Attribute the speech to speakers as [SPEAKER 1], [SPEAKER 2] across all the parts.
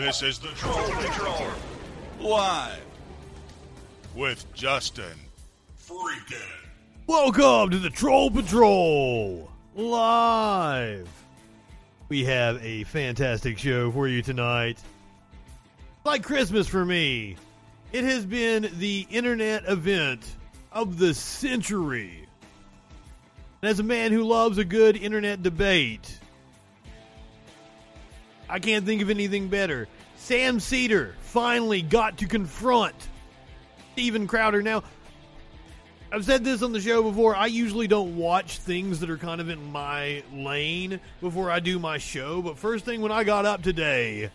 [SPEAKER 1] This is the Troll Patrol. Live. With Justin Freakin.
[SPEAKER 2] Welcome to the Troll Patrol live. We have a fantastic show for you tonight. Like Christmas for me, it has been the internet event of the century. And as a man who loves a good internet debate, I can't think of anything better. Sam Seder finally got to confront Steven Crowder. Now, I've said this on the show before. I usually don't watch things that are kind of in my lane before I do my show. But first thing when I got up today,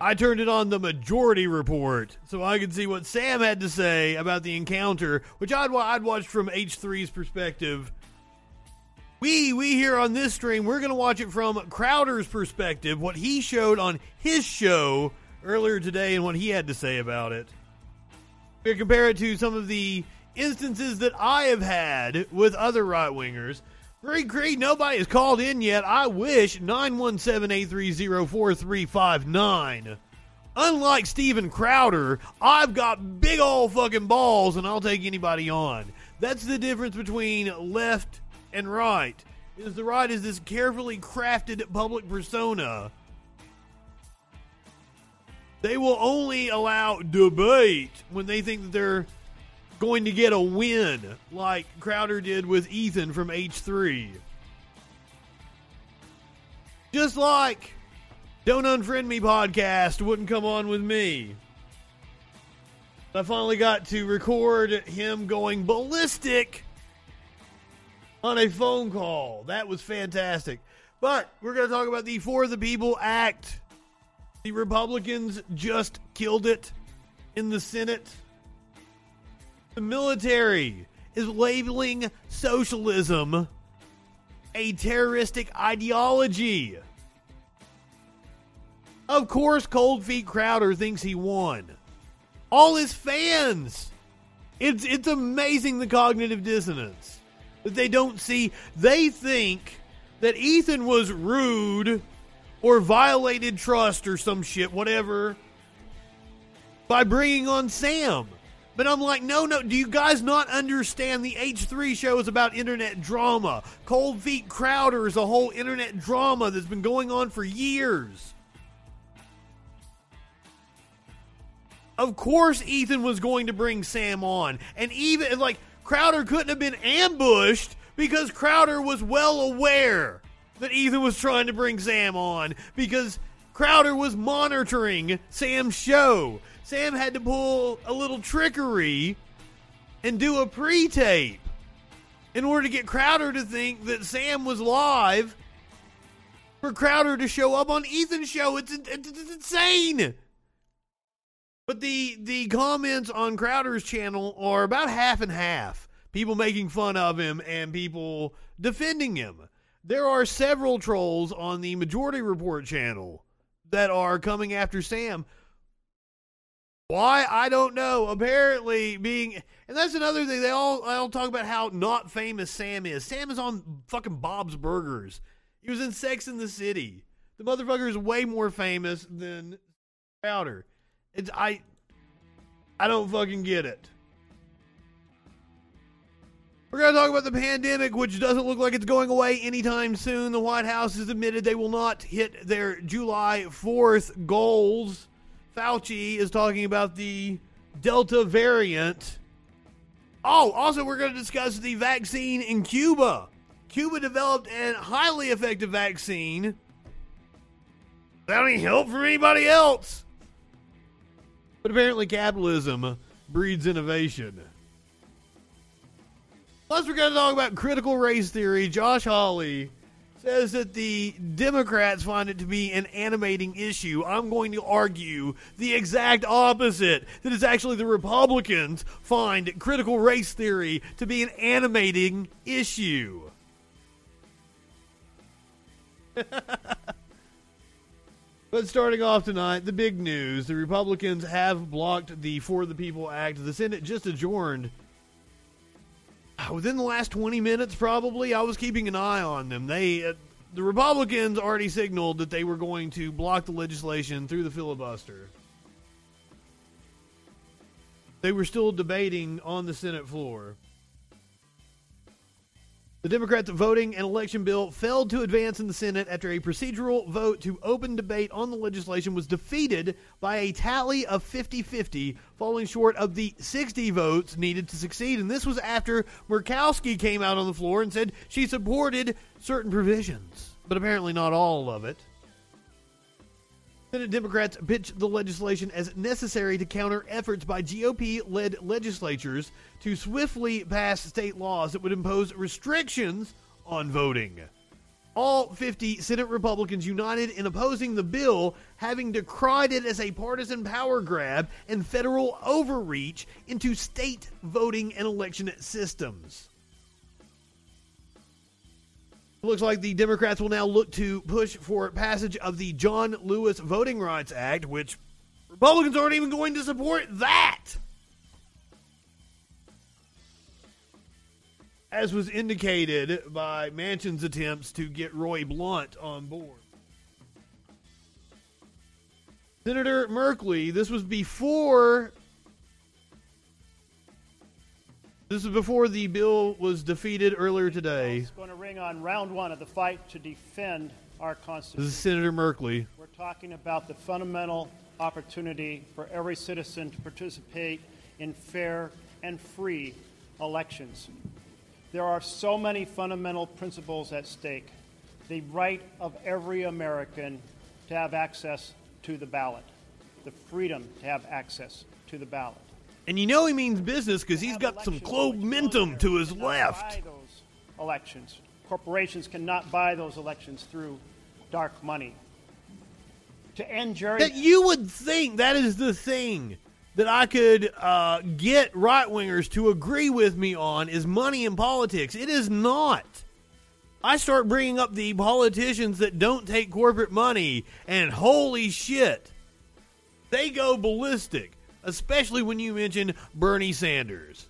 [SPEAKER 2] I turned it on the majority report so I could see what Sam had to say about the encounter, which I'd, I'd watched from H3's perspective. We we here on this stream, we're going to watch it from Crowder's perspective, what he showed on his show earlier today and what he had to say about it. We compare it to some of the instances that I have had with other right wingers. Great, great. Nobody has called in yet. I wish 917 830 4359. Unlike Steven Crowder, I've got big old fucking balls and I'll take anybody on. That's the difference between left and right. Is the right is this carefully crafted public persona. They will only allow debate when they think that they're going to get a win, like Crowder did with Ethan from H3. Just like Don't Unfriend Me podcast wouldn't come on with me. I finally got to record him going ballistic on a phone call. That was fantastic. But we're going to talk about the For the People Act. The Republicans just killed it in the Senate. The military is labeling socialism a terroristic ideology. Of course, Cold Feet Crowder thinks he won. All his fans. It's it's amazing the cognitive dissonance that they don't see. They think that Ethan was rude or violated trust or some shit, whatever, by bringing on Sam. But I'm like, no, no. Do you guys not understand the H3 show is about internet drama? Cold Feet Crowder is a whole internet drama that's been going on for years. Of course, Ethan was going to bring Sam on. And even, like, Crowder couldn't have been ambushed because Crowder was well aware that Ethan was trying to bring Sam on because Crowder was monitoring Sam's show. Sam had to pull a little trickery and do a pre tape in order to get Crowder to think that Sam was live for Crowder to show up on Ethan's show. It's, it's, it's insane. But the the comments on Crowder's channel are about half and half. People making fun of him and people defending him. There are several trolls on the Majority Report channel that are coming after Sam. Why I don't know. Apparently, being and that's another thing. They all they all talk about how not famous Sam is. Sam is on fucking Bob's Burgers. He was in Sex in the City. The motherfucker is way more famous than Crowder. It's I I don't fucking get it. We're going to talk about the pandemic, which doesn't look like it's going away anytime soon. The White House has admitted they will not hit their July 4th goals. Fauci is talking about the Delta variant. Oh, also, we're going to discuss the vaccine in Cuba. Cuba developed a highly effective vaccine without any help from anybody else. But apparently, capitalism breeds innovation. Plus, we're going to talk about critical race theory. Josh Hawley says that the Democrats find it to be an animating issue. I'm going to argue the exact opposite. That it's actually the Republicans find critical race theory to be an animating issue. But starting off tonight, the big news the Republicans have blocked the For the People Act. The Senate just adjourned. Within the last 20 minutes, probably, I was keeping an eye on them. They, uh, the Republicans already signaled that they were going to block the legislation through the filibuster. They were still debating on the Senate floor. The Democrats' voting and election bill failed to advance in the Senate after a procedural vote to open debate on the legislation was defeated by a tally of 50 50, falling short of the 60 votes needed to succeed. And this was after Murkowski came out on the floor and said she supported certain provisions, but apparently not all of it. Senate Democrats pitched the legislation as necessary to counter efforts by GOP led legislatures to swiftly pass state laws that would impose restrictions on voting. All 50 Senate Republicans united in opposing the bill, having decried it as a partisan power grab and federal overreach into state voting and election systems looks like the Democrats will now look to push for passage of the John Lewis Voting Rights Act, which Republicans aren't even going to support that. As was indicated by Manchin's attempts to get Roy Blunt on board. Senator Merkley, this was before this is before the bill was defeated earlier today.
[SPEAKER 3] It's going to ring on round one of the fight to defend our Constitution.
[SPEAKER 2] This is Senator Merkley.
[SPEAKER 3] We're talking about the fundamental opportunity for every citizen to participate in fair and free elections. There are so many fundamental principles at stake. The right of every American to have access to the ballot, the freedom to have access to the ballot
[SPEAKER 2] and you know he means business because he's got some momentum to his left.
[SPEAKER 3] those elections. Corporations cannot buy those elections through dark money. To end jury.
[SPEAKER 2] That you would think that is the thing that I could uh, get right wingers to agree with me on is money in politics. It is not. I start bringing up the politicians that don't take corporate money, and holy shit, they go ballistic especially when you mention Bernie Sanders.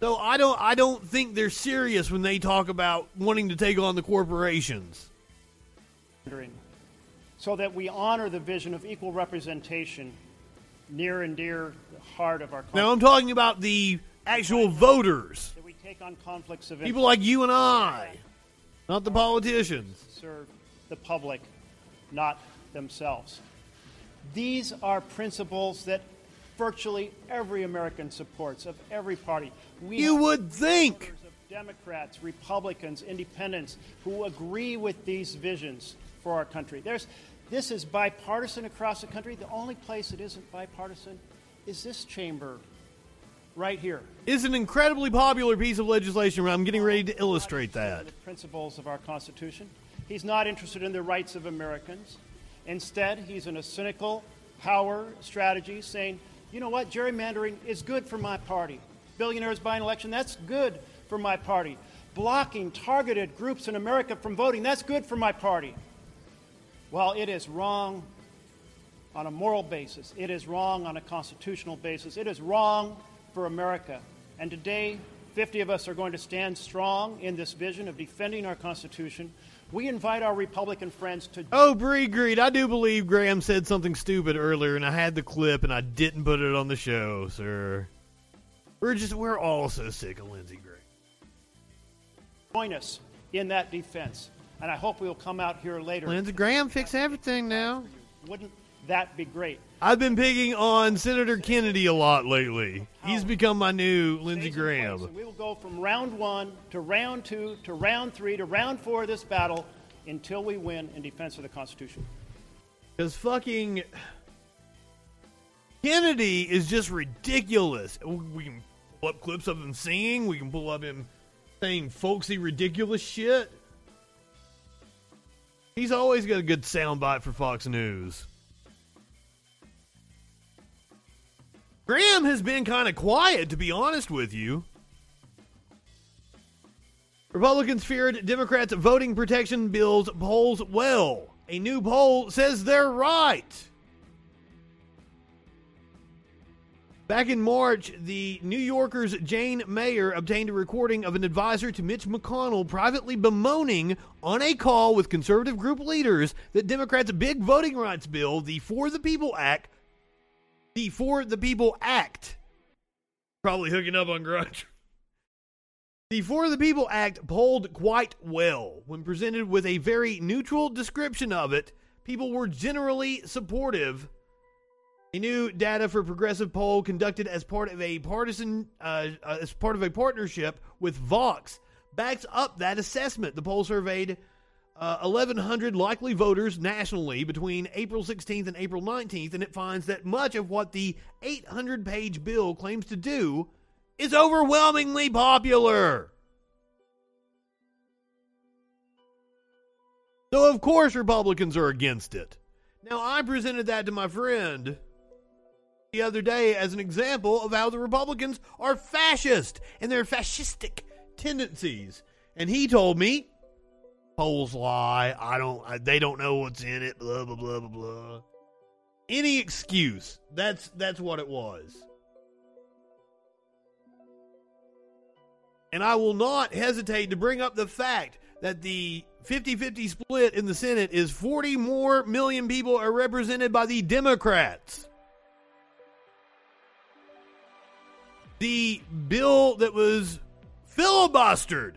[SPEAKER 2] So I don't I don't think they're serious when they talk about wanting to take on the corporations.
[SPEAKER 3] So that we honor the vision of equal representation near and dear the heart of our country.
[SPEAKER 2] Now I'm talking about the actual voters.
[SPEAKER 3] That we take on conflicts of
[SPEAKER 2] People like you and I, not the politicians.
[SPEAKER 3] Serve the public, not themselves. These are principles that virtually every American supports of every party.
[SPEAKER 2] We you would think.
[SPEAKER 3] Democrats, Republicans, Independents who agree with these visions for our country. There's, this is bipartisan across the country. The only place it isn't bipartisan is this chamber right here.
[SPEAKER 2] Is an incredibly popular piece of legislation. I'm getting ready to illustrate that.
[SPEAKER 3] The principles of our Constitution. He's not interested in the rights of Americans. Instead, he's in a cynical power strategy saying you know what? Gerrymandering is good for my party. Billionaires buying election, that's good for my party. Blocking targeted groups in America from voting, that's good for my party. Well, it is wrong on a moral basis. It is wrong on a constitutional basis. It is wrong for America. And today, 50 of us are going to stand strong in this vision of defending our Constitution we invite our Republican friends to.
[SPEAKER 2] Oh, Bree Greed, I do believe Graham said something stupid earlier, and I had the clip, and I didn't put it on the show, sir. We're just, we're all so sick of Lindsey Graham.
[SPEAKER 3] Join us in that defense, and I hope we'll come out here later.
[SPEAKER 2] Lindsey Graham fix everything now.
[SPEAKER 3] Wouldn't that be great?
[SPEAKER 2] I've been picking on Senator Kennedy a lot lately. Oh. He's become my new Lindsey Graham.
[SPEAKER 3] We will go from round one to round two to round three to round four of this battle until we win in defense of the Constitution.
[SPEAKER 2] Because fucking Kennedy is just ridiculous. We can pull up clips of him singing. We can pull up him saying folksy, ridiculous shit. He's always got a good soundbite for Fox News. Graham has been kind of quiet, to be honest with you. Republicans feared Democrats' voting protection bills polls well. A new poll says they're right. Back in March, the New Yorker's Jane Mayer obtained a recording of an advisor to Mitch McConnell privately bemoaning on a call with conservative group leaders that Democrats' big voting rights bill, the For the People Act, the For the People Act, probably hooking up on Grudge. The For the People Act polled quite well. When presented with a very neutral description of it, people were generally supportive a new data for progressive poll conducted as part of a partisan, uh, uh, as part of a partnership with Vox, backs up that assessment. The poll surveyed uh, 1,100 likely voters nationally between April 16th and April 19th, and it finds that much of what the 800 page bill claims to do is overwhelmingly popular. So, of course, Republicans are against it. Now, I presented that to my friend the other day as an example of how the Republicans are fascist and their fascistic tendencies. And he told me, polls lie. I don't. They don't know what's in it. Blah blah blah blah blah. Any excuse. That's that's what it was. And I will not hesitate to bring up the fact that the 50 50 split in the Senate is 40 more million people are represented by the Democrats. the bill that was filibustered,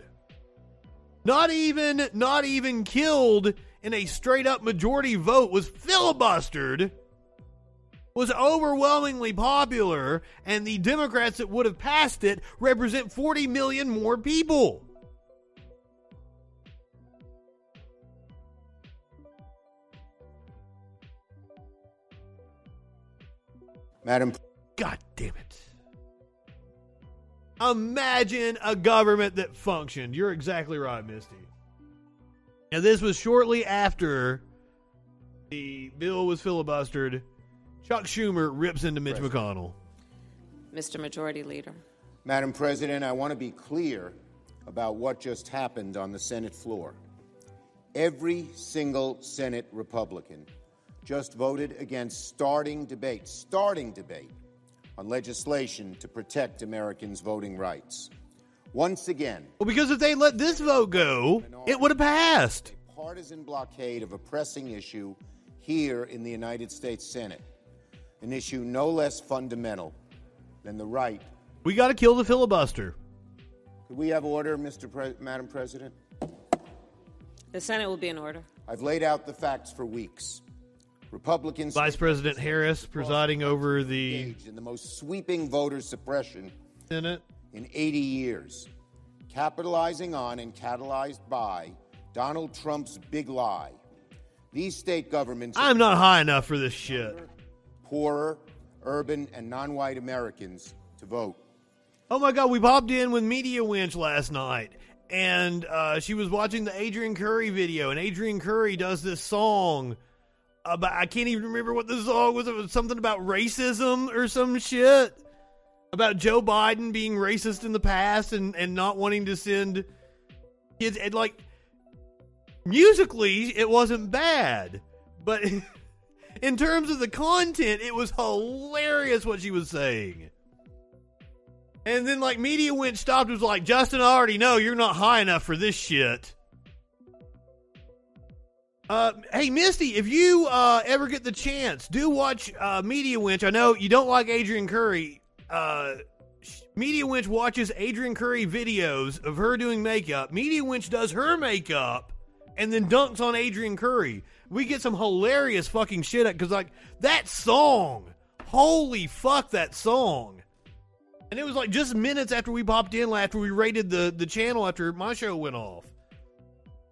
[SPEAKER 2] not even not even killed in a straight up majority vote, was filibustered, was overwhelmingly popular, and the Democrats that would have passed it represent 40 million more people.
[SPEAKER 4] Madam.
[SPEAKER 2] God damn it. Imagine a government that functioned. You're exactly right, Misty. Now, this was shortly after the bill was filibustered. Chuck Schumer rips into Mitch President. McConnell.
[SPEAKER 5] Mr. Majority Leader.
[SPEAKER 4] Madam President, I want to be clear about what just happened on the Senate floor. Every single Senate Republican just voted against starting debate, starting debate on legislation to protect Americans' voting rights. Once again,
[SPEAKER 2] well, because if they let this vote go, it would have passed.
[SPEAKER 4] partisan blockade of a pressing issue here in the United States Senate, an issue no less fundamental than the right.
[SPEAKER 2] We got to kill the filibuster.
[SPEAKER 4] Could we have order, Mr. Pre- Madam President?
[SPEAKER 5] The Senate will be in order.
[SPEAKER 4] I've laid out the facts for weeks. Republicans.
[SPEAKER 2] Vice President Harris presiding over the
[SPEAKER 4] in the most sweeping voter suppression
[SPEAKER 2] Senate
[SPEAKER 4] in 80 years, capitalizing on and catalyzed by Donald Trump's big lie. These state governments.
[SPEAKER 2] I'm not high enough for this shit.
[SPEAKER 4] Poorer, urban, and non-white Americans to vote.
[SPEAKER 2] Oh my God, we popped in with Media Winch last night, and uh, she was watching the Adrian Curry video, and Adrian Curry does this song about I can't even remember what the song was. It was something about racism or some shit about Joe Biden being racist in the past and and not wanting to send kids. And like musically, it wasn't bad, but in terms of the content, it was hilarious what she was saying. And then like media went stopped was like, Justin, I already know you're not high enough for this shit. Uh, hey, Misty, if you uh, ever get the chance, do watch uh, Media Winch. I know you don't like Adrian Curry. Uh, Media Winch watches Adrian Curry videos of her doing makeup. Media Winch does her makeup and then dunks on Adrian Curry. We get some hilarious fucking shit because, like, that song, holy fuck, that song. And it was like just minutes after we popped in, after we rated the, the channel after my show went off.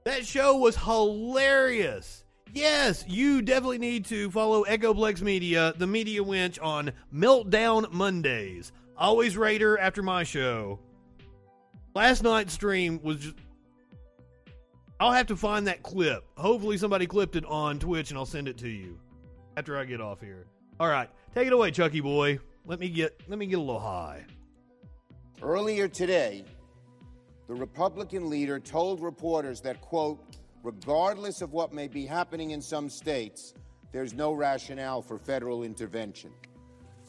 [SPEAKER 2] That show was hilarious. Yes, you definitely need to follow Echo Echoplex Media, the Media Winch, on Meltdown Mondays. Always Raider after my show. Last night's stream was just. I'll have to find that clip. Hopefully, somebody clipped it on Twitch and I'll send it to you after I get off here. All right, take it away, Chucky boy. Let me get let me get a little high.
[SPEAKER 4] Earlier today, the Republican leader told reporters that, quote, regardless of what may be happening in some states, there's no rationale for federal intervention.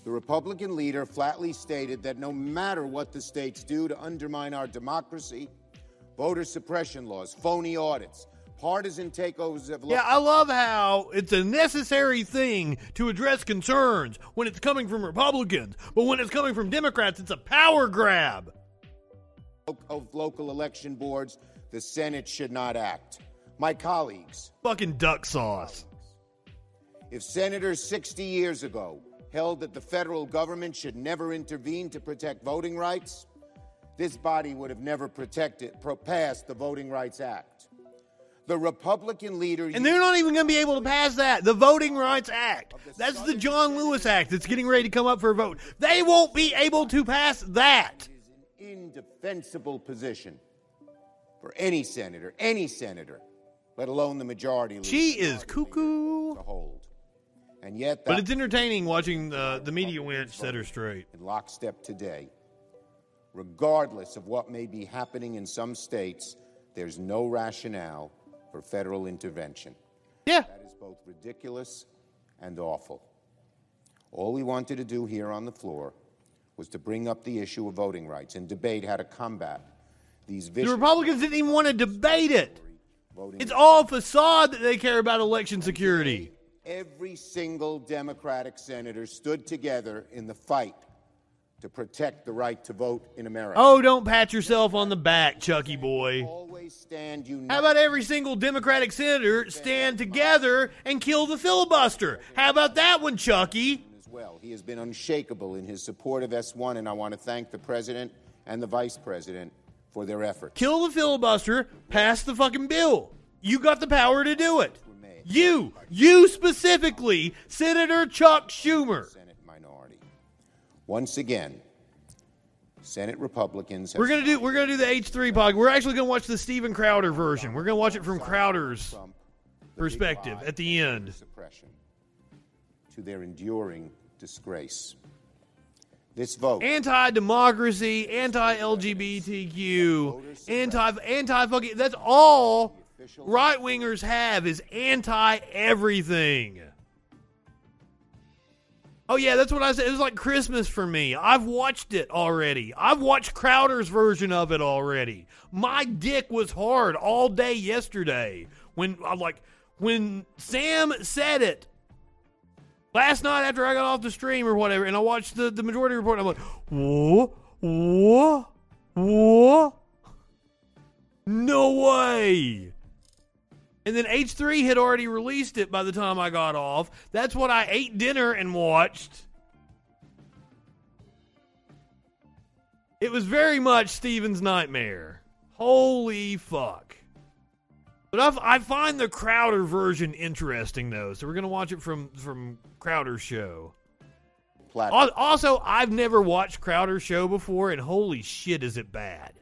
[SPEAKER 4] The Republican leader flatly stated that no matter what the states do to undermine our democracy, voter suppression laws, phony audits, partisan takeovers of
[SPEAKER 2] Yeah, I love how it's a necessary thing to address concerns when it's coming from Republicans, but when it's coming from Democrats, it's a power grab.
[SPEAKER 4] Of local election boards, the Senate should not act. My colleagues,
[SPEAKER 2] Fucking duck sauce.
[SPEAKER 4] if senators 60 years ago held that the federal government should never intervene to protect voting rights, this body would have never protected, pro- passed the Voting Rights Act. The Republican leader.
[SPEAKER 2] And they're not even going to be able to pass that. The Voting Rights Act. That's the John Lewis Act that's getting ready to come up for a vote. They won't be able to pass that.
[SPEAKER 4] Indefensible position for any senator, any senator, let alone the majority leader.
[SPEAKER 2] She is cuckoo.
[SPEAKER 4] to hold. And yet,
[SPEAKER 2] But it's entertaining watching the, the media winch set her straight.
[SPEAKER 4] in lockstep today. Regardless of what may be happening in some states, there's no rationale for federal intervention.
[SPEAKER 2] Yeah.
[SPEAKER 4] That is both ridiculous and awful. All we wanted to do here on the floor was to bring up the issue of voting rights and debate how to combat these
[SPEAKER 2] The Republicans didn't even want to debate it.
[SPEAKER 4] voting
[SPEAKER 2] It's all facade that they care about election security.
[SPEAKER 4] Every single Democratic senator stood together in the fight to protect the right to vote in America.
[SPEAKER 2] Oh, don't pat yourself on the back, Chucky boy.
[SPEAKER 4] Always stand united.
[SPEAKER 2] How about every single Democratic senator stand together and kill the filibuster? How about that one, Chucky?
[SPEAKER 4] Well. He has been unshakable in his support of S1, and I want to thank the president and the vice president for their efforts.
[SPEAKER 2] Kill the filibuster, pass the fucking bill. You got the power to do it. You, you specifically, Senator Chuck Schumer.
[SPEAKER 4] Senate minority. Once again, Senate Republicans have
[SPEAKER 2] We're gonna do we're gonna do the H three pod. We're actually gonna watch the Steven Crowder version. We're gonna watch it from Crowder's
[SPEAKER 4] Trump the big
[SPEAKER 2] perspective at the end.
[SPEAKER 4] suppression to their enduring disgrace. This vote
[SPEAKER 2] Anti-democracy, anti-LGBTQ, anti anti fucking. That's all right wingers have is anti everything. Oh yeah, that's what I said. It was like Christmas for me. I've watched it already. I've watched Crowder's version of it already. My dick was hard all day yesterday when I'm like when Sam said it last night after I got off the stream or whatever, and I watched the, the majority report. I'm like, whoa, whoa, whoa, no way. And then H3 had already released it by the time I got off. That's what I ate dinner and watched. It was very much Steven's nightmare. Holy fuck. But I've, I find the Crowder version interesting, though. So we're going to watch it from, from Crowder's show. Also, I've never watched Crowder show before, and holy shit, is it bad.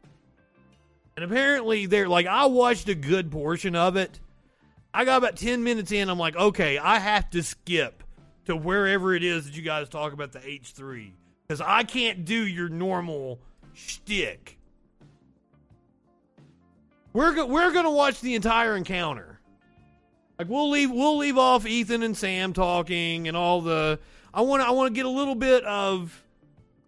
[SPEAKER 2] And apparently, they're like, I watched a good portion of it. I got about 10 minutes in. I'm like, okay, I have to skip to wherever it is that you guys talk about the H3. Because I can't do your normal shtick. We're, go- we're going to watch the entire encounter. Like we'll leave we'll leave off Ethan and Sam talking and all the I want I want to get a little bit of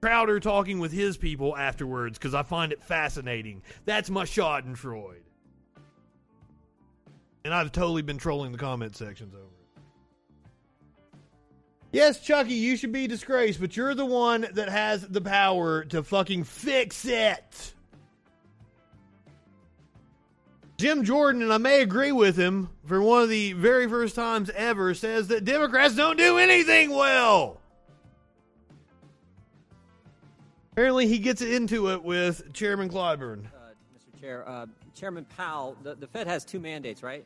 [SPEAKER 2] Crowder talking with his people afterwards because I find it fascinating. That's my Schadenfreude. And I've totally been trolling the comment sections over. Yes, Chucky, you should be disgraced, but you're the one that has the power to fucking fix it. Jim Jordan, and I may agree with him for one of the very first times ever, says that Democrats don't do anything well. Apparently, he gets into it with Chairman Clyburn.
[SPEAKER 6] Uh, Mr. Chair, uh, Chairman Powell, the, the Fed has two mandates, right?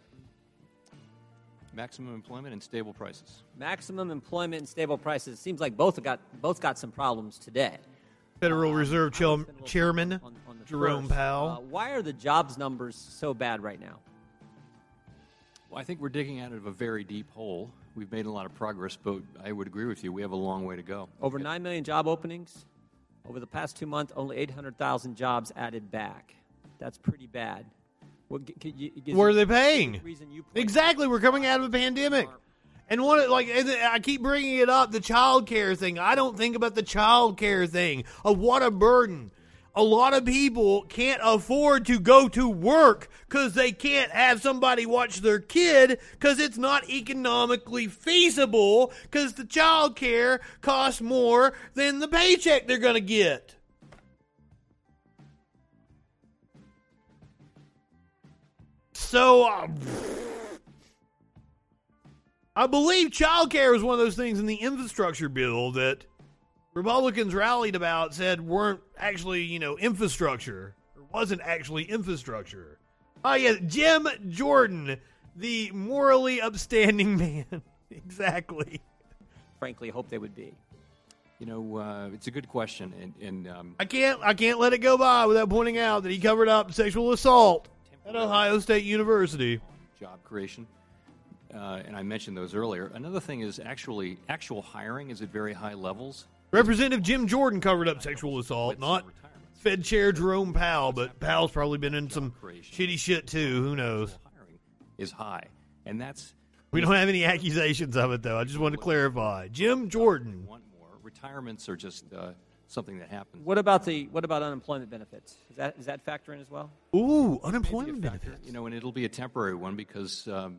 [SPEAKER 7] Maximum employment and stable prices.
[SPEAKER 6] Maximum employment and stable prices. It seems like both got both got some problems today.
[SPEAKER 2] Federal Reserve Chil-
[SPEAKER 6] Spend a little
[SPEAKER 2] Chairman
[SPEAKER 6] time on- on
[SPEAKER 2] Jerome
[SPEAKER 6] first.
[SPEAKER 2] Powell.
[SPEAKER 6] Uh, why are the jobs numbers so bad right now?
[SPEAKER 7] Well, I think we're digging out of a very deep hole. We've made a lot of progress, but I would agree with you. We have a long way to go.
[SPEAKER 6] Over 9 million job openings. Over the past two months, only 800,000 jobs added back. That's pretty bad. What, g- could you, is
[SPEAKER 2] What are they
[SPEAKER 6] a
[SPEAKER 2] paying?
[SPEAKER 6] reason you
[SPEAKER 2] Exactly, we're coming out of a pandemic. And one of- like I keep bringing it up, the child care thing. I don't think about the child care thing of what a burden. A lot of people can't afford to go to work because they can't have somebody watch their kid because it's not economically feasible because the child care costs more than the paycheck they're going to get. So, uh, I believe child care was one of those things in the infrastructure bill that Republicans rallied about, said weren't actually, you know, infrastructure, or wasn't actually infrastructure. Oh, yeah, Jim Jordan, the morally upstanding man. exactly.
[SPEAKER 6] Frankly, I hope they would be.
[SPEAKER 7] You know, uh, it's a good question, and, and um,
[SPEAKER 2] I can't, I can't let it go by without pointing out that he covered up sexual assault at Ohio State University.
[SPEAKER 7] job creation. Uh, and I mentioned those earlier. Another thing is actually actual hiring is at very high levels.
[SPEAKER 2] Representative Jim Jordan covered up sexual assault, not. Fed Chair Jerome Powell, but Powell's probably been in some shitty shit too. Who knows?
[SPEAKER 7] Is high, and that's
[SPEAKER 2] We don't have any accusations of it, though. I just want to clarify. Jim Jordan.
[SPEAKER 7] want more. Retirements are just uh, something that happens.
[SPEAKER 6] What about the what about unemployment benefits? Is that is that factor in as well?
[SPEAKER 2] Ooh, unemployment benefits.
[SPEAKER 7] You know, and it'll be a temporary one because um,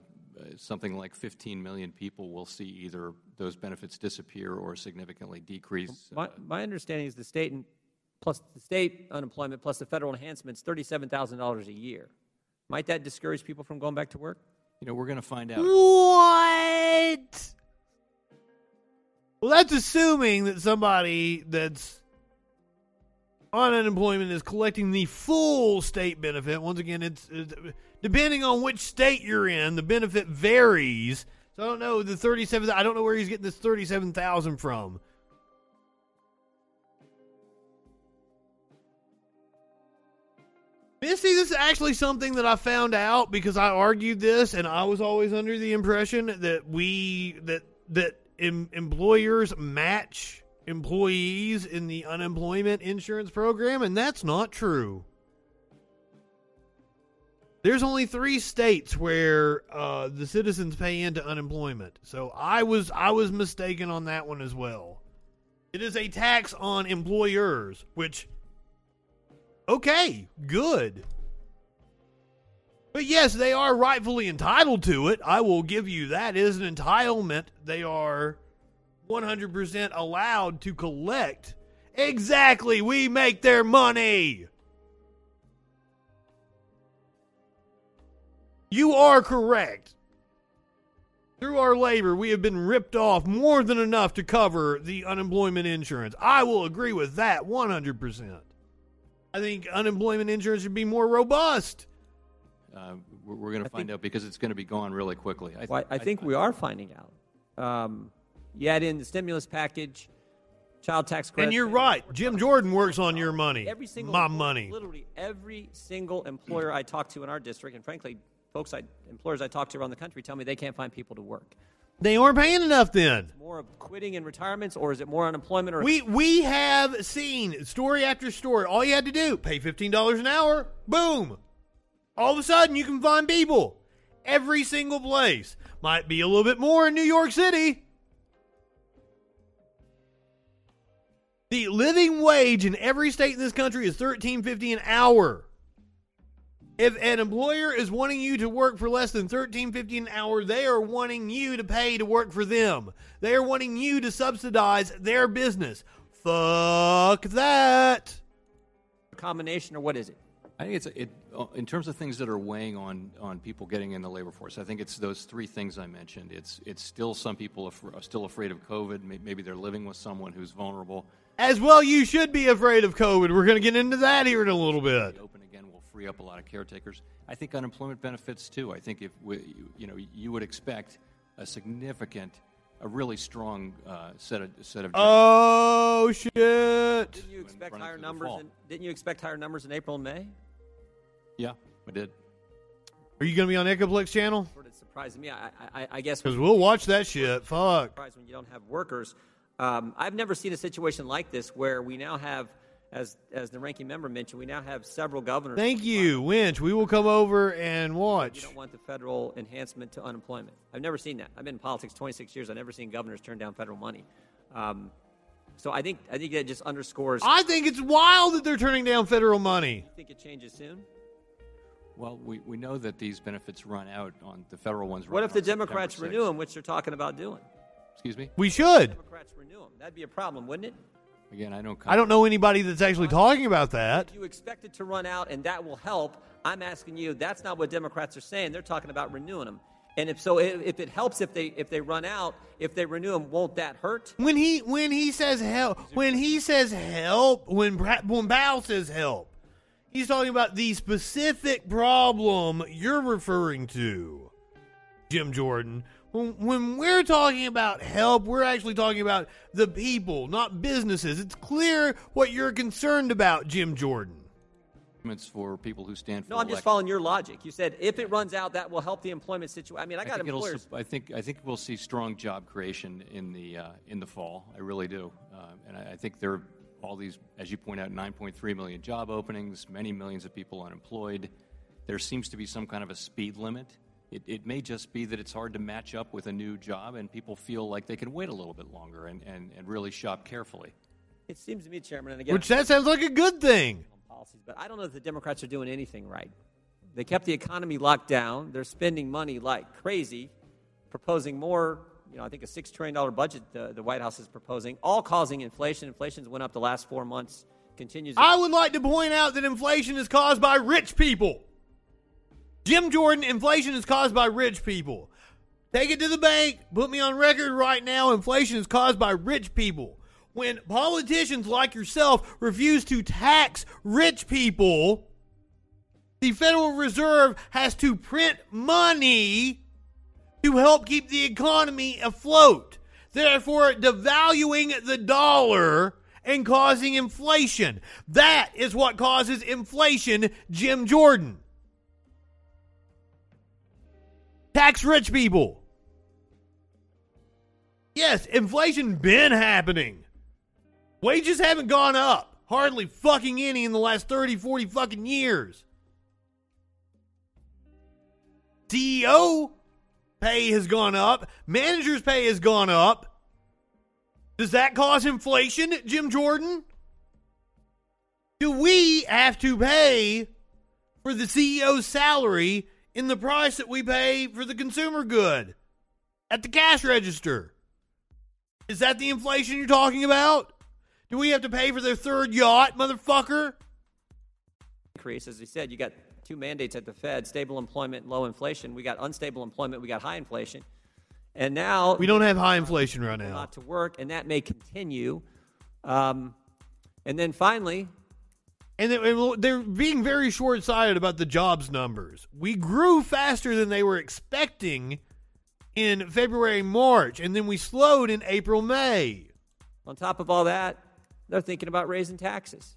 [SPEAKER 7] something like 15 million people will see either those benefits disappear or significantly decrease.
[SPEAKER 6] Uh, my, my understanding is the state and plus the state unemployment plus the federal enhancements thirty seven thousand dollars a year. Might that discourage people from going back to work?
[SPEAKER 7] You know, we're going to find out.
[SPEAKER 2] What? Well, that's assuming that somebody that's on unemployment is collecting the full state benefit. Once again, it's, it's depending on which state you're in, the benefit varies. So I don't know the thirty-seven. I don't know where he's getting this thirty-seven thousand from. Misty, this is actually something that I found out because I argued this, and I was always under the impression that we that that em, employers match employees in the unemployment insurance program, and that's not true. There's only three states where uh, the citizens pay into unemployment, so I was I was mistaken on that one as well. It is a tax on employers, which okay, good. But yes, they are rightfully entitled to it. I will give you that. It is an entitlement. They are 100% allowed to collect. Exactly. We make their money. You are correct. Through our labor, we have been ripped off more than enough to cover the unemployment insurance. I will agree with that 100%. I think unemployment insurance should be more robust.
[SPEAKER 7] Uh, we're we're going to find out because it's going to be gone really quickly. I,
[SPEAKER 6] Well, I, I think we are finding out. Um, you add in the stimulus package, child tax credit.
[SPEAKER 2] And you're right. Jim Jordan works on your money.
[SPEAKER 6] Every single
[SPEAKER 2] my
[SPEAKER 6] employer-
[SPEAKER 2] money.
[SPEAKER 6] Literally every single employer I talk to in our district, and frankly, folks, I, employers I talk to around the country tell me they can't find people to work.
[SPEAKER 2] They aren't paying enough then.
[SPEAKER 6] More of quitting and retirements, or is it more unemployment? Or
[SPEAKER 2] We we have seen story after story. All you had to do, pay fifteen dollars an hour, boom. All of a sudden you can find people. Every single place. Might be a little bit more in New York City. The living wage in every state in this country is thirteen fifty an hour. If an employer is wanting you to work for less than thirteen fifty an hour, they are wanting you to pay to work for them. They are wanting you to subsidize their business. Fuck that.
[SPEAKER 6] combination, or what is it?
[SPEAKER 7] I think it's it, uh, in terms of things that are weighing on on people getting in the labor force. I think it's those three things I mentioned. It's it's still some people are still afraid of COVID. Maybe they're living with someone who's vulnerable.
[SPEAKER 2] As well, you should be afraid of COVID. We're going to get into that here in a little bit.
[SPEAKER 7] Open again will free up a lot of caretakers. I think unemployment benefits too. I think if we, you, you know you would expect a significant, a really strong uh, set of set of.
[SPEAKER 2] Oh shit!
[SPEAKER 6] Didn't you expect higher numbers? In, didn't you expect higher numbers in April and May?
[SPEAKER 7] yeah, I did.
[SPEAKER 2] Are you going to be on Echoplex channel?
[SPEAKER 6] Sort of surprised me. I, I, I guess
[SPEAKER 2] Because we'll watch that shit. Fuck.
[SPEAKER 6] surprised when you don't have workers. Um, I've never seen a situation like this where we now have as as the ranking member mentioned, we now have several governors.
[SPEAKER 2] Thank you, Winch. We will come over and
[SPEAKER 6] You
[SPEAKER 2] watch.
[SPEAKER 6] don't want the federal enhancement to unemployment. I've never seen that. I've been in politics 26 years. I've never seen governors turn down federal money. Um, so I think I think that just underscores.
[SPEAKER 2] I think it's wild that they're turning down federal money.
[SPEAKER 6] think it changes soon.
[SPEAKER 7] Well, we, we know that these benefits run out on the federal ones.
[SPEAKER 6] What if the Democrats renew them, which they're talking about doing?
[SPEAKER 7] Excuse me.
[SPEAKER 2] We should.
[SPEAKER 6] Democrats renew them. That'd be a problem, wouldn't it?
[SPEAKER 7] Again, I don't.
[SPEAKER 2] I don't know anybody that's actually talking about that.
[SPEAKER 6] If you expect it to run out and that will help, I'm asking you. That's not what Democrats are saying. They're talking about renewing them. And if so, if if it helps if they if they run out, if they renew them, won't that hurt?
[SPEAKER 2] When he when he says help, when he says help, when Bra- when Powell says help, he's talking about the specific problem you're referring to, Jim Jordan. When, when we're talking about help, we're actually talking about the people, not businesses. It's clear what you're concerned about, Jim Jordan.
[SPEAKER 7] It's for people who stand for.
[SPEAKER 6] No, I'm just
[SPEAKER 7] elect-
[SPEAKER 6] following your logic. You said if it runs out, that will help the employment situation. I mean, I
[SPEAKER 7] I
[SPEAKER 6] got
[SPEAKER 7] think, it'll,
[SPEAKER 6] employers.
[SPEAKER 7] sup- I think I think we'll see strong job creation in the uh, in the fall. I really do, uh, and I, I think there are all these, as you point out, 9.3 million job openings, many millions of people unemployed. There seems to be some kind of a speed limit. It, it may just be that it's hard to match up with a new job, and people feel like they can wait a little bit longer and, and, and really shop carefully.
[SPEAKER 6] It seems to me, Chairman, and again,
[SPEAKER 2] Which that sounds like a good thing.
[SPEAKER 6] policies, but I don't know if the Democrats are doing anything right. They kept the economy locked down. They're spending money like crazy, proposing more. You know, I think a six trillion dollar budget the, the White House is proposing, all causing inflation. Inflation's went up the last four months. Continues.
[SPEAKER 2] I would like to point out that inflation is caused by rich people. Jim Jordan, inflation is caused by rich people. Take it to the bank. Put me on record right now. Inflation is caused by rich people. When politicians like yourself refuse to tax rich people, the Federal Reserve has to print money to help keep the economy afloat, therefore devaluing the dollar and causing inflation. That is what causes inflation, Jim Jordan. Tax rich people. Yes, inflation been happening. Wages haven't gone up. Hardly fucking any in the last 30, 40 fucking years. CEO pay has gone up. Managers' pay has gone up. Does that cause inflation, Jim Jordan? Do we have to pay for the CEO's salary in the price that we pay for the consumer good at the cash register? Is that the inflation you're talking about? Do we have to pay for their third yacht, motherfucker?
[SPEAKER 6] increase. As we said, you got two mandates at the Fed: stable employment, low inflation. We got unstable employment. We got high inflation. And now
[SPEAKER 2] We don't have high inflation right now.
[SPEAKER 6] not to work, and that may continue. Um, and then finally,
[SPEAKER 2] And they- and they're being very short sighted about the jobs numbers. We grew faster than they were expecting in February, March, and then we slowed in April, May.
[SPEAKER 6] on top of all that, they're thinking about raising taxes.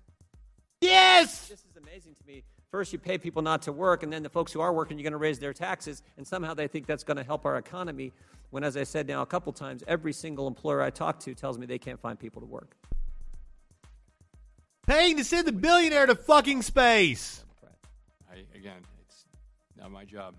[SPEAKER 2] Yes!
[SPEAKER 6] This is amazing to me. First, you pay people not to work, and then the folks who are working, you're going to raise their taxes, and somehow they think that's going to help our economy. When, as I said now a couple times, every single employer I talk to tells me they can't find people to work.
[SPEAKER 2] Paying to send the billionaire to fucking space.
[SPEAKER 7] I, again, it's not my job.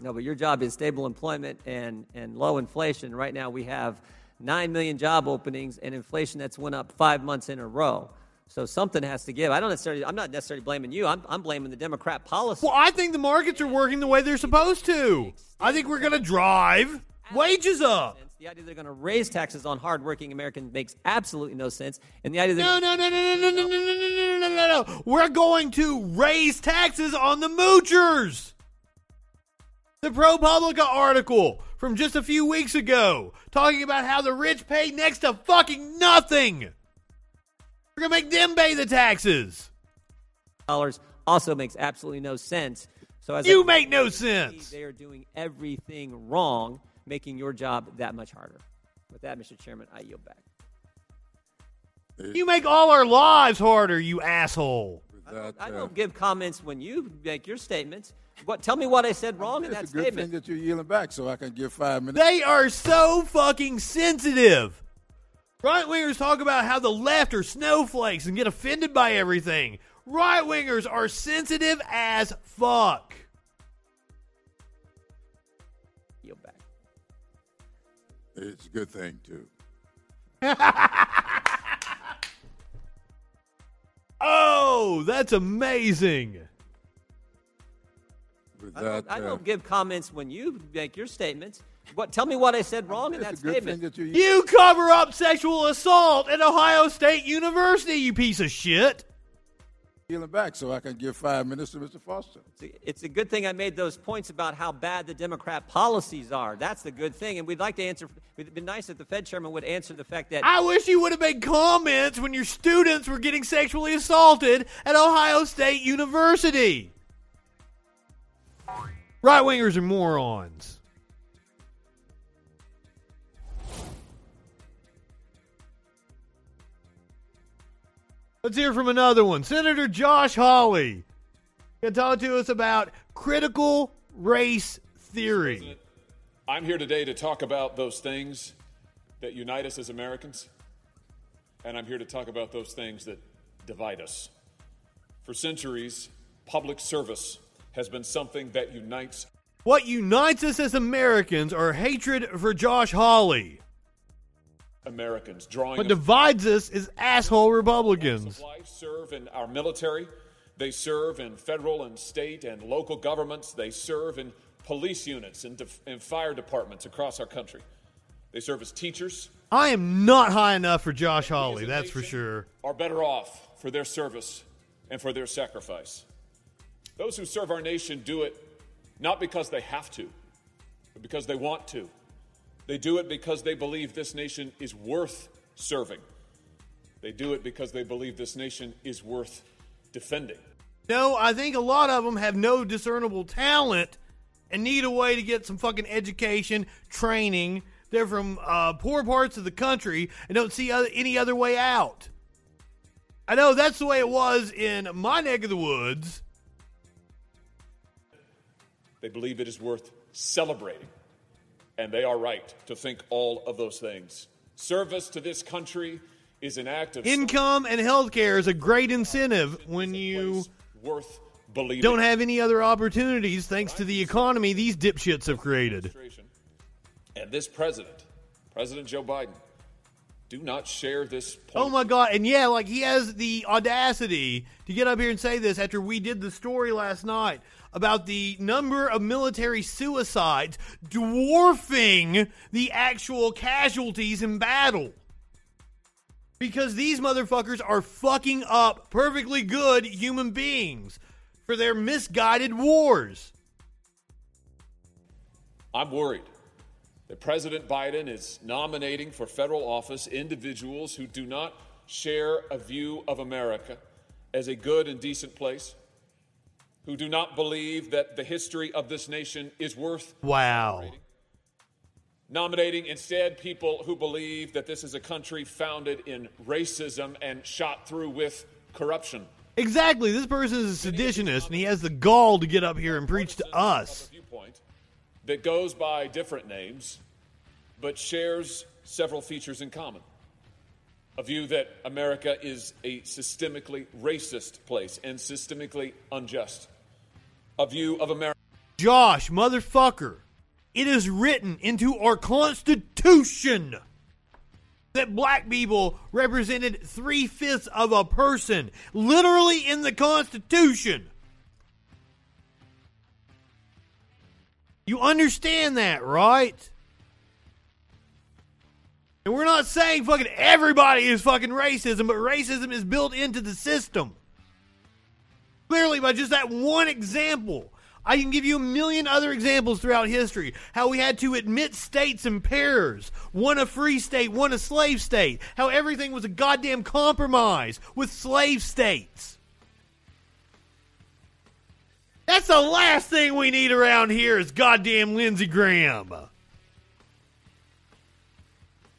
[SPEAKER 6] No, but your job is stable employment and, and low inflation. Right now, we have 9 million job openings and inflation that's went up five months in a row. So something has to give. I don't necessarily, I'm not necessarily blaming you. I'm, I'm blaming the Democrat policy.
[SPEAKER 2] Well, I think the markets are working the way they're supposed to. I think we're going to drive wages up.
[SPEAKER 6] The idea they're going to raise taxes on hardworking Americans makes absolutely no sense. And the idea that
[SPEAKER 2] No, no, no, no, no, no, no, no, no, no, no, no, no. We're going to raise taxes on the moochers. The ProPublica article from just a few weeks ago talking about how the rich pay next to fucking nothing. We're going to make them pay the taxes.
[SPEAKER 6] dollars also makes absolutely no sense. So as
[SPEAKER 2] You
[SPEAKER 6] I-
[SPEAKER 2] make no sense.
[SPEAKER 6] They are doing everything wrong, making your job that much harder. With that, Mr. Chairman, I yield back.
[SPEAKER 2] You make all our lives harder, you asshole.
[SPEAKER 8] That,
[SPEAKER 6] I
[SPEAKER 8] uh,
[SPEAKER 6] don't give comments when you make your statements. What? Tell me what I said wrong in that
[SPEAKER 8] it's a good
[SPEAKER 6] statement.
[SPEAKER 8] thing that you're yielding back so I can give five minutes.
[SPEAKER 2] They are so fucking sensitive Right wingers talk about how the left are snowflakes and get offended by everything. Right wingers are sensitive as fuck.
[SPEAKER 8] It's a good thing, too.
[SPEAKER 2] Oh, that's amazing.
[SPEAKER 8] With
[SPEAKER 6] I don't, I
[SPEAKER 8] uh,
[SPEAKER 6] don't give comments when you make your statements. What? Tell me what I said wrong in that
[SPEAKER 8] it's a good
[SPEAKER 6] statement.
[SPEAKER 8] that you.
[SPEAKER 2] You cover up sexual assault at Ohio State University, you piece of shit.
[SPEAKER 8] Healing back so I can give five minutes to Mr. Foster.
[SPEAKER 6] It's a- It's a good thing I made those points about how bad the Democrat policies are. That's the good thing. And we'd like to answer, it'd be nice if the Fed chairman would answer the fact that
[SPEAKER 2] I wish you would have made comments when your students were getting sexually assaulted at Ohio State University. Right wingers are morons. Let's hear from another one. Senator Josh Hawley can talk to us about critical race theory.
[SPEAKER 9] I'm here today to talk about those things that unite us as Americans, and I'm here to talk about those things that divide us. For centuries, public service has been something that unites
[SPEAKER 2] What unites us as Americans are hatred for Josh Hawley.
[SPEAKER 9] Americans, drawing
[SPEAKER 2] What divides us is asshole Republicans.
[SPEAKER 9] life serve in our military. They serve in federal and state and local governments. They serve in police units and, def- and fire departments across our country. They serve as teachers.
[SPEAKER 2] I am not high enough for Josh Hawley, that's for sure.
[SPEAKER 9] Are better off for their service and for their sacrifice. Those who serve our nation do it not because they have to, but because they want to. They do it because they believe this nation is worth serving. They do it because they believe this nation is worth defending.
[SPEAKER 2] No, I think a lot of them have no discernible talent and need a way to get some fucking education, training. They're from uh, poor parts of the country and don't see other, any other way out. I know that's the way it was in my neck of the woods.
[SPEAKER 9] They believe it is worth celebrating. And they are right to think all of those things. Service to this country is an act of
[SPEAKER 2] Income and health care is a great incentive when you
[SPEAKER 9] worth believing.
[SPEAKER 2] don't have any other opportunities thanks to the economy these dipshits have created.
[SPEAKER 9] and this president, President Joe Biden, do not share this oh point.
[SPEAKER 2] Oh my god! And yeah, like he has the audacity to get up here and say this after we did the story last night about the number of military suicides dwarfing the actual casualties in battle. Because these motherfuckers are fucking up perfectly good human beings for their misguided wars.
[SPEAKER 9] I'm worried that President Biden is nominating for federal office individuals who do not share a view of America as a good and decent place, who do not believe that the history of this nation is worth
[SPEAKER 2] Wow.
[SPEAKER 9] nominating instead people who believe that this is a country founded in racism and shot through with corruption.
[SPEAKER 2] Exactly. This person is a seditionist and he has the gall to get up here and preach to us.
[SPEAKER 9] viewpoint that goes by different names, but shares several features in common. A view that America is a systemically racist place and systemically unjust. A view of America.
[SPEAKER 2] Josh, motherfucker, it is written into our Constitution that black people represented three fifths of a person. Literally in the Constitution. You understand that, right? And we're not saying fucking everybody is fucking racism, but racism is built into the system. Clearly, by just that one example. I can give you a million other examples throughout history. How we had to admit states in pairs. One a free state, one a slave state. How everything was a goddamn compromise with slave states. That's the last thing we need around here is goddamn Lindsey Graham.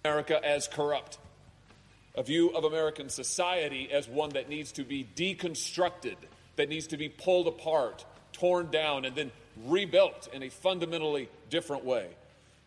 [SPEAKER 9] America as corrupt, a view of American society as one that needs to be deconstructed, that needs to be pulled apart, torn down, and then rebuilt in a fundamentally different way.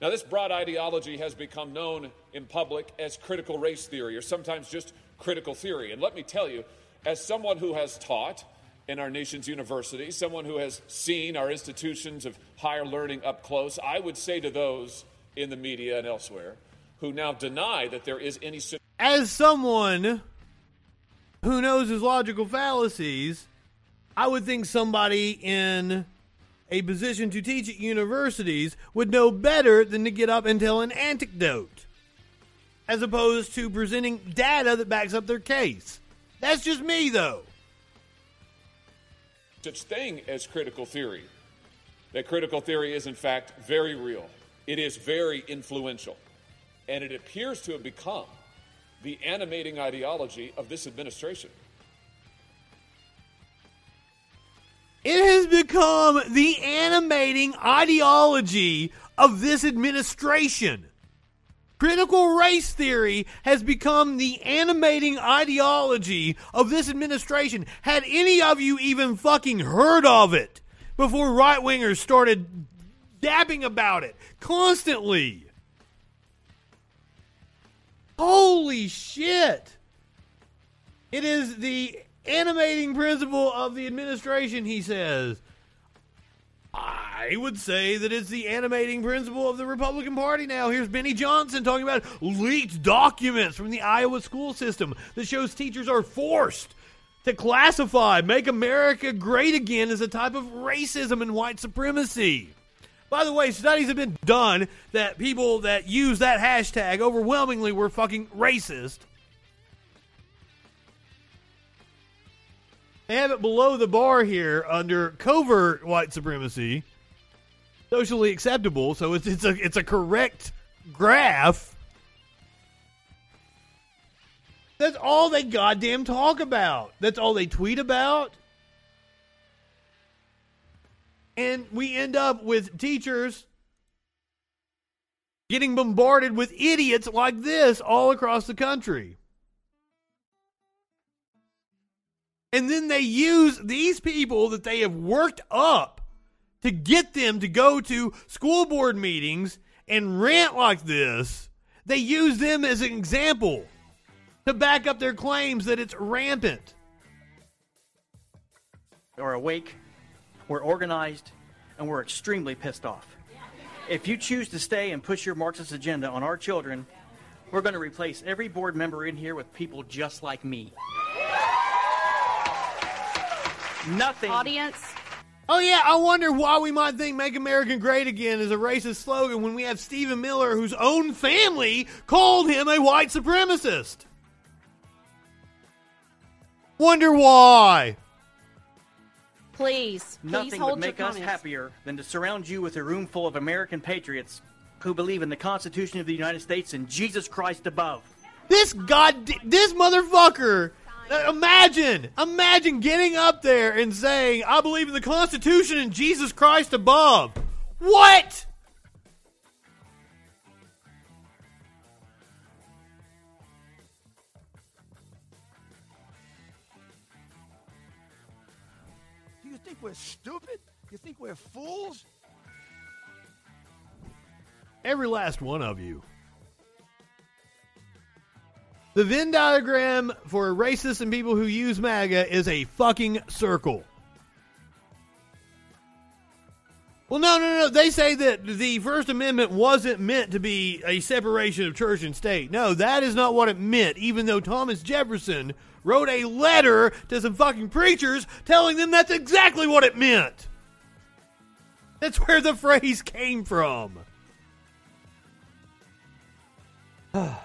[SPEAKER 9] Now, this broad ideology has become known in public as critical race theory, or sometimes just critical theory. And let me tell you, as someone who has taught in our nation's universities, someone who has seen our institutions of higher learning up close, I would say to those in the media and elsewhere who now deny that there is any.
[SPEAKER 2] As someone who knows his logical fallacies, I would think somebody in a position to teach at universities would know better than to get up and tell an anecdote as opposed to presenting data that backs up their case. That's just me, though.
[SPEAKER 9] Such thing as critical theory. That critical theory is, in fact, very real. It is very influential. And it appears to have become the animating ideology of this administration.
[SPEAKER 2] It has become the animating ideology of this administration. Critical race theory has become the animating ideology of this administration. Had any of you even fucking heard of it before right wingers started dabbing about it constantly? Holy shit! It is the animating principle of the administration, he says. I would say that it's the animating principle of the Republican Party now. Here's Benny Johnson talking about leaked documents from the Iowa school system that shows teachers are forced to classify Make America Great Again as a type of racism and white supremacy. By the way, studies have been done that people that use that hashtag overwhelmingly were fucking racist. They have it below the bar here under covert white supremacy, socially acceptable. So it's it's a it's a correct graph. That's all they goddamn talk about. That's all they tweet about. And we end up with teachers getting bombarded with idiots like this all across the country. And then they use these people that they have worked up to get them to go to school board meetings and rant like this. They use them as an example to back up their claims that it's rampant.
[SPEAKER 10] We're awake, we're organized, and we're extremely pissed off. If you choose to stay and push your Marxist agenda on our children, we're going to replace every board member in here with people just like me. Nothing.
[SPEAKER 11] Audience.
[SPEAKER 2] Oh yeah, I wonder why we might think "Make America Great Again" is a racist slogan when we have Stephen Miller, whose own family called him a white supremacist. Wonder why?
[SPEAKER 11] Please, please
[SPEAKER 10] Nothing
[SPEAKER 11] hold
[SPEAKER 10] would make us
[SPEAKER 11] comments.
[SPEAKER 10] happier than to surround you with a room full of American patriots who believe in the Constitution of the United States and Jesus Christ above.
[SPEAKER 2] This god, this motherfucker. Imagine, imagine getting up there and saying, "I believe in the Constitution and Jesus Christ above." What?
[SPEAKER 8] Do you think we're stupid? You think we're fools?
[SPEAKER 2] Every last one of you. The Venn diagram for racists and people who use MAGA is a fucking circle. Well, no, no, no. They say that the First Amendment wasn't meant to be a separation of church and state. No, that is not what it meant, even though Thomas Jefferson wrote a letter to some fucking preachers telling them that's exactly what it meant. That's where the phrase came from.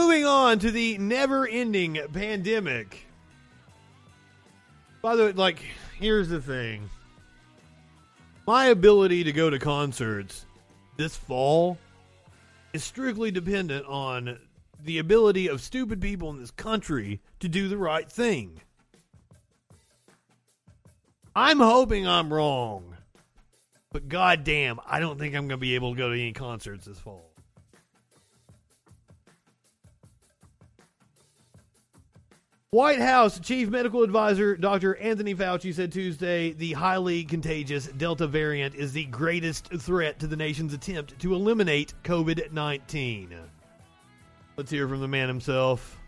[SPEAKER 2] Moving on to the never ending pandemic. By the way, like, here's the thing my ability to go to concerts this fall is strictly dependent on the ability of stupid people in this country to do the right thing. I'm hoping I'm wrong, but goddamn, I don't think I'm going to be able to go to any concerts this fall. White House Chief Medical Advisor Dr. Anthony Fauci said Tuesday the highly contagious Delta variant is the greatest threat to the nation's attempt to eliminate COVID 19. Let's hear from the man himself.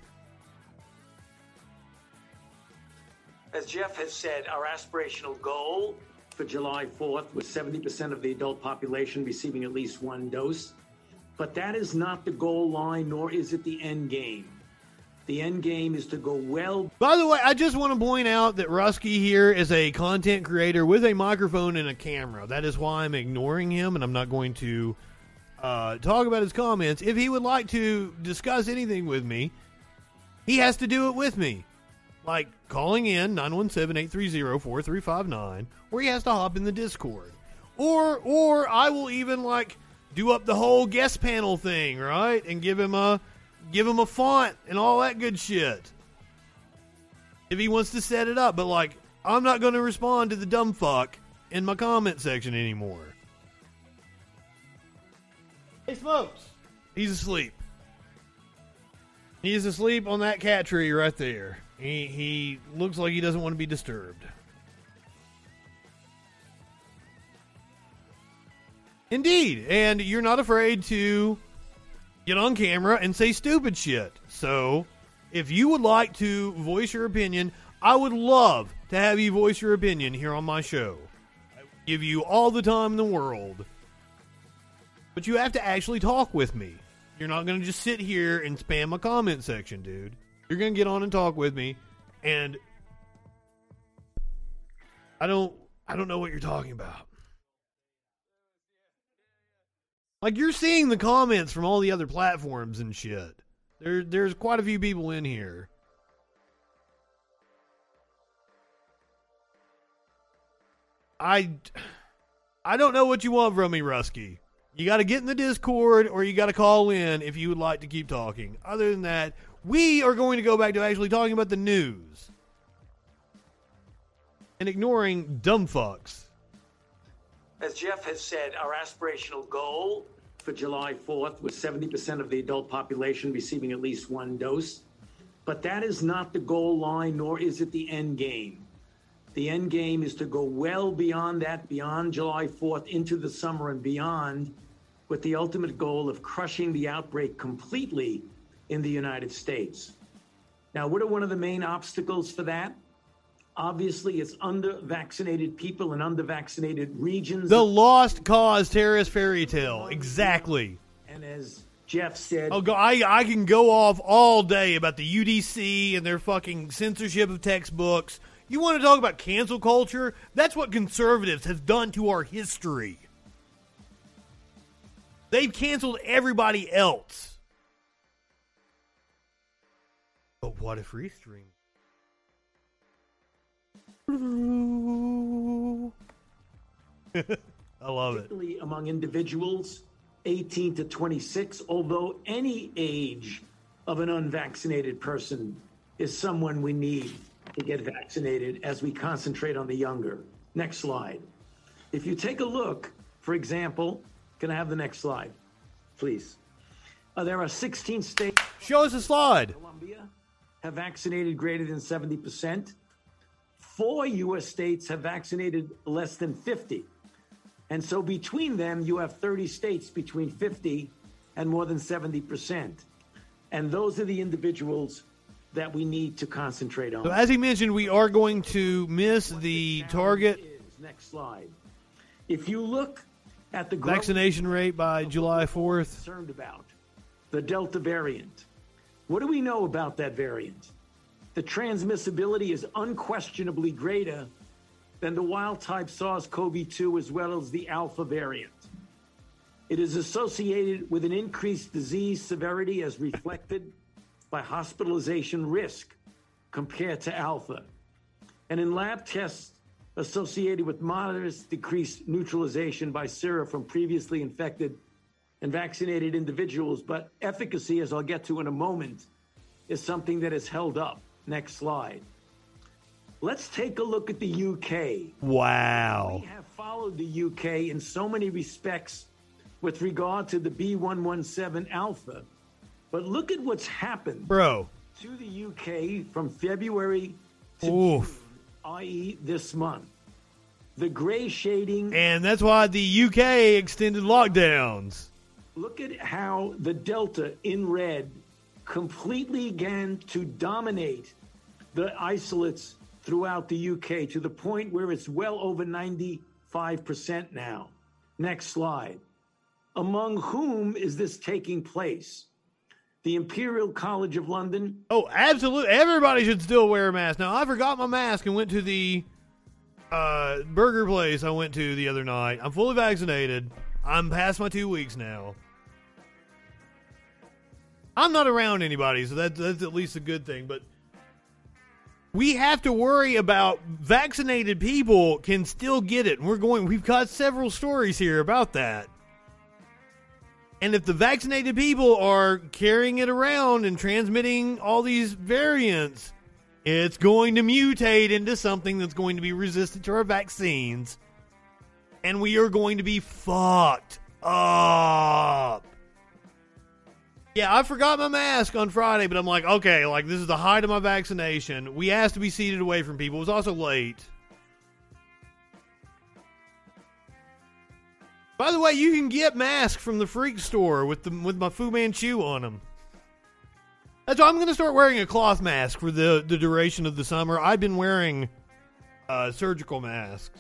[SPEAKER 12] As Jeff has said, our aspirational goal for July 4th was 70% of the adult population receiving at least one dose. But that is not the goal line, nor is it the end game. The end game is to go well.
[SPEAKER 2] By the way, I just want to point out that Rusky here is a content creator with a microphone and a camera. That is why I'm ignoring him, and I'm not going to uh, talk about his comments. If he would like to discuss anything with me, he has to do it with me. Like calling in 917-830-4359, or he has to hop in the Discord. Or or I will even like do up the whole guest panel thing, right? And give him a give him a font and all that good shit. If he wants to set it up, but like I'm not going to respond to the dumb fuck in my comment section anymore. Hey smokes. He's asleep. He's asleep on that cat tree right there. He he looks like he doesn't want to be disturbed. Indeed, and you're not afraid to get on camera and say stupid shit. So, if you would like to voice your opinion, I would love to have you voice your opinion here on my show. I give you all the time in the world. But you have to actually talk with me. You're not going to just sit here and spam my comment section, dude. You're going to get on and talk with me and I don't I don't know what you're talking about. Like you're seeing the comments from all the other platforms and shit. There there's quite a few people in here. I I don't know what you want from me, Rusky. You got to get in the Discord or you got to call in if you would like to keep talking. Other than that, we are going to go back to actually talking about the news and ignoring dumb fucks.
[SPEAKER 12] As Jeff has said, our aspirational goal for July 4th with 70% of the adult population receiving at least one dose. But that is not the goal line, nor is it the end game. The end game is to go well beyond that, beyond July 4th, into the summer and beyond, with the ultimate goal of crushing the outbreak completely in the United States. Now, what are one of the main obstacles for that? Obviously, it's under vaccinated people and under vaccinated regions.
[SPEAKER 2] The lost cause terrorist fairy tale. Exactly.
[SPEAKER 12] And as Jeff said,
[SPEAKER 2] Oh, go, I, I can go off all day about the UDC and their fucking censorship of textbooks. You want to talk about cancel culture? That's what conservatives have done to our history. They've canceled everybody else. But what if Restream? I love it.
[SPEAKER 12] among individuals 18 to 26, although any age of an unvaccinated person is someone we need to get vaccinated as we concentrate on the younger. Next slide. If you take a look, for example, can I have the next slide, please? Uh, there are 16 states.
[SPEAKER 2] Show us a slide.
[SPEAKER 12] Columbia have vaccinated greater than 70%. Four U.S. states have vaccinated less than 50. And so between them, you have 30 states between 50 and more than 70%. And those are the individuals that we need to concentrate on.
[SPEAKER 2] So, as he mentioned, we are going to miss the target
[SPEAKER 12] Next slide. If you look at the
[SPEAKER 2] vaccination rate by July 4th.
[SPEAKER 12] concerned about the Delta variant, what do we know about that variant? The transmissibility is unquestionably greater than the wild type SARS CoV 2 as well as the Alpha variant. It is associated with an increased disease severity as reflected by hospitalization risk compared to Alpha. And in lab tests associated with modest decreased neutralization by sera from previously infected and vaccinated individuals, but efficacy, as I'll get to in a moment, is something that is held up. Next slide. Let's take a look at the UK.
[SPEAKER 2] Wow.
[SPEAKER 12] We have followed the UK in so many respects with regard to the B117 Alpha. But look at what's happened.
[SPEAKER 2] Bro,
[SPEAKER 12] to the UK from February to. June, i.e., this month. The gray shading.
[SPEAKER 2] And that's why the UK extended lockdowns.
[SPEAKER 12] Look at how the Delta in red completely began to dominate the isolates throughout the UK to the point where it's well over 95% now. Next slide. Among whom is this taking place? The Imperial College of London,
[SPEAKER 2] Oh, absolutely. Everybody should still wear a mask. Now, I forgot my mask and went to the uh, burger place I went to the other night. I'm fully vaccinated. I'm past my two weeks now. I'm not around anybody, so that's, that's at least a good thing. But we have to worry about vaccinated people can still get it. And we're going, we've got several stories here about that. And if the vaccinated people are carrying it around and transmitting all these variants, it's going to mutate into something that's going to be resistant to our vaccines. And we are going to be fucked up. Yeah, I forgot my mask on Friday, but I'm like, okay, like this is the height of my vaccination. We asked to be seated away from people. It was also late. By the way, you can get masks from the freak store with the with my Fu Manchu on them. That's why I'm going to start wearing a cloth mask for the the duration of the summer. I've been wearing uh, surgical masks.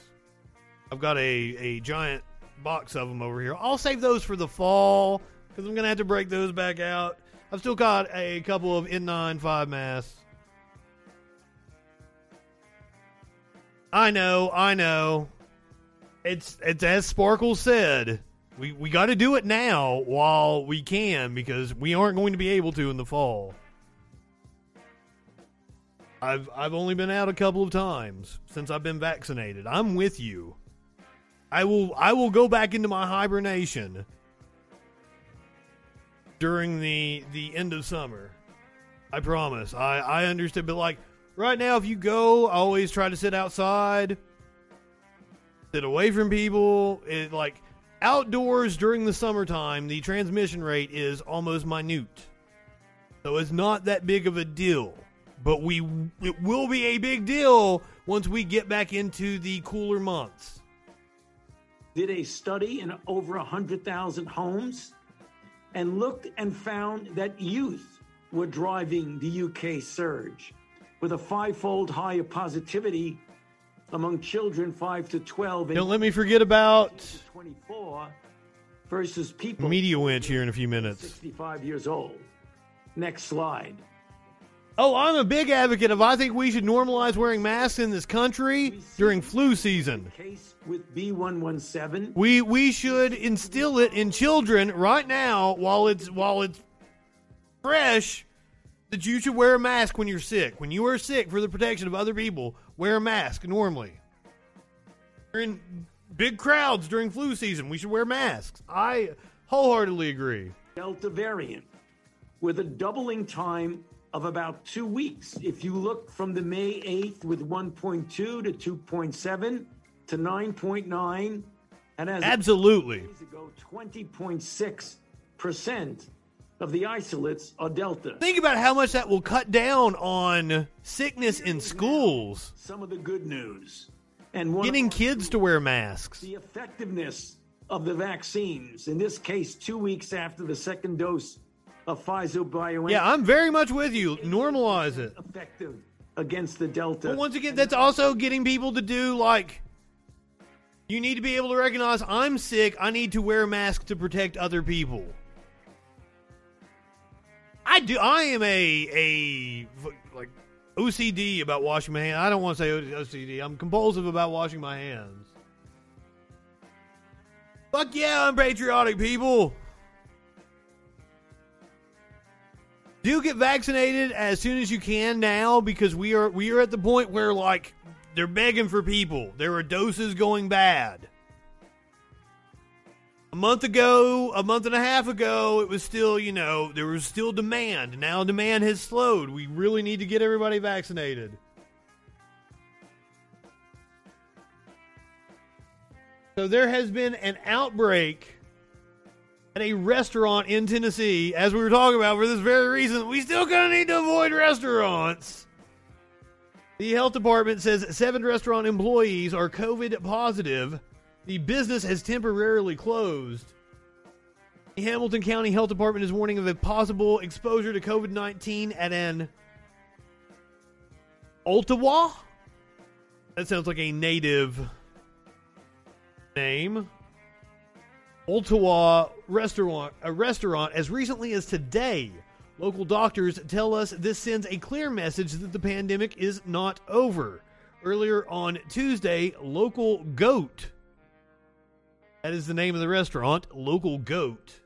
[SPEAKER 2] I've got a a giant box of them over here. I'll save those for the fall because I'm going to have to break those back out. I've still got a couple of N95 masks. I know, I know. It's it's as Sparkle said. We we got to do it now while we can because we aren't going to be able to in the fall. I've I've only been out a couple of times since I've been vaccinated. I'm with you. I will I will go back into my hibernation during the the end of summer. I promise. I I understand but like right now if you go, I always try to sit outside sit away from people. It like outdoors during the summertime, the transmission rate is almost minute, so it's not that big of a deal. But we it will be a big deal once we get back into the cooler months.
[SPEAKER 12] did a study in over 100,000 homes and looked and found that youth were driving the UK surge with a fivefold higher positivity among children 5 to 12
[SPEAKER 2] Don't let me forget about
[SPEAKER 12] 24 versus people
[SPEAKER 2] Media Winch here in a few minutes.
[SPEAKER 12] 65 years old. Next slide.
[SPEAKER 2] Oh, I'm a big advocate of I think we should normalize wearing masks in this country during flu season.
[SPEAKER 12] Case with B117
[SPEAKER 2] We we should instill it in children right now while it's while it's fresh that you should wear a mask when you're sick. When you are sick for the protection of other people, wear a mask normally. We're in big crowds during flu season. We should wear masks. I wholeheartedly agree.
[SPEAKER 12] Delta variant with a doubling time of about two weeks. If you look from the May 8th with 1.2 to 2.7 to 9.9, and as
[SPEAKER 2] Absolutely.
[SPEAKER 12] days ago, 20.6 percent of the isolates are Delta.
[SPEAKER 2] Think about how much that will cut down on sickness in schools.
[SPEAKER 12] Some of the good news and one
[SPEAKER 2] Getting kids to wear masks.
[SPEAKER 12] the effectiveness of the vaccines. In this case, two weeks after the second dose of Pfizer BioNTech.
[SPEAKER 2] Yeah, I'm very much with you. Normalize it.
[SPEAKER 12] effective against the Delta.
[SPEAKER 2] But once again, that's also getting people to do like you need to be able to recognize I'm sick. I need to wear a mask to protect other people. I do. I am a a like OCD about washing my hands. I don't want to say OCD. I'm compulsive about washing my hands. Fuck yeah, I'm patriotic, people. do get vaccinated as soon as you can now because we are we are at the point where like they're begging for people. There are doses going bad. A month ago, a month and a half ago, it was still, you know, there was still demand. Now demand has slowed. We really need to get everybody vaccinated. So there has been an outbreak at a restaurant in Tennessee, as we were talking about for this very reason. We still kind of need to avoid restaurants. The health department says seven restaurant employees are COVID positive. The business has temporarily closed. The Hamilton County Health Department is warning of a possible exposure to COVID 19 at an Ottawa? That sounds like a native name. Ottawa restaurant, a restaurant as recently as today. Local doctors tell us this sends a clear message that the pandemic is not over. Earlier on Tuesday, Local Goat, that is the name of the restaurant, Local Goat,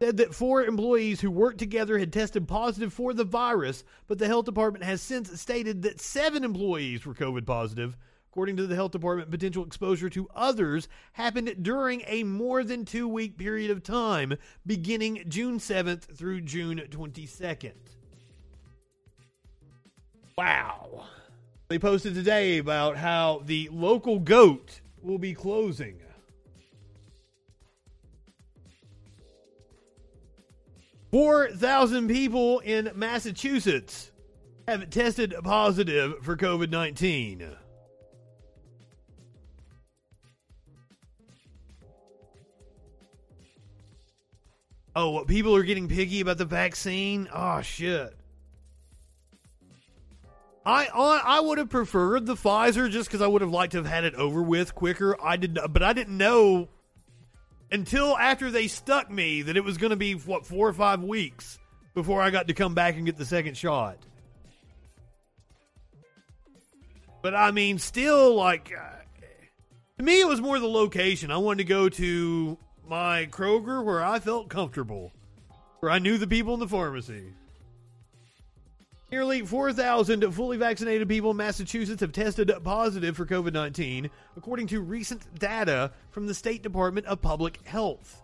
[SPEAKER 2] said that four employees who worked together had tested positive for the virus, but the health department has since stated that seven employees were COVID positive. According to the health department, potential exposure to others happened during a more than two week period of time, beginning June 7th through June 22nd. Wow. They posted today about how the local goat will be closing. Four thousand people in Massachusetts have tested positive for COVID 19. Oh, people are getting picky about the vaccine? Oh shit. I I would have preferred the Pfizer just because I would have liked to have had it over with quicker. I did, but I didn't know until after they stuck me that it was going to be what four or five weeks before I got to come back and get the second shot. But I mean, still, like uh, to me, it was more the location. I wanted to go to my Kroger where I felt comfortable, where I knew the people in the pharmacy. Nearly 4,000 fully vaccinated people in Massachusetts have tested positive for COVID 19, according to recent data from the State Department of Public Health.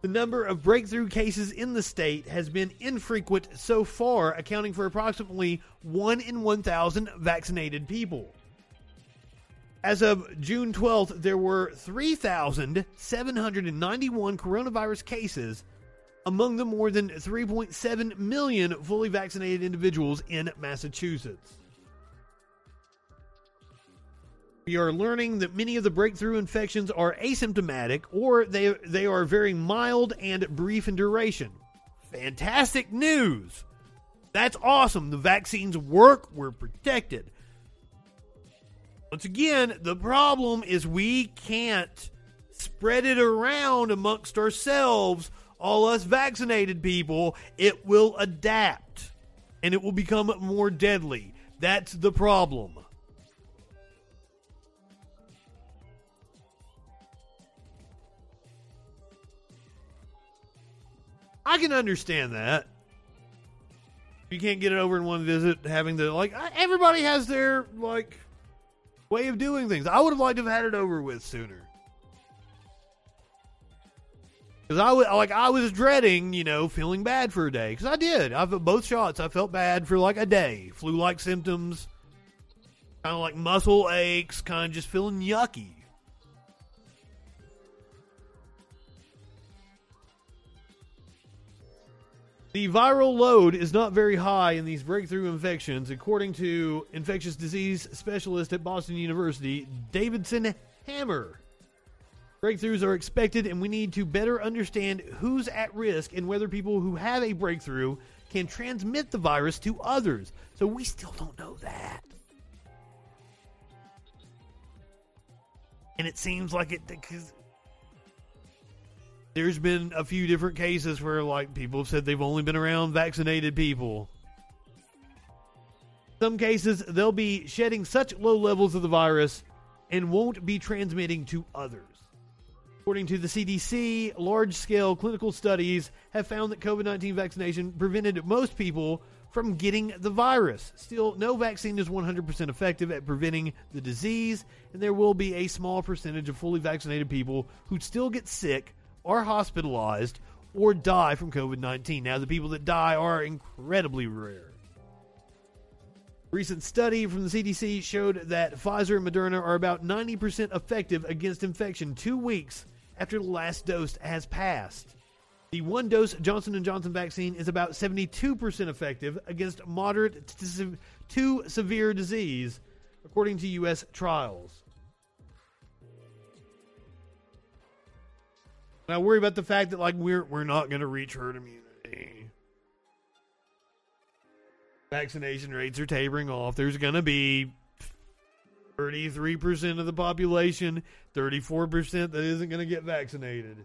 [SPEAKER 2] The number of breakthrough cases in the state has been infrequent so far, accounting for approximately 1 in 1,000 vaccinated people. As of June 12th, there were 3,791 coronavirus cases among the more than 3.7 million fully vaccinated individuals in Massachusetts. We are learning that many of the breakthrough infections are asymptomatic or they, they are very mild and brief in duration. Fantastic news! That's awesome. The vaccines work, we're protected. Once again, the problem is we can't spread it around amongst ourselves, all us vaccinated people. It will adapt and it will become more deadly. That's the problem. I can understand that. You can't get it over in one visit, having to like everybody has their like way of doing things. I would have liked to have had it over with sooner. Because I was like I was dreading, you know, feeling bad for a day. Because I did. I've both shots. I felt bad for like a day, flu-like symptoms, kind of like muscle aches, kind of just feeling yucky. The viral load is not very high in these breakthrough infections, according to infectious disease specialist at Boston University, Davidson Hamer. Breakthroughs are expected, and we need to better understand who's at risk and whether people who have a breakthrough can transmit the virus to others. So we still don't know that. And it seems like it because there's been a few different cases where like people have said they've only been around vaccinated people. Some cases they'll be shedding such low levels of the virus and won't be transmitting to others. According to the CDC, large scale clinical studies have found that COVID 19 vaccination prevented most people from getting the virus. Still, no vaccine is 100% effective at preventing the disease, and there will be a small percentage of fully vaccinated people who still get sick, are hospitalized, or die from COVID 19. Now, the people that die are incredibly rare. Recent study from the CDC showed that Pfizer and Moderna are about 90% effective against infection two weeks after the last dose has passed. The one dose Johnson & Johnson vaccine is about 72% effective against moderate to severe disease, according to U.S. trials. And I worry about the fact that like we're we're not going to reach herd immunity. Vaccination rates are tapering off. There's going to be 33% of the population, 34% that isn't going to get vaccinated.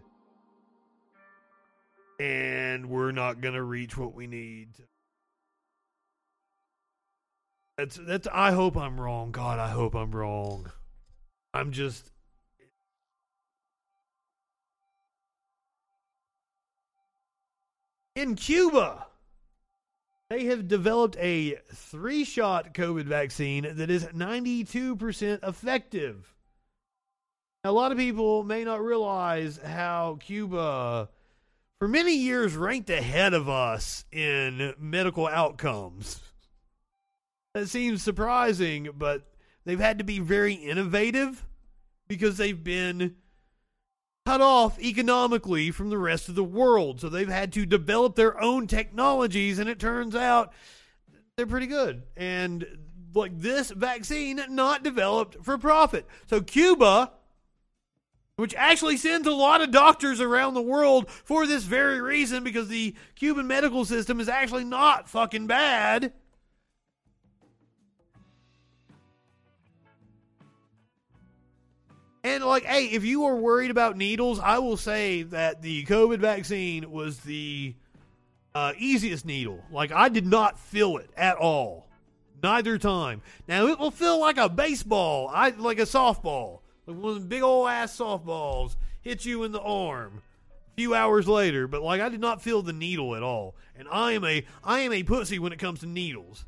[SPEAKER 2] And we're not going to reach what we need. That's that's I hope I'm wrong. God, I hope I'm wrong. I'm just in Cuba. They have developed a three shot COVID vaccine that is 92% effective. A lot of people may not realize how Cuba, for many years, ranked ahead of us in medical outcomes. That seems surprising, but they've had to be very innovative because they've been cut off economically from the rest of the world. So they've had to develop their own technologies, and it turns out they're pretty good. And like this vaccine, not developed for profit. So Cuba, which actually sends a lot of doctors around the world for this very reason, because the Cuban medical system is actually not fucking bad. And like, hey, if you are worried about needles, I will say that the COVID vaccine was the uh, easiest needle. Like, I did not feel it at all, neither time. Now it will feel like a baseball, I like a softball, like one of the big old ass softballs hit you in the arm. A few hours later, but like I did not feel the needle at all, and I am a I am a pussy when it comes to needles.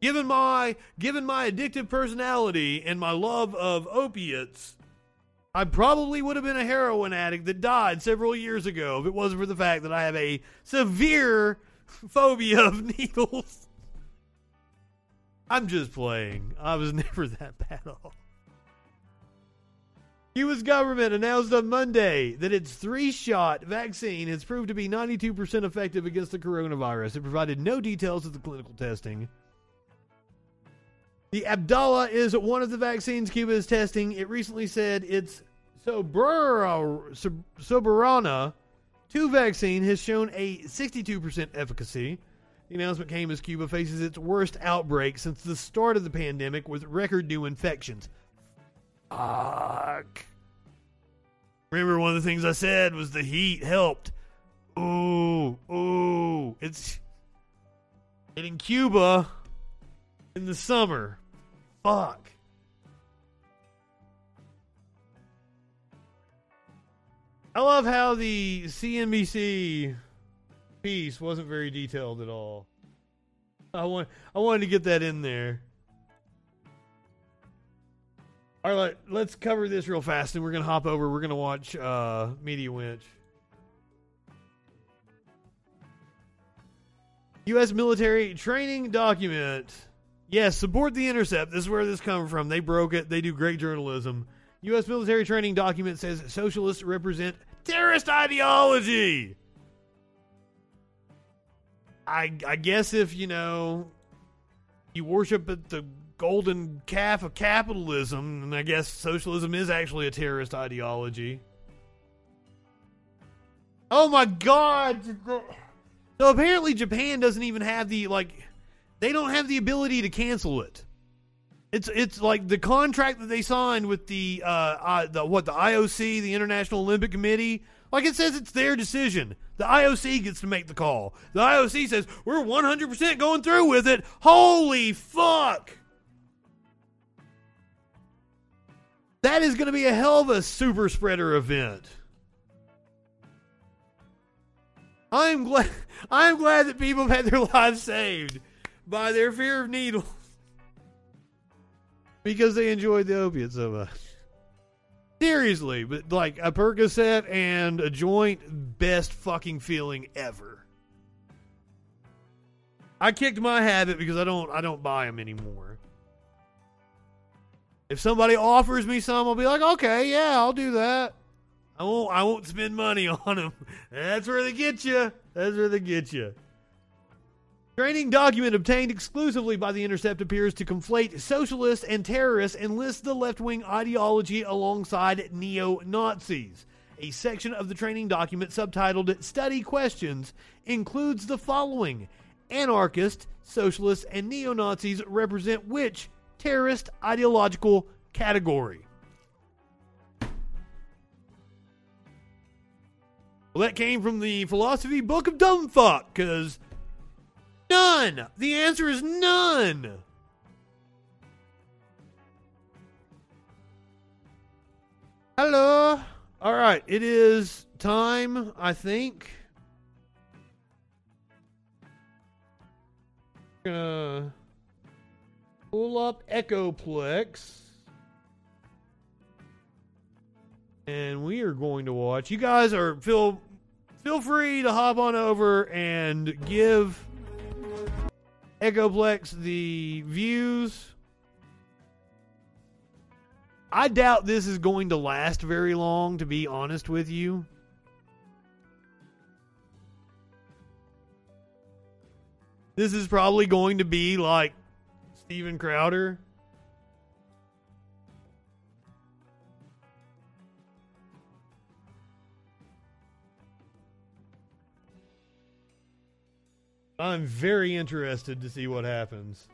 [SPEAKER 2] Given my given my addictive personality and my love of opiates, I probably would have been a heroin addict that died several years ago if it wasn't for the fact that I have a severe phobia of needles. I'm just playing. I was never that bad off. U.S. government announced on Monday that its three-shot vaccine has proved to be 92% effective against the coronavirus. It provided no details of the clinical testing. The Abdala is one of the vaccines Cuba is testing. It recently said its Soberana 2 vaccine has shown a 62% efficacy. The announcement came as Cuba faces its worst outbreak since the start of the pandemic with record new infections. Fuck. Remember, one of the things I said was the heat helped. Ooh, ooh. It's And in Cuba in the summer. Fuck. I love how the CNBC piece wasn't very detailed at all. I want I wanted to get that in there. All right, let's cover this real fast, and we're gonna hop over. We're gonna watch uh, Media Winch. U.S. military training document. Yes, support the intercept. This is where this comes from. They broke it. They do great journalism. U.S. military training document says socialists represent terrorist ideology. I, I guess if, you know, you worship at the golden calf of capitalism, and I guess socialism is actually a terrorist ideology. Oh my god! So apparently Japan doesn't even have the, like, they don't have the ability to cancel it. It's it's like the contract that they signed with the uh, uh, the what the IOC, the International Olympic Committee. Like it says, it's their decision. The IOC gets to make the call. The IOC says we're 100% going through with it. Holy fuck! That is going to be a hell of a super spreader event. I'm glad. I'm glad that people have had their lives saved by their fear of needles because they enjoyed the opiates so much. Seriously, but like a Percocet and a joint, best fucking feeling ever. I kicked my habit because I don't I don't buy them anymore. If somebody offers me some, I'll be like, okay, yeah, I'll do that. I won't. I won't spend money on them. That's where they get you. That's where they get you. Training document obtained exclusively by The Intercept appears to conflate socialists and terrorists and lists the left wing ideology alongside neo Nazis. A section of the training document subtitled Study Questions includes the following Anarchists, socialists, and neo Nazis represent which terrorist ideological category? Well, that came from the philosophy book of Dumbfuck, because none. The answer is none. Hello. All right, it is time, I think. Gonna pull up Echoplex. and we are going to watch. You guys are feel feel free to hop on over and give Echoplex the views. I doubt this is going to last very long, to be honest with you. This is probably going to be like Steven Crowder. I'm very interested to see what happens.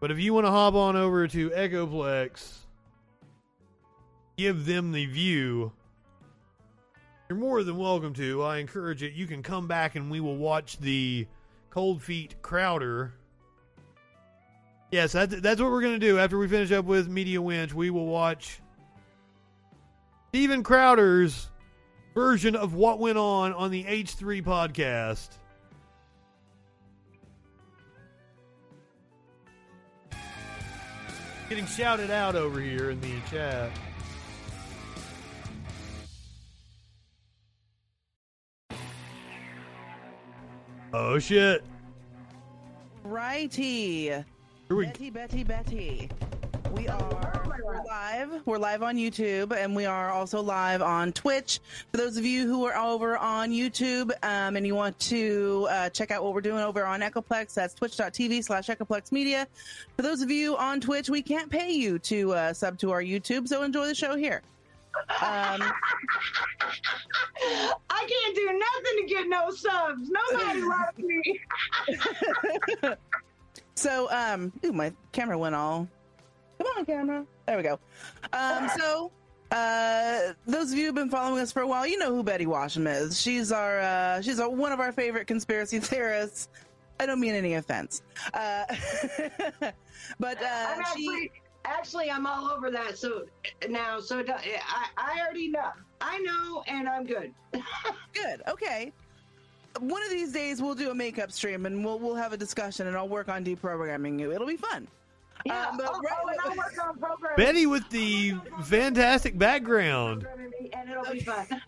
[SPEAKER 2] But if you want to hop on over to Echoplex, give them the view, you're more than welcome to. I encourage it. You can come back and we will watch the Cold Feet Crowder. Yes, that's, that's what we're going to do after we finish up with Media Winch. We will watch Steven Crowder's version of what went on on the H3 podcast. Getting shouted out over here in the chat. Oh shit.
[SPEAKER 13] Righty. Betty, Betty, Betty. We are we're live. We're live on YouTube, and we are also live on Twitch. For those of you who are over on YouTube um, and you want to uh, check out what we're doing over on Echoplex, that's twitch.tv slash Echoplex Media. For those of you on Twitch, we can't pay you to uh, sub to our YouTube, so enjoy the show here. Um,
[SPEAKER 14] I can't do nothing to get no subs. Nobody loves me.
[SPEAKER 13] so, um, ooh, my camera went all. Come on, camera. There we go. Um, so, uh, those of you who've been following us for a while, you know who Betty Washam is. She's our, uh, she's our, one of our favorite conspiracy theorists. I don't mean any offense. Uh, but uh,
[SPEAKER 14] I'm actually, actually, I'm all over that. So now, so I, I already know. I know, and I'm good.
[SPEAKER 13] good. Okay. One of these days, we'll do a makeup stream and we'll we'll have a discussion, and I'll work on deprogramming you. It'll be fun.
[SPEAKER 14] Yeah,
[SPEAKER 13] Um, but
[SPEAKER 14] oh,
[SPEAKER 13] right-
[SPEAKER 14] oh, and I'll work on programming.
[SPEAKER 2] Betty with the fantastic background.
[SPEAKER 14] and it'll be fun.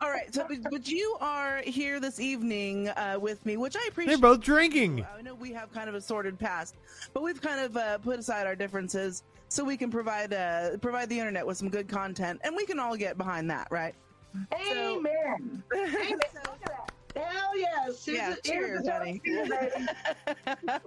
[SPEAKER 13] All right, so but, but you are here this evening uh, with me, which I appreciate.
[SPEAKER 2] They're both drinking.
[SPEAKER 13] I know we have kind of a sordid past, but we've kind of uh, put aside our differences so we can provide uh, provide the internet with some good content, and we can all get behind that, right?
[SPEAKER 14] Amen. Amen. Look at that. Hell yes. Here's
[SPEAKER 13] Yeah,
[SPEAKER 14] a-
[SPEAKER 13] cheers, honey.
[SPEAKER 14] toast to you, baby.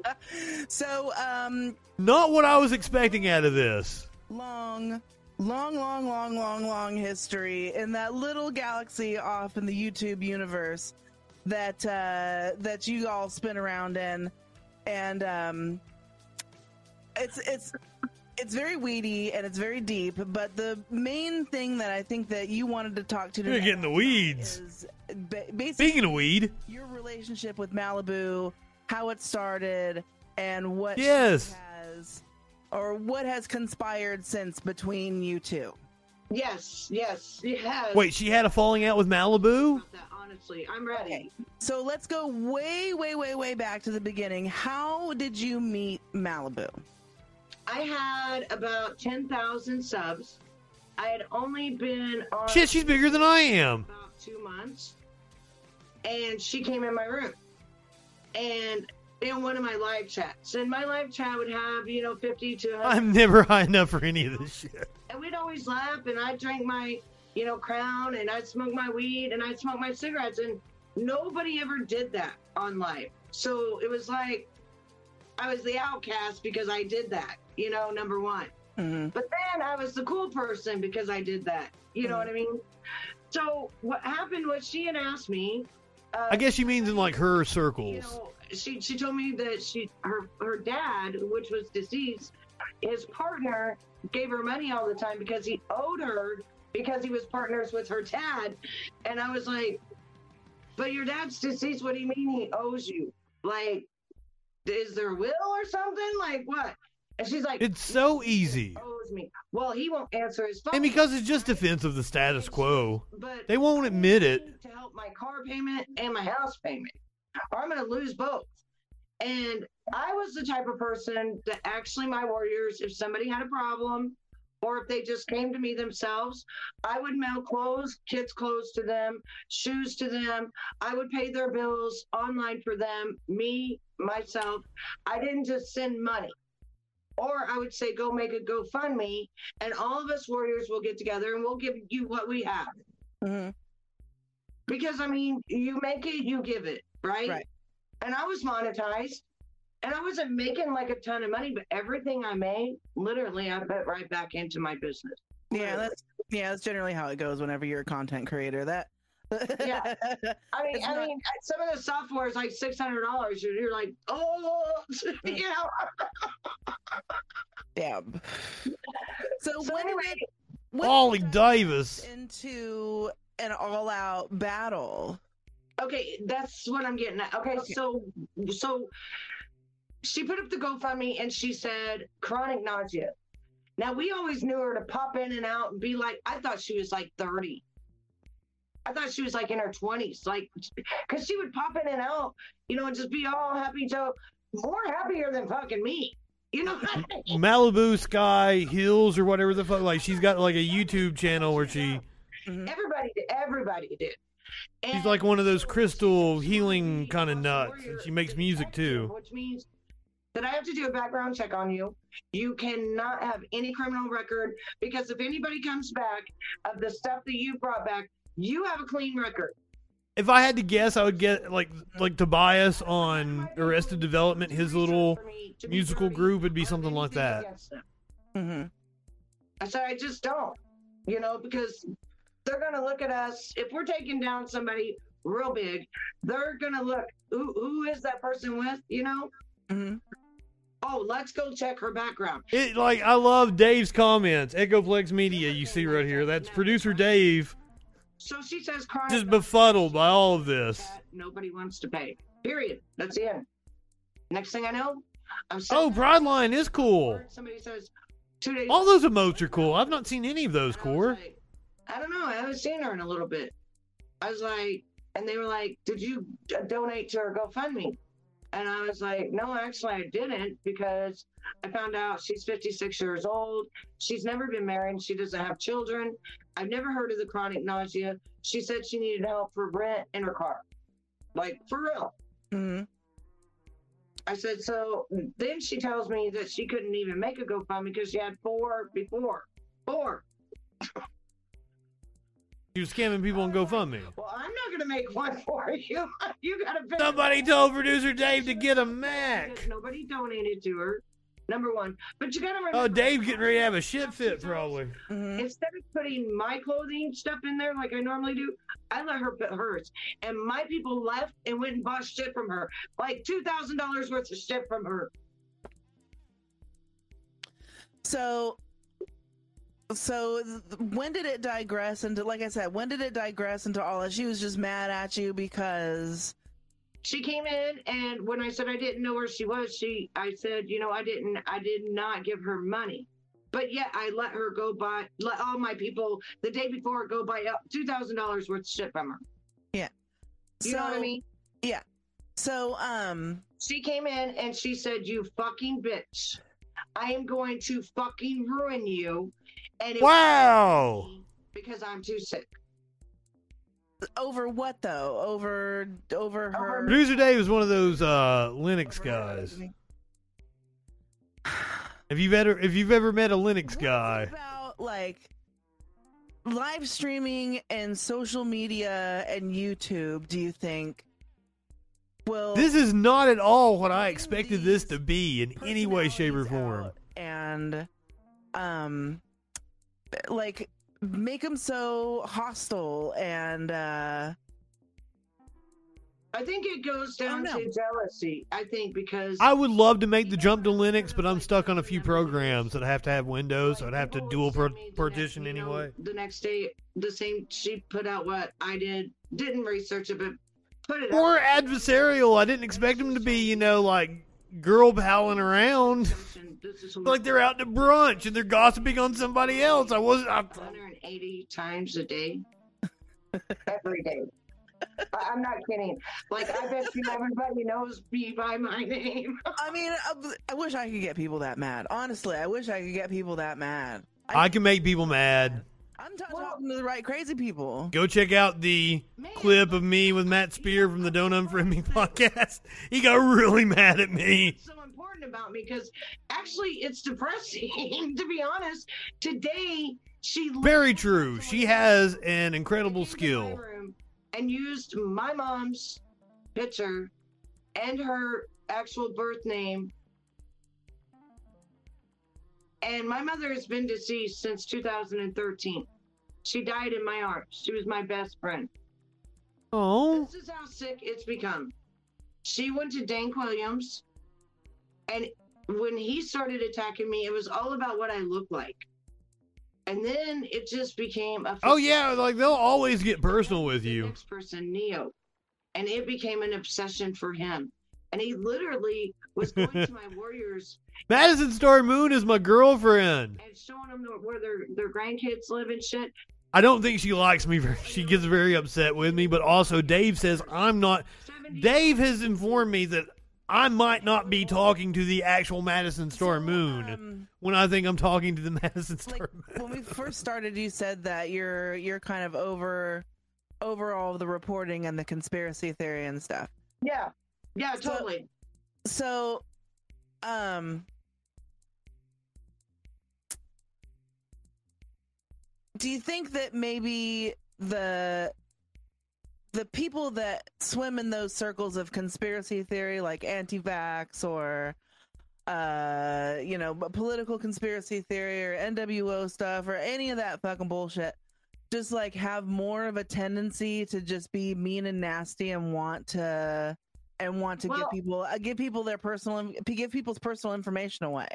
[SPEAKER 13] So, um,
[SPEAKER 2] Not what I was expecting out of this.
[SPEAKER 13] long, long, long, long, long, long history in that little galaxy off in the YouTube universe that uh, that you all spin around in, and um, it's it's it's very weedy and it's very deep. But the main thing that I think that you wanted to talk to
[SPEAKER 2] You're
[SPEAKER 13] today
[SPEAKER 2] getting the weeds.
[SPEAKER 13] is ba- basically
[SPEAKER 2] Speaking of weed,
[SPEAKER 13] your relationship with Malibu, how it started, and what she
[SPEAKER 2] Yes.
[SPEAKER 13] has or what has conspired since between you two.
[SPEAKER 14] Yes, yes, yes.
[SPEAKER 2] wait, she had a falling out with Malibu?
[SPEAKER 14] Honestly, I'm ready.
[SPEAKER 13] So let's go way, way, way, way back to the beginning. How did you meet Malibu?
[SPEAKER 14] I had about 10,000 subs. I had only been on
[SPEAKER 2] Shit, she's bigger than I am.
[SPEAKER 14] about two months. And she came in my room. And in one of my live chats, and my live chat would have you know fifty to. 100
[SPEAKER 2] I'm never high enough for any of this shit.
[SPEAKER 14] and we'd always laugh and I'd drink my, you know, crown and I'd smoke my weed and I'd smoke my cigarettes and nobody ever did that on live. So it was like I was the outcast because I did that, you know, number one.
[SPEAKER 13] Mm-hmm.
[SPEAKER 14] But then I was the cool person because I did that. You know what I mean? So what happened was she had asked me. Uh,
[SPEAKER 2] I guess she means in like her
[SPEAKER 14] you
[SPEAKER 2] circles.
[SPEAKER 14] know, she she told me that she her her dad, which was deceased, his partner gave her money all the time because he owed her because he was partners with her dad, and I was like, but your dad's deceased. What do you mean he owes you? Like, is there a will or something? Like what? And she's like,
[SPEAKER 2] It's so easy.
[SPEAKER 14] owes me. Well, he won't answer his phone.
[SPEAKER 2] And because it's just defense of the status quo,
[SPEAKER 14] But
[SPEAKER 2] they won't admit it.
[SPEAKER 14] to help my car payment and my house payment, or I'm going to lose both. And I was the type of person that actually, my warriors, if somebody had a problem or if they just came to me themselves, I would mail clothes, kids' clothes to them, shoes to them. I would pay their bills online for them, me, myself. I didn't just send money. Or I would say, go make a GoFundMe, and all of us warriors will get together and we'll give you what we have.
[SPEAKER 13] Mm-hmm.
[SPEAKER 14] Because I mean, you make it, you give it, right?
[SPEAKER 13] Right.
[SPEAKER 14] And I was monetized, and I wasn't making like a ton of money, but everything I made, literally, I put right back into my business.
[SPEAKER 13] Yeah, that's yeah, that's generally how it goes whenever you're a content creator. That
[SPEAKER 14] yeah. I mean,
[SPEAKER 13] It's
[SPEAKER 14] I
[SPEAKER 13] not-
[SPEAKER 14] mean, some of the software is like six hundred dollars. You're, you're like, oh, you know.
[SPEAKER 13] Damn. So, when
[SPEAKER 14] anyway,
[SPEAKER 13] did it, when
[SPEAKER 2] Ollie
[SPEAKER 13] did
[SPEAKER 2] Davis.
[SPEAKER 13] into an all-out battle?
[SPEAKER 14] Okay, that's what I'm getting at. Okay, so so she put up the GoFundMe and she said chronic nausea. Now we always knew her to pop in and out and be like, I thought she was like 30. I thought she was like in her 20s, like, because she would pop in and out, you know, and just be all happy, so more happier than fucking me. You know what I mean?
[SPEAKER 2] Malibu Sky Hills or whatever the fuck. Like she's got like a YouTube channel where she mm-hmm.
[SPEAKER 14] Everybody did. Everybody did.
[SPEAKER 2] she's like one of those crystal healing kind of nuts, and she makes music too.
[SPEAKER 14] which means that I have to do a background check on you. You cannot have any criminal record because if anybody comes back of the stuff that you brought back, you have a clean record.
[SPEAKER 2] If I had to guess, I would get like like Tobias on Arrested Development. His little musical group would be something like that.
[SPEAKER 13] Mm-hmm.
[SPEAKER 14] I said, I just don't, you know, because they're going to look at us. If we're taking down somebody real big, they're going to look, who, who is that person with, you know?
[SPEAKER 13] Mm-hmm.
[SPEAKER 14] Oh, let's go check her background.
[SPEAKER 2] It like I love Dave's comments. Echoplex Media, you see right here. That's producer Dave,
[SPEAKER 14] So she says, crying.
[SPEAKER 2] just befuddled by all of this.
[SPEAKER 14] nobody wants to pay. Period. That's the end. Next thing I know, I'm saying
[SPEAKER 2] Oh, Pride Line is cool.
[SPEAKER 14] Somebody says two days.
[SPEAKER 2] All those emotes are cool. I've not seen any of those, Core.
[SPEAKER 14] I don't know. I haven't seen her in a little bit. I was like, and they were like, "Did you donate to her GoFundMe?" And I was like, "No, actually, I didn't because I found out she's 56 years old. She's never been married. She doesn't have children. I've never heard of the chronic nausea. She said she needed help for rent in her car, like for real."
[SPEAKER 13] Mm-hmm.
[SPEAKER 14] I said, so then she tells me that she couldn't even make a GoFundMe because she had four before. Four.
[SPEAKER 2] You were scamming people on GoFundMe.
[SPEAKER 14] Well, I'm not going to make one for you. you got to
[SPEAKER 2] Somebody told producer Dave to get a Mac.
[SPEAKER 14] Nobody donated to her. Number one. But you got to remember.
[SPEAKER 2] Oh, Dave getting ready to have a shit fit, probably.
[SPEAKER 13] Mm-hmm.
[SPEAKER 14] Instead of putting my clothing stuff in there like I normally do, I let her put hers. And my people left and went and bought shit from her. Like $2,000 worth of shit from her.
[SPEAKER 13] So, so when did it digress into? Like I said, when did it digress into all that? She was just mad at you because
[SPEAKER 14] she came in and when I said I didn't know where she was, she I said, you know, I didn't I did not give her money. But yet I let her go buy let all my people the day before go buy two thousand dollars worth of shit from her.
[SPEAKER 13] Yeah.
[SPEAKER 14] You know what I mean?
[SPEAKER 13] Yeah. So um
[SPEAKER 14] she came in and she said, You fucking bitch. I am going to fucking ruin you and it
[SPEAKER 2] Wow.
[SPEAKER 14] because I'm too sick.
[SPEAKER 13] Over what though? Over over her.
[SPEAKER 2] Producer Dave is one of those uh, Linux guys. If you've ever if you've ever met a Linux guy,
[SPEAKER 13] about like live streaming and social media and YouTube, do you think Well,
[SPEAKER 2] this is not at all what I expected this to be in any way, shape, or form.
[SPEAKER 13] and um like make them so hostile and uh
[SPEAKER 14] I think it goes down to jealousy. I think because
[SPEAKER 2] I would love to make the jump to Linux, but I'm stuck on a few programs that I have to have Windows, so I'd have to dual pro- partition anyway.
[SPEAKER 14] the next day, the same she put out what I did. Didn't research it, but put it
[SPEAKER 2] More
[SPEAKER 14] out.
[SPEAKER 2] adversarial. I didn't expect them to be, you know, like girl palling around, like they're out to brunch and they're gossiping on somebody else. I wasn't. I,
[SPEAKER 14] 180 times a day, every day. I- I'm not kidding. Like I bet you everybody knows me by my name.
[SPEAKER 13] I mean, I, I wish I could get people that mad. Honestly, I wish I could get people that mad.
[SPEAKER 2] I can make people mad.
[SPEAKER 13] I'm t- talking to the right crazy people.
[SPEAKER 2] Go check out the clip of me with Matt Spear from the Don't Unfriend Me podcast. He got really mad at me.
[SPEAKER 14] so important about me because actually it's depressing to be honest. Today she
[SPEAKER 2] Very true. She has an incredible skill.
[SPEAKER 14] and used my mom's picture and her actual birth name. And my mother has been deceased since 2013. She died in my arms. She was my best friend.
[SPEAKER 2] Oh.
[SPEAKER 14] This is how sick it's become. She went to Dank Williams, and when he started attacking me, it was all about what I looked like. And then it just became a
[SPEAKER 2] Oh yeah, like they'll always get personal with you.
[SPEAKER 14] next person, Neo. And it became an obsession for him. And he literally was going to my Warriors
[SPEAKER 2] Madison Star Moon is my girlfriend.
[SPEAKER 14] and showing them where their, their grandkids live and shit.
[SPEAKER 2] I don't think she likes me. She gets very upset with me. But also, Dave says I'm not. Dave has informed me that I might not be talking to the actual Madison Star Moon when I think I'm talking to the Madison Star Moon.
[SPEAKER 13] when we first started, you said that you're you're kind of over over all of the reporting and the conspiracy theory and stuff.
[SPEAKER 14] Yeah. Yeah, totally.
[SPEAKER 13] So, um, do you think that maybe the the people that swim in those circles of conspiracy theory, like anti-vax or uh, you know, political conspiracy theory or NWO stuff or any of that fucking bullshit, just like have more of a tendency to just be mean and nasty and want to and want to
[SPEAKER 14] Well-
[SPEAKER 13] give people uh, give people their personal give people's personal information away.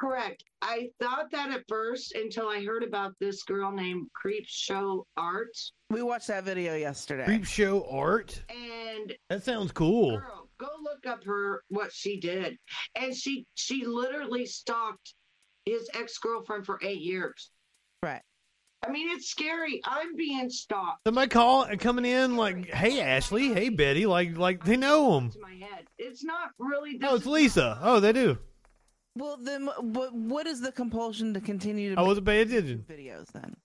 [SPEAKER 14] Correct. I thought that at first until I heard about this girl named Creep Show Art.
[SPEAKER 13] We watched that video yesterday.
[SPEAKER 2] Creep show art.
[SPEAKER 14] And
[SPEAKER 2] That sounds cool.
[SPEAKER 14] girl, go look up her what she did. And she she literally stalked his ex-girlfriend for eight years.
[SPEAKER 13] Right.
[SPEAKER 14] I mean, it's scary. I'm being stalked.
[SPEAKER 2] Somebody call uh, coming in like, "Hey Ashley, hey Betty," like like they know him.
[SPEAKER 14] to my head. It's not really.
[SPEAKER 2] Oh, it's Lisa. Oh, they do.
[SPEAKER 13] Well, then what what is the compulsion to continue to
[SPEAKER 2] I wasn't paying attention.
[SPEAKER 13] videos then?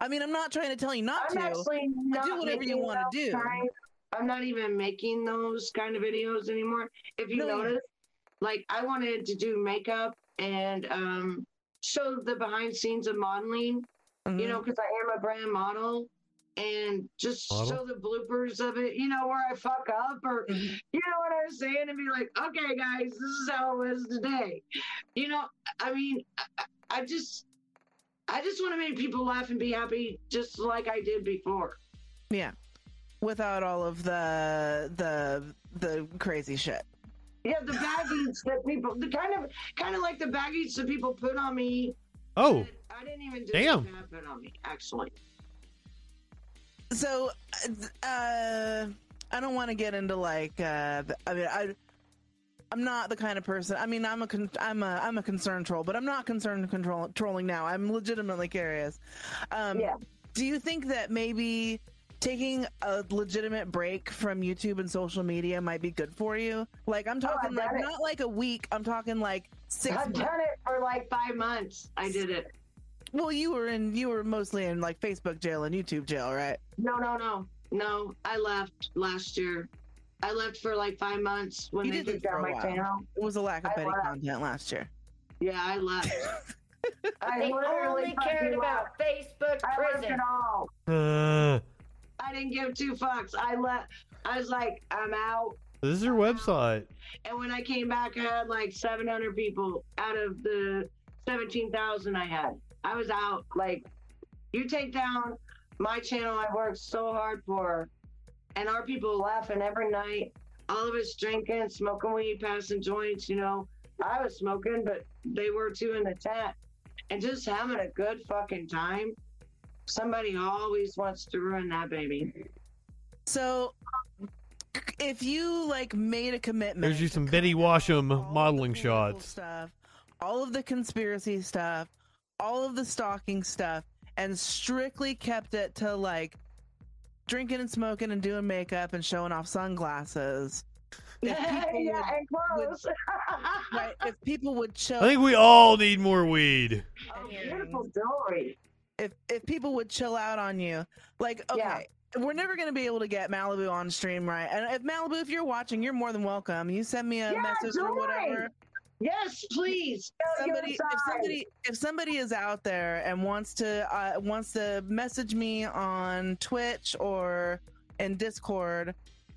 [SPEAKER 13] I mean, I'm not trying to tell you not
[SPEAKER 14] I'm
[SPEAKER 13] to.
[SPEAKER 14] actually not
[SPEAKER 13] do whatever you want to do.
[SPEAKER 14] kind- I'm not even making those kind of videos anymore. If you
[SPEAKER 13] No, yeah.
[SPEAKER 14] notice, like I wanted to do makeup and um, show the behind scenes of modeling.
[SPEAKER 13] Mm-hmm.
[SPEAKER 14] You know, because I am a brand model. And just
[SPEAKER 2] Model?
[SPEAKER 14] show the bloopers of it, you know, where I fuck up or,
[SPEAKER 13] Mm-hmm.
[SPEAKER 14] you know what I'm saying? And be like, okay, guys, this is how it was today. You know, I mean, I, I- I just, I just want to make people laugh and be happy just like I did before.
[SPEAKER 13] Yeah, without all of the the the crazy shit.
[SPEAKER 14] Yeah, the baggage that people, the kind of, kind of like the baggage that people put on me.
[SPEAKER 2] Oh,
[SPEAKER 14] I didn't even do
[SPEAKER 2] Damn.
[SPEAKER 14] that put on me, actually.
[SPEAKER 13] So, uh, I don't want to get into like. Uh, I mean, I. I'm not the kind of person. I mean, I'm a con- I'm a I'm a concerned troll, but I'm not concerned control trolling now. I'm legitimately curious. Um,
[SPEAKER 14] Yeah.
[SPEAKER 13] Do you think that maybe taking a legitimate break from YouTube and social media might be good for you? Like I'm talking
[SPEAKER 14] I've
[SPEAKER 13] like
[SPEAKER 14] it.
[SPEAKER 13] not like a week. I'm talking like six.
[SPEAKER 14] I've
[SPEAKER 13] months.
[SPEAKER 14] done it for like five months. I did it.
[SPEAKER 13] Well, you were in you were mostly in like Facebook jail and YouTube jail, right?
[SPEAKER 14] No, no, no, no, I left last year. I left for like five months when
[SPEAKER 13] You
[SPEAKER 14] they
[SPEAKER 13] did
[SPEAKER 14] took down my
[SPEAKER 13] while.
[SPEAKER 14] channel.
[SPEAKER 13] It was a lack of
[SPEAKER 14] I
[SPEAKER 13] Betty
[SPEAKER 14] left.
[SPEAKER 13] content last year.
[SPEAKER 14] Yeah, I left. I
[SPEAKER 15] They
[SPEAKER 14] literally
[SPEAKER 15] only cared about
[SPEAKER 14] left.
[SPEAKER 15] Facebook
[SPEAKER 14] I left
[SPEAKER 15] prison.
[SPEAKER 14] it all.
[SPEAKER 2] Uh,
[SPEAKER 14] I didn't give two fucks. I left. I was like, I'm out.
[SPEAKER 2] this is your website.
[SPEAKER 14] And when I came back, I had like 700 people out of the 17,000 I had. I was out. Like, you take down my channel I worked so hard for, and our people laughing every night. All of us drinking, smoking weed, passing joints. You know, I was smoking, but they were too in the tent, and just having a good fucking time. Somebody always wants to ruin that baby.
[SPEAKER 13] So, if you like made a commitment,
[SPEAKER 2] There's you some Betty Washam modeling shots.
[SPEAKER 13] stuff, all of the conspiracy stuff, all of the stalking stuff, and strictly kept it to like drinking and smoking and doing makeup and showing off sunglasses.
[SPEAKER 14] Yeah,
[SPEAKER 13] would-
[SPEAKER 14] and clothes.
[SPEAKER 13] right, if people would chill,
[SPEAKER 2] I think we all need more weed.
[SPEAKER 14] Oh, beautiful jewelry.
[SPEAKER 13] if if people would chill out on you, like okay. We're never going to be able to get Malibu on stream, right? And if Malibu, if you're watching, you're more than welcome. You send me a
[SPEAKER 14] Yeah,
[SPEAKER 13] message or whatever.
[SPEAKER 14] Yes, please. Go
[SPEAKER 13] somebody
[SPEAKER 14] your
[SPEAKER 13] if somebody if somebody is out there and wants to uh, wants to message me on Twitch or in Discord,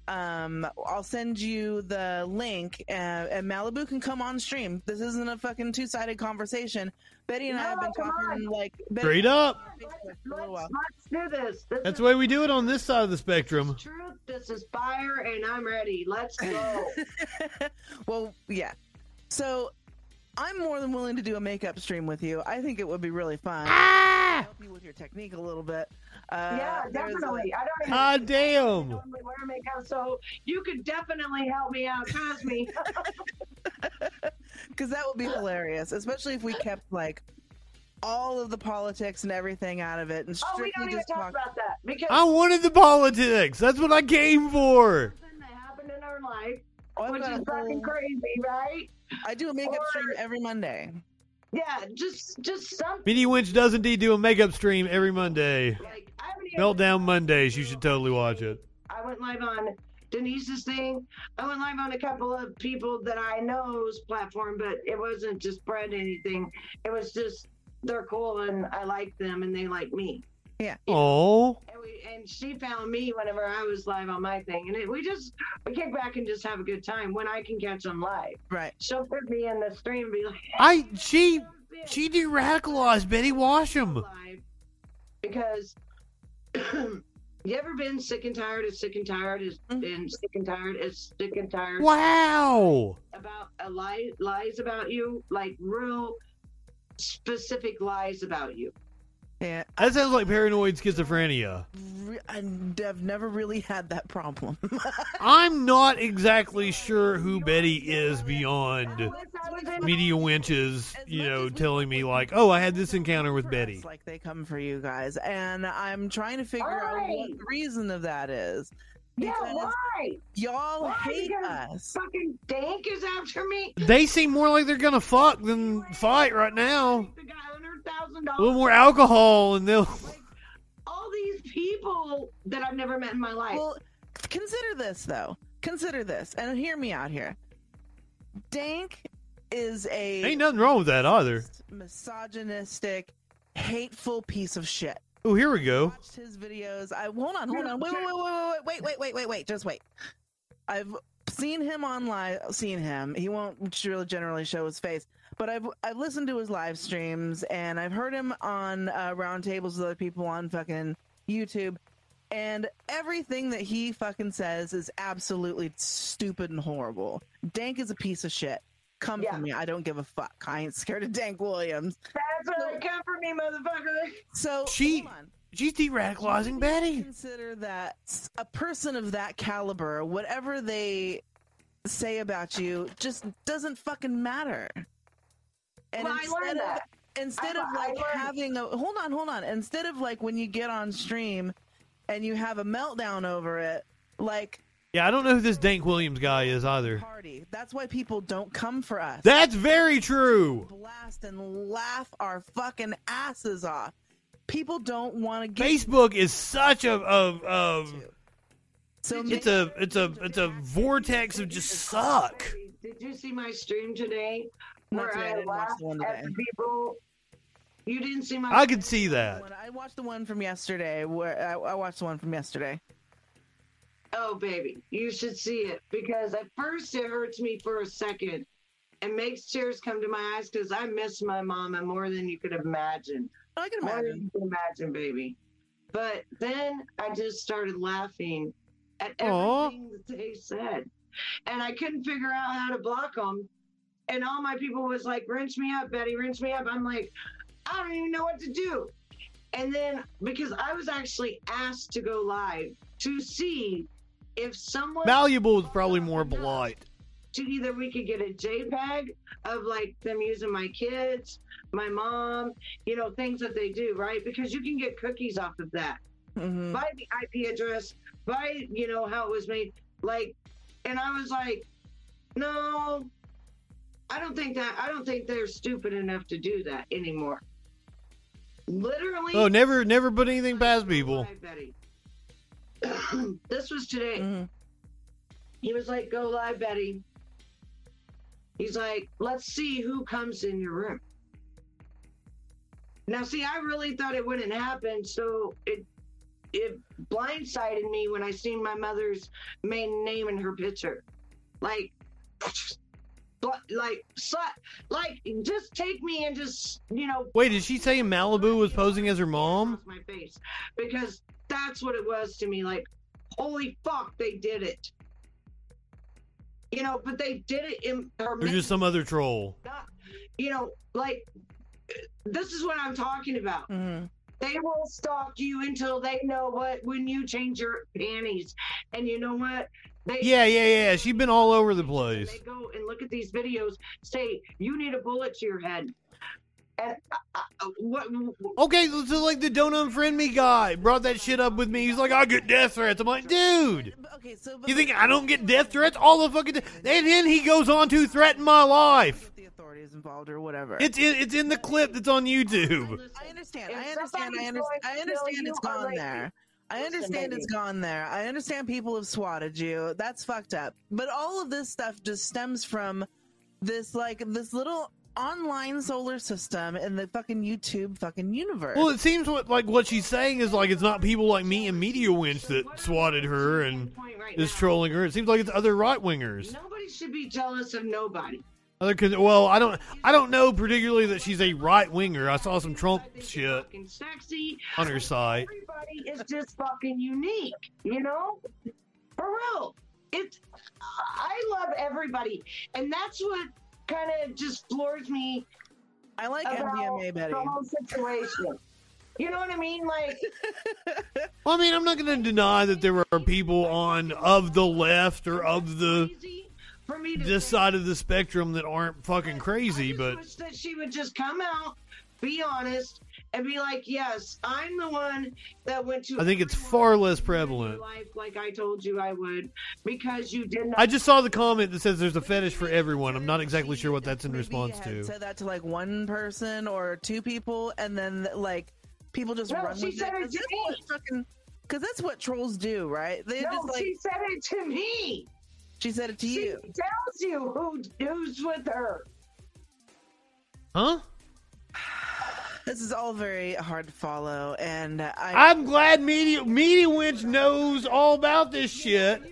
[SPEAKER 13] um, I'll send you the link, uh, and Malibu can come on stream. This isn't a fucking two sided conversation. Betty and I have been
[SPEAKER 14] No, come
[SPEAKER 13] talking like Betty
[SPEAKER 2] Straight up.
[SPEAKER 13] have been talking for a little while.
[SPEAKER 14] Let's do this. This
[SPEAKER 2] That's
[SPEAKER 14] is
[SPEAKER 2] the way we do it on this side of the spectrum.
[SPEAKER 14] truth. This is fire, and I'm ready. Let's go.
[SPEAKER 13] well, yeah. So I'm more than willing to do a makeup stream with you. I think it would be really fun. Help you with your technique a little bit. Uh,
[SPEAKER 14] yeah, definitely. I don't even
[SPEAKER 2] God damn.
[SPEAKER 14] normally wear makeup, so you could definitely help me out. Trust me.
[SPEAKER 13] because that would be hilarious, especially if we kept like all of the politics and everything out of it and
[SPEAKER 14] oh, we
[SPEAKER 13] strictly
[SPEAKER 14] don't even
[SPEAKER 13] just
[SPEAKER 14] talk
[SPEAKER 13] talk.
[SPEAKER 14] about that because
[SPEAKER 2] I wanted the politics. That's what I came for.
[SPEAKER 14] something that happened in our life,
[SPEAKER 13] Oh, I've
[SPEAKER 14] which
[SPEAKER 13] got
[SPEAKER 14] is fucking
[SPEAKER 13] whole-
[SPEAKER 14] crazy, right?
[SPEAKER 13] I do a makeup
[SPEAKER 14] Or-
[SPEAKER 13] stream every Monday.
[SPEAKER 14] Yeah, just just something.
[SPEAKER 2] Minnie Winch does indeed do a makeup stream every Monday.
[SPEAKER 14] Like I haven't even
[SPEAKER 2] Meltdown Mondays. You should totally watch it.
[SPEAKER 14] I went live on Denise's thing. I went live on a couple of people that I know's platform, but it wasn't to spread anything. It was just they're cool and I like them and they like me.
[SPEAKER 13] Yeah.
[SPEAKER 2] Oh,
[SPEAKER 14] And, we, and she found me whenever I was live on my thing, and it, we just we kick back and just have a good time when I can catch them live.
[SPEAKER 13] Right.
[SPEAKER 14] She'll put me in the stream and be like,
[SPEAKER 2] I she she de-radicalized Betty Washam.
[SPEAKER 14] live because you ever been sick and tired of sick and tired is mm-hmm. been sick and tired is sick and tired
[SPEAKER 2] Wow.
[SPEAKER 14] about a lie lies about you like real specific lies about you
[SPEAKER 13] Yeah,
[SPEAKER 2] That sounds like paranoid schizophrenia.
[SPEAKER 13] I've never really had that problem.
[SPEAKER 2] I'm not exactly sure who Betty is beyond media winches, you know, telling me like, "Oh, I had this encounter with Betty."
[SPEAKER 13] It's like they come for you guys, and I'm trying to figure out what the reason of that is.
[SPEAKER 14] yeah why
[SPEAKER 13] Y'all
[SPEAKER 14] Why?
[SPEAKER 13] hate us.
[SPEAKER 14] fucking dank is after me
[SPEAKER 2] They seem more like they're gonna fuck than fight right now.
[SPEAKER 14] The guy hundred thousand
[SPEAKER 2] A little more alcohol, and they'll.
[SPEAKER 14] all these people that I've never met in my life
[SPEAKER 13] Well, consider this though. Consider this, and hear me out here. Dank is a
[SPEAKER 2] Ain't nothing wrong with that either.
[SPEAKER 13] misogynistic, hateful piece of shit.
[SPEAKER 2] Oh, here we go.
[SPEAKER 13] Watched his videos. I hold on, hold on. Wait, wait, wait, wait, wait, wait, wait, wait, wait. Just wait. I've seen him online. Seen him. He won't really generally show his face, but I've I've listened to his live streams and I've heard him on uh, round tables with other people on fucking YouTube. And everything that he fucking says is absolutely stupid and horrible. Dank is a piece of shit. Come
[SPEAKER 14] Yeah.
[SPEAKER 13] for me. I don't give a fuck. I ain't scared of Dank Williams.
[SPEAKER 14] that's what come for me motherfucker
[SPEAKER 13] So
[SPEAKER 2] She she's de-radicalizing Betty.
[SPEAKER 13] consider that a person of that caliber, whatever they say about you, just doesn't fucking matter. And
[SPEAKER 14] Well, I
[SPEAKER 13] instead
[SPEAKER 14] learned
[SPEAKER 13] of
[SPEAKER 14] that.
[SPEAKER 13] instead
[SPEAKER 14] I-
[SPEAKER 13] of like having a hold on, hold on. Instead of like when you get on stream and you have a meltdown over it, like
[SPEAKER 2] Yeah, I don't know who this Dank Williams guy is either.
[SPEAKER 13] party. That's why people don't come for us.
[SPEAKER 2] That's very true.
[SPEAKER 13] blast and laugh our fucking asses off. People don't want to get
[SPEAKER 2] Facebook is such a a, a
[SPEAKER 13] So
[SPEAKER 2] It's a it's a it's a vortex of just suck.
[SPEAKER 14] Did you see my stream today?
[SPEAKER 13] Not
[SPEAKER 14] Where
[SPEAKER 13] today, I
[SPEAKER 14] I
[SPEAKER 13] didn't watch the one today.
[SPEAKER 14] people. You didn't see my.
[SPEAKER 2] I could see that.
[SPEAKER 13] I watched the one from yesterday. Where I, I watched the one from yesterday.
[SPEAKER 14] Oh, baby, you should see it because at first it hurts me for a second and makes tears come to my eyes because I miss my mama more than you could imagine.
[SPEAKER 13] I can
[SPEAKER 14] More than
[SPEAKER 13] imagine.
[SPEAKER 14] you can imagine, baby. But then I just started laughing at
[SPEAKER 2] Aw.
[SPEAKER 14] everything that they said, and I couldn't figure out how to block them. And all my people was like, rinse me up, Betty, rinse me up." I'm like, I don't even know what to do. And then because I was actually asked to go live to see if someone
[SPEAKER 2] Valuable is probably more polite.
[SPEAKER 14] to either we could get a JPEG of like them using my kids, my mom, you know, things that they do, right? Because you can get cookies off of that.
[SPEAKER 13] Mm-hmm.
[SPEAKER 14] By the IP address, by, you know, how it was made. Like, and I was like, no, I don't think that, I don't think they're stupid enough to do that anymore. Literally.
[SPEAKER 2] Oh, never never put anything past people.
[SPEAKER 14] Hi, Betty. this was today.
[SPEAKER 13] Mm-hmm.
[SPEAKER 14] He was like, "Go live, Betty." He's like, "Let's see who comes in your room." Now, see, I really thought it wouldn't happen, so it it blindsided me when I seen my mother's main name in her picture, like. But like, slut, like, just take me and just, you know,
[SPEAKER 2] Wait, did she say Malibu was posing as her mom?
[SPEAKER 14] my face because that's what it was to me. Like, holy fuck, they did it. You know, but they did it in her.
[SPEAKER 2] Or just some other troll?
[SPEAKER 14] You know, like this is what I'm talking about.
[SPEAKER 13] Mm-hmm.
[SPEAKER 14] They will stalk you until they know what when you change your panties, and you know what? They
[SPEAKER 2] Yeah, yeah, yeah. She's been all over the place.
[SPEAKER 14] they go and look at these videos, say you need a bullet to your head, and uh, uh, what?
[SPEAKER 2] Okay, so like the don't unfriend me guy brought that shit up with me. He's like, I get death threats. I'm like, dude.
[SPEAKER 13] Okay, so
[SPEAKER 2] You think I don't get death threats all the fucking? And then he goes on to threaten my life.
[SPEAKER 13] the authorities involved or whatever.
[SPEAKER 2] It's in, it's in the clip that's on YouTube.
[SPEAKER 13] I understand. I understand. I,
[SPEAKER 14] somebody's
[SPEAKER 13] under-
[SPEAKER 14] going
[SPEAKER 13] I understand it's gone there. I understand it's gone there. I understand people have swatted you. That's fucked up. But all of this stuff just stems from this like this little online solar system in the fucking YouTube fucking universe.
[SPEAKER 2] Well, it seems what like what she's saying is like it's not people like me and Media Winch that swatted her and is trolling her. It seems like it's other right wingers.
[SPEAKER 14] Nobody should be jealous of nobody.
[SPEAKER 2] Other cause, well, I don't I don't know particularly that she's a right winger. I saw some Trump shit
[SPEAKER 14] sexy.
[SPEAKER 2] on her site.
[SPEAKER 14] Everybody is just fucking unique, you know? For real. It's I love everybody. And that's what kind of just floors me.
[SPEAKER 13] I like
[SPEAKER 14] about
[SPEAKER 13] MDMA, Betty.
[SPEAKER 14] The whole situation. You know what I mean? Like
[SPEAKER 2] Well, I mean, I'm not going to deny that there are people on of the left or of the
[SPEAKER 14] for me to
[SPEAKER 2] this side of the spectrum that aren't fucking crazy, but
[SPEAKER 14] wish that she would just come out, be honest, and be like, "Yes, I'm the one that went to."
[SPEAKER 2] I think it's far less prevalent.
[SPEAKER 14] life like I told you I would because you did not.
[SPEAKER 2] I just saw the comment that says there's a fetish for everyone. I'm not exactly sure what that's in response to.
[SPEAKER 13] said that to like one person or two people, and then like people just
[SPEAKER 14] No,
[SPEAKER 13] run
[SPEAKER 14] she
[SPEAKER 13] with
[SPEAKER 14] said it
[SPEAKER 13] it. 'cause
[SPEAKER 14] to
[SPEAKER 13] that's
[SPEAKER 14] me.
[SPEAKER 13] fucking because that's what trolls do, right? They
[SPEAKER 14] no,
[SPEAKER 13] just like
[SPEAKER 14] she said it to me.
[SPEAKER 13] She said it to
[SPEAKER 14] She
[SPEAKER 13] you.
[SPEAKER 14] tells you who who's with her.
[SPEAKER 2] Huh?
[SPEAKER 13] This is all very hard to follow, and I.
[SPEAKER 2] I'm glad Media Media Winch knows all about this shit.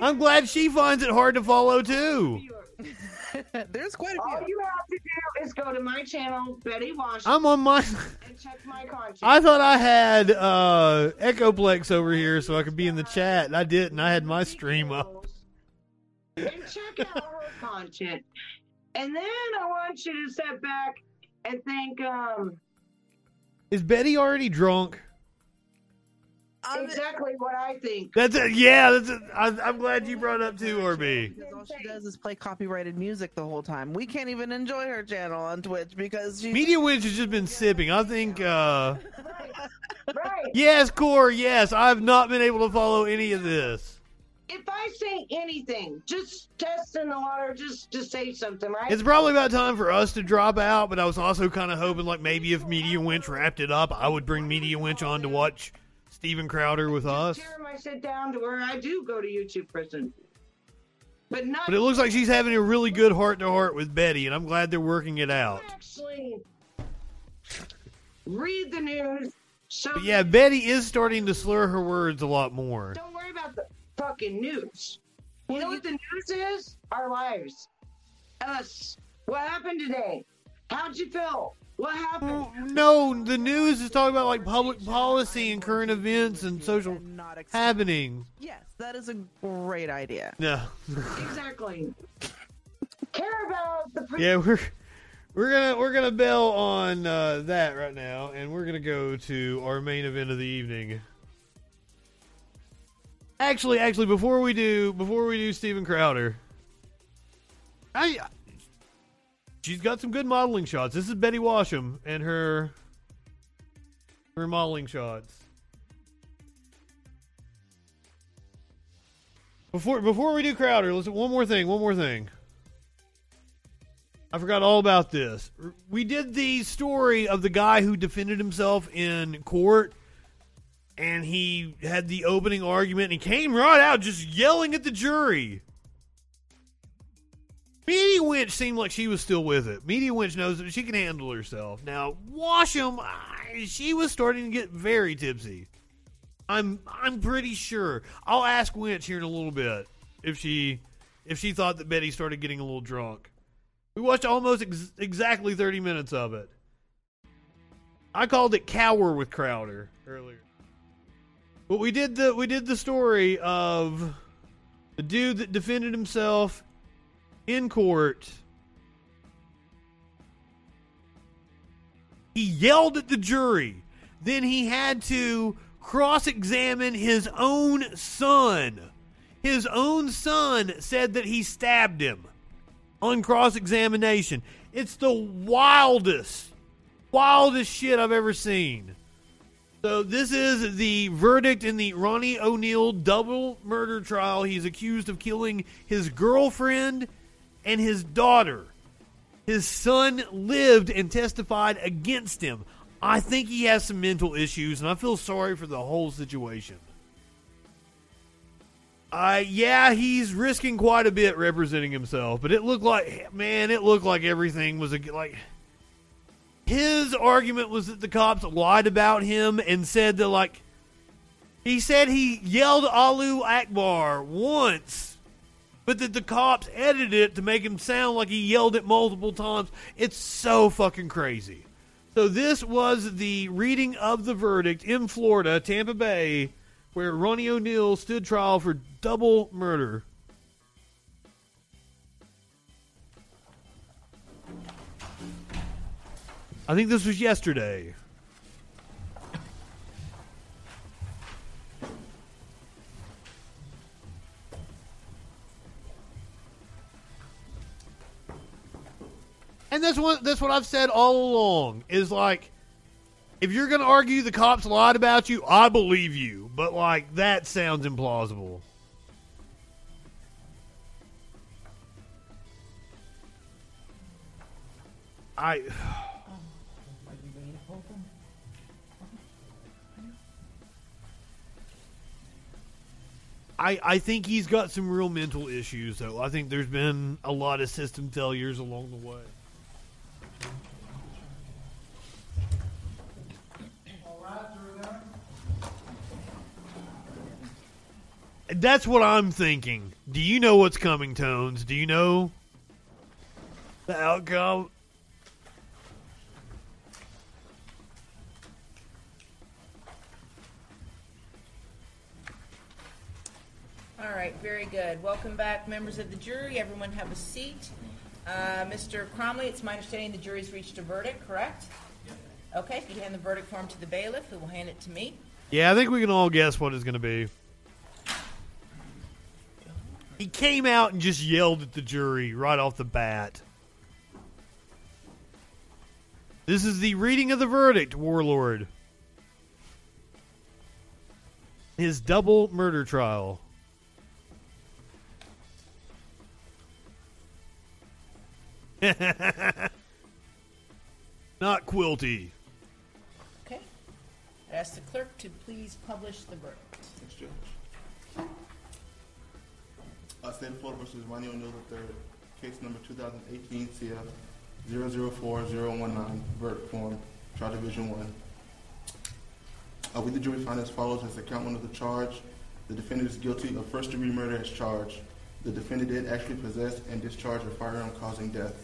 [SPEAKER 2] I'm glad she finds it hard to follow too.
[SPEAKER 13] There's quite a few.
[SPEAKER 14] All
[SPEAKER 13] few.
[SPEAKER 14] you have to do is go to my channel, Betty Washington,
[SPEAKER 2] I'm on my.
[SPEAKER 14] and check my content.
[SPEAKER 2] I thought I had uh Echoplex over here so I could be in the chat, and I didn't. I had my stream up.
[SPEAKER 14] And check out her content. And then I want you to step back and think, um,
[SPEAKER 2] Is Betty already drunk?
[SPEAKER 14] exactly what I think.
[SPEAKER 2] That's it. Yeah, that's it. I, I'm glad you brought up too, RB.
[SPEAKER 13] Because all she does is play copyrighted music the whole time. We can't even enjoy her channel on Twitch because she.
[SPEAKER 2] Media Winch has just been sipping. I think. uh
[SPEAKER 14] Right.
[SPEAKER 2] Yes, Core. Yes, I've not been able to follow any of this.
[SPEAKER 14] If I say anything, just test in the water, just to say something, right?
[SPEAKER 2] It's probably about time for us to drop out, but I was also kind of hoping, like, maybe if Media Winch wrapped it up, I would bring Media Winch on to watch Steven Crowder with us.
[SPEAKER 14] I sit down to where I do go to YouTube prison. But not
[SPEAKER 2] But it looks like she's having a really good heart to heart with Betty, and I'm glad they're working it out.
[SPEAKER 14] actually read the news. So
[SPEAKER 2] But yeah, Betty is starting to slur her words a lot more.
[SPEAKER 14] don't worry about the fucking news. You know what the news is? Our lives. Us. What happened today? How'd you feel? What happened?
[SPEAKER 2] No, the news is talking about like public policy and current events and social happenings.
[SPEAKER 13] Yes, that is a great idea.
[SPEAKER 2] No.
[SPEAKER 14] Exactly. Care about the pre-
[SPEAKER 2] Yeah, we're we're gonna we're gonna bail on uh, that right now, and we're gonna go to our main event of the evening. Actually, actually, before we do before we do Steven Crowder, I she's got some good modeling shots. This is Betty Washam and her her modeling shots. Before before we do Crowder, listen one more thing, one more thing. I forgot all about this. We did the story of the guy who defended himself in court and he had the opening argument and he came right out just yelling at the jury. Media Winch seemed like she was still with it. Media Winch knows that she can handle herself. Now, Washam, she was starting to get very tipsy. I'm I'm pretty sure. I'll ask Winch here in a little bit if she if she thought that Betty started getting a little drunk. We watched almost ex- exactly 30 minutes of it. I called it Cower with Crowder earlier. But we did the we did the story of the dude that defended himself in court. He yelled at the jury. Then he had to cross-examine his own son. His own son said that he stabbed him on cross examination. It's the wildest, wildest shit I've ever seen. So, this is the verdict in the Ronnie O'Neill double murder trial. He's accused of killing his girlfriend and his daughter. His son lived and testified against him. I think he has some mental issues, and I feel sorry for the whole situation. Uh, yeah, he's risking quite a bit representing himself, but it looked like, man, it looked like everything was a, like. His argument was that the cops lied about him and said that, like, he said he yelled Allahu Akbar once, but that the cops edited it to make him sound like he yelled it multiple times. It's so fucking crazy. So, this was the reading of the verdict in Florida, Tampa Bay where Ronnie O'Neill stood trial for double murder. I think this was yesterday. And that's what that's what I've said all along is like if you're going to argue the cops lied about you, I believe you. But, like, that sounds implausible. I. I, I think he's got some real mental issues, though. I think there's been a lot of system failures along the way. That's what I'm thinking. Do you know what's coming, Tones? Do you know the outcome?
[SPEAKER 15] Right, very good. Welcome back, members of the jury. Everyone have a seat. Uh, Mr. Cromley, it's my understanding the jury's reached a verdict, correct? Okay, if you hand the verdict form to the bailiff, who will hand it to me.
[SPEAKER 2] Yeah, I think we can all guess what it's going to be. He came out and just yelled at the jury right off the bat. This is the reading of the verdict, Warlord. His double murder trial. Not Quilty.
[SPEAKER 15] Okay. I'd ask the clerk to please publish the verdict.
[SPEAKER 16] Thanks, Judge. Uh, State of Florida versus Ronnie O'Neill III, case number 2018 CF 004019, verdict form, trial division one. Uh, we, the jury, find as follows as the count one of the charge. The defendant is guilty of first degree murder as charged. The defendant did actually possess and discharge a firearm causing death.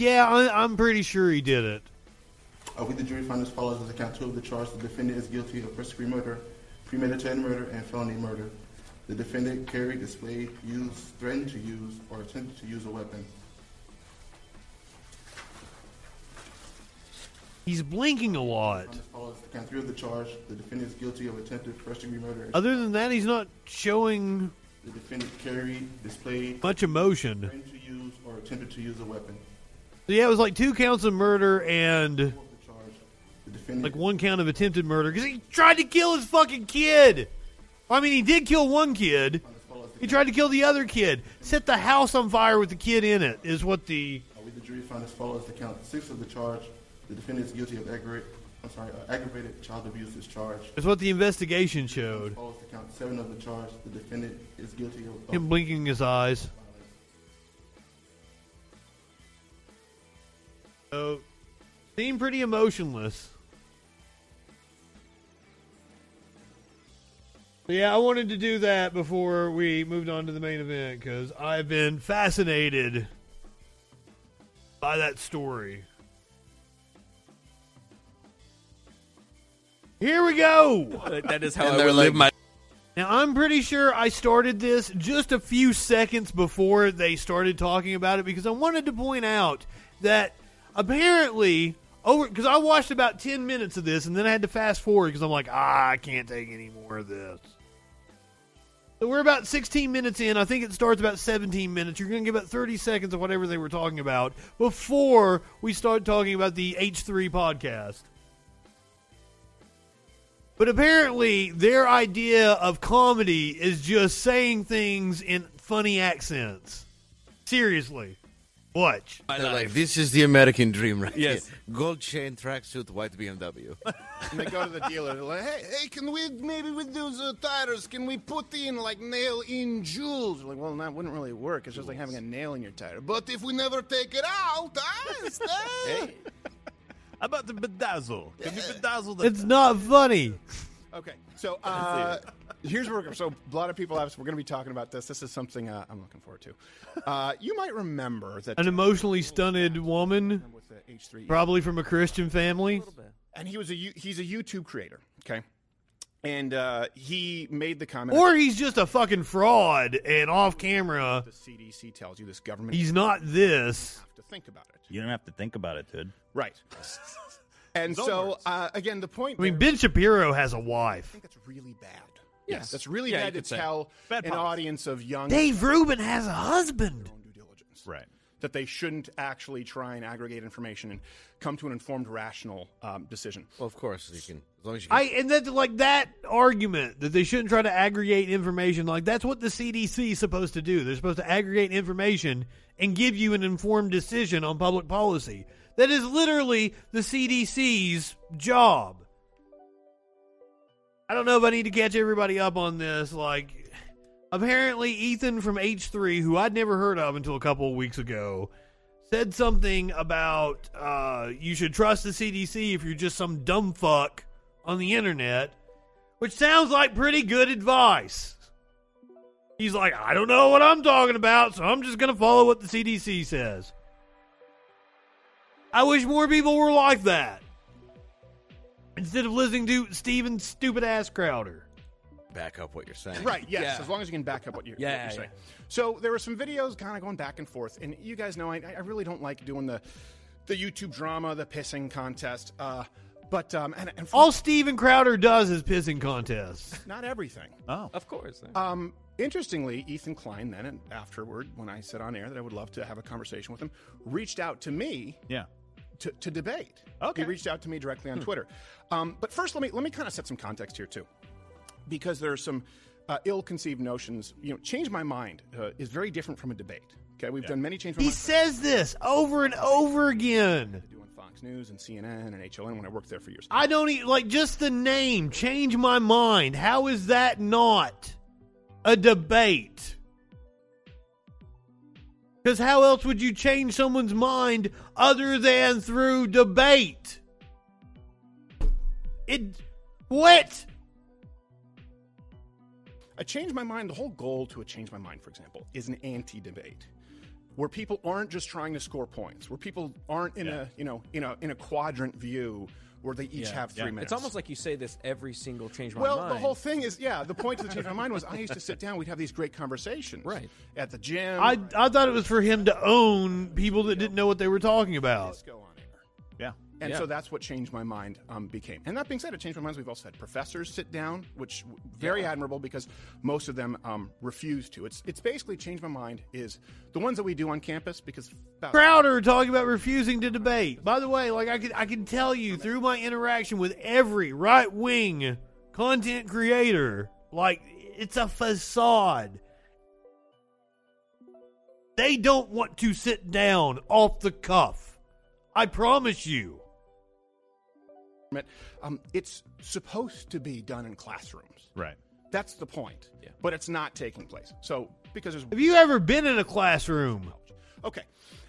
[SPEAKER 2] Yeah, I, I'm pretty sure he did it.
[SPEAKER 16] Uh, we, the jury, find as follows as account two of the charge. The defendant is guilty of first degree murder, premeditated murder, and felony murder. The defendant carried, displayed, used, threatened to use, or attempted to use a weapon.
[SPEAKER 2] He's blinking a lot.
[SPEAKER 16] Account three of the charge. The defendant is guilty of attempted first degree murder.
[SPEAKER 2] Other than that, he's not showing
[SPEAKER 16] The defendant carried, displayed,
[SPEAKER 2] much emotion.
[SPEAKER 16] to use, or attempted to use a weapon.
[SPEAKER 2] So yeah, it was like two counts of murder and like one count of attempted murder because he tried to kill his fucking kid. I mean, he did kill one kid. He tried to kill the other kid. Set the house on fire with the kid in it. Is what the
[SPEAKER 16] Uh, we, the jury, find as follows the count six of the charge. The defendant is guilty of aggravated, I'm sorry, uh, aggravated child abuse is charged.
[SPEAKER 2] is what the investigation showed.
[SPEAKER 16] follows the count seven of the charge. The defendant is guilty of.
[SPEAKER 2] Him blinking his eyes. So, seemed pretty emotionless. But yeah, I wanted to do that before we moved on to the main event because I've been fascinated by that story. Here we go.
[SPEAKER 17] That is how I would live my.
[SPEAKER 2] Now, I'm pretty sure I started this just a few seconds before they started talking about it because I wanted to point out that apparently over because I watched about 10 minutes of this and then I had to fast forward because I'm like, ah, I can't take any more of this. So we're about 16 minutes in. I think it starts about 17 minutes. You're going to get about 30 seconds of whatever they were talking about before we start talking about the H3 podcast. But apparently, their idea of comedy is just saying things in funny accents. Seriously. Watch.
[SPEAKER 17] They're like, this is the American dream, right?
[SPEAKER 2] Yes.
[SPEAKER 17] here. Gold chain, tracksuit, white BMW.
[SPEAKER 18] And they go to the dealer. They're like, hey, hey, can we maybe with those uh, tires, can we put in like nail in jewels? We're like, well, that wouldn't really work. It's just like having a nail in your tire. But if we never take it out, ah, it's there.
[SPEAKER 19] Hey. How about the bedazzle? Can we bedazzle the
[SPEAKER 2] It's not funny.
[SPEAKER 18] Okay, so uh, here's where we're, so a lot of people have. We're going to be talking about this. This is something uh, I'm looking forward to. Uh, you might remember that
[SPEAKER 2] An emotionally stunted woman, probably from a Christian family.
[SPEAKER 18] and he was a he's a YouTube creator. Okay, and uh, he made the comment.
[SPEAKER 2] Or he's just a fucking fraud and off camera.
[SPEAKER 18] the CDC tells you this government.
[SPEAKER 2] He's not this.
[SPEAKER 18] have to think about it.
[SPEAKER 19] You don't have to think about it, dude.
[SPEAKER 18] Right. And so uh, again, the point.
[SPEAKER 2] I mean,
[SPEAKER 18] there-
[SPEAKER 2] Ben Shapiro has a wife.
[SPEAKER 18] I think that's really bad.
[SPEAKER 19] Yes.
[SPEAKER 18] that's really
[SPEAKER 19] Yeah,
[SPEAKER 18] bad to tell
[SPEAKER 19] Bad
[SPEAKER 18] an
[SPEAKER 19] policy.
[SPEAKER 18] audience of young
[SPEAKER 2] Dave Rubin has a husband.
[SPEAKER 19] Right.
[SPEAKER 18] that they shouldn't actually try and aggregate information and come to an informed, rational um, decision.
[SPEAKER 17] well, of course, you can. As long as you can.
[SPEAKER 2] I and that like that argument that they shouldn't try to aggregate information like that's what the CDC is supposed to do. They're supposed to aggregate information and give you an informed decision on public policy. That is literally the CDC's job. I don't know if I need to catch everybody up on this. Like, apparently, Ethan from H3, who I'd never heard of until a couple of weeks ago, said something about uh, you should trust the CDC if you're just some dumb fuck on the internet, which sounds like pretty good advice. He's like, I don't know what I'm talking about, so I'm just going to follow what the CDC says. I wish more people were like that. Instead of listening to Steven stupid ass Crowder.
[SPEAKER 17] back up what you're saying.
[SPEAKER 18] Right, yes,
[SPEAKER 17] Yeah.
[SPEAKER 18] as long as you can back up what you're,
[SPEAKER 17] Yeah,
[SPEAKER 18] what you're
[SPEAKER 17] yeah.
[SPEAKER 18] saying. So there were some videos kind of going back and forth, and you guys know I, I really don't like doing the the YouTube drama, the pissing contest. Uh, but um, and, and for-
[SPEAKER 2] All Steven Crowder does is pissing contests.
[SPEAKER 18] not everything.
[SPEAKER 19] Oh,
[SPEAKER 17] Of course.
[SPEAKER 18] Um, interestingly, Ethan Klein then and afterward, when I said on air that I would love to have a conversation with him, reached out to me
[SPEAKER 19] yeah.
[SPEAKER 18] To, to debate.
[SPEAKER 19] Okay.
[SPEAKER 18] He reached out to me directly on
[SPEAKER 2] Hmm.
[SPEAKER 18] Twitter. Um, but first, let me let me kind of set some context here too, because there are some uh, ill-conceived notions. You know, change my mind uh, is very different from a debate. Okay, we've done many change my
[SPEAKER 2] He
[SPEAKER 18] mind.
[SPEAKER 2] says this over and over again.
[SPEAKER 18] doing fine. Fox News and CNN and HLN when I worked there for years.
[SPEAKER 2] I don't even like just the name. Change my mind. How is that not a debate? Because how else would you change someone's mind other than through debate? It what?
[SPEAKER 18] A change my mind, the whole goal to a change my mind, for example, is an anti-debate. Where people aren't just trying to score points, where people aren't in
[SPEAKER 20] Yeah.
[SPEAKER 18] a you know in a in a quadrant view where they each
[SPEAKER 20] Yeah,
[SPEAKER 18] have three
[SPEAKER 20] yeah.
[SPEAKER 18] minutes.
[SPEAKER 20] It's almost like you say this every single change my
[SPEAKER 18] well,
[SPEAKER 20] mind.
[SPEAKER 18] Well, the whole thing is, yeah. The point of the change my mind was I used to sit down. We'd have these great conversations, right, at the gym.
[SPEAKER 2] I I thought it was for him to own people that didn't know what they were talking about.
[SPEAKER 20] Yeah.
[SPEAKER 18] And
[SPEAKER 2] Yeah.
[SPEAKER 18] so that's what changed my mind um, became. And that being said, it changed my mind. We've also had professors sit down, which very admirable because most of them um, refuse to. It's it's basically changed my mind is the ones that we do on campus because about
[SPEAKER 2] Crowder talking about refusing to debate. By the way, like I can I can tell you through my interaction with every right wing content creator, like it's a facade. They don't want to sit down off the cuff. I promise you.
[SPEAKER 18] Um, it's supposed to be done in classrooms.
[SPEAKER 21] Right.
[SPEAKER 18] That's the point. But it's not taking place. So because there's
[SPEAKER 2] Have you ever been in a classroom?
[SPEAKER 18] Okay.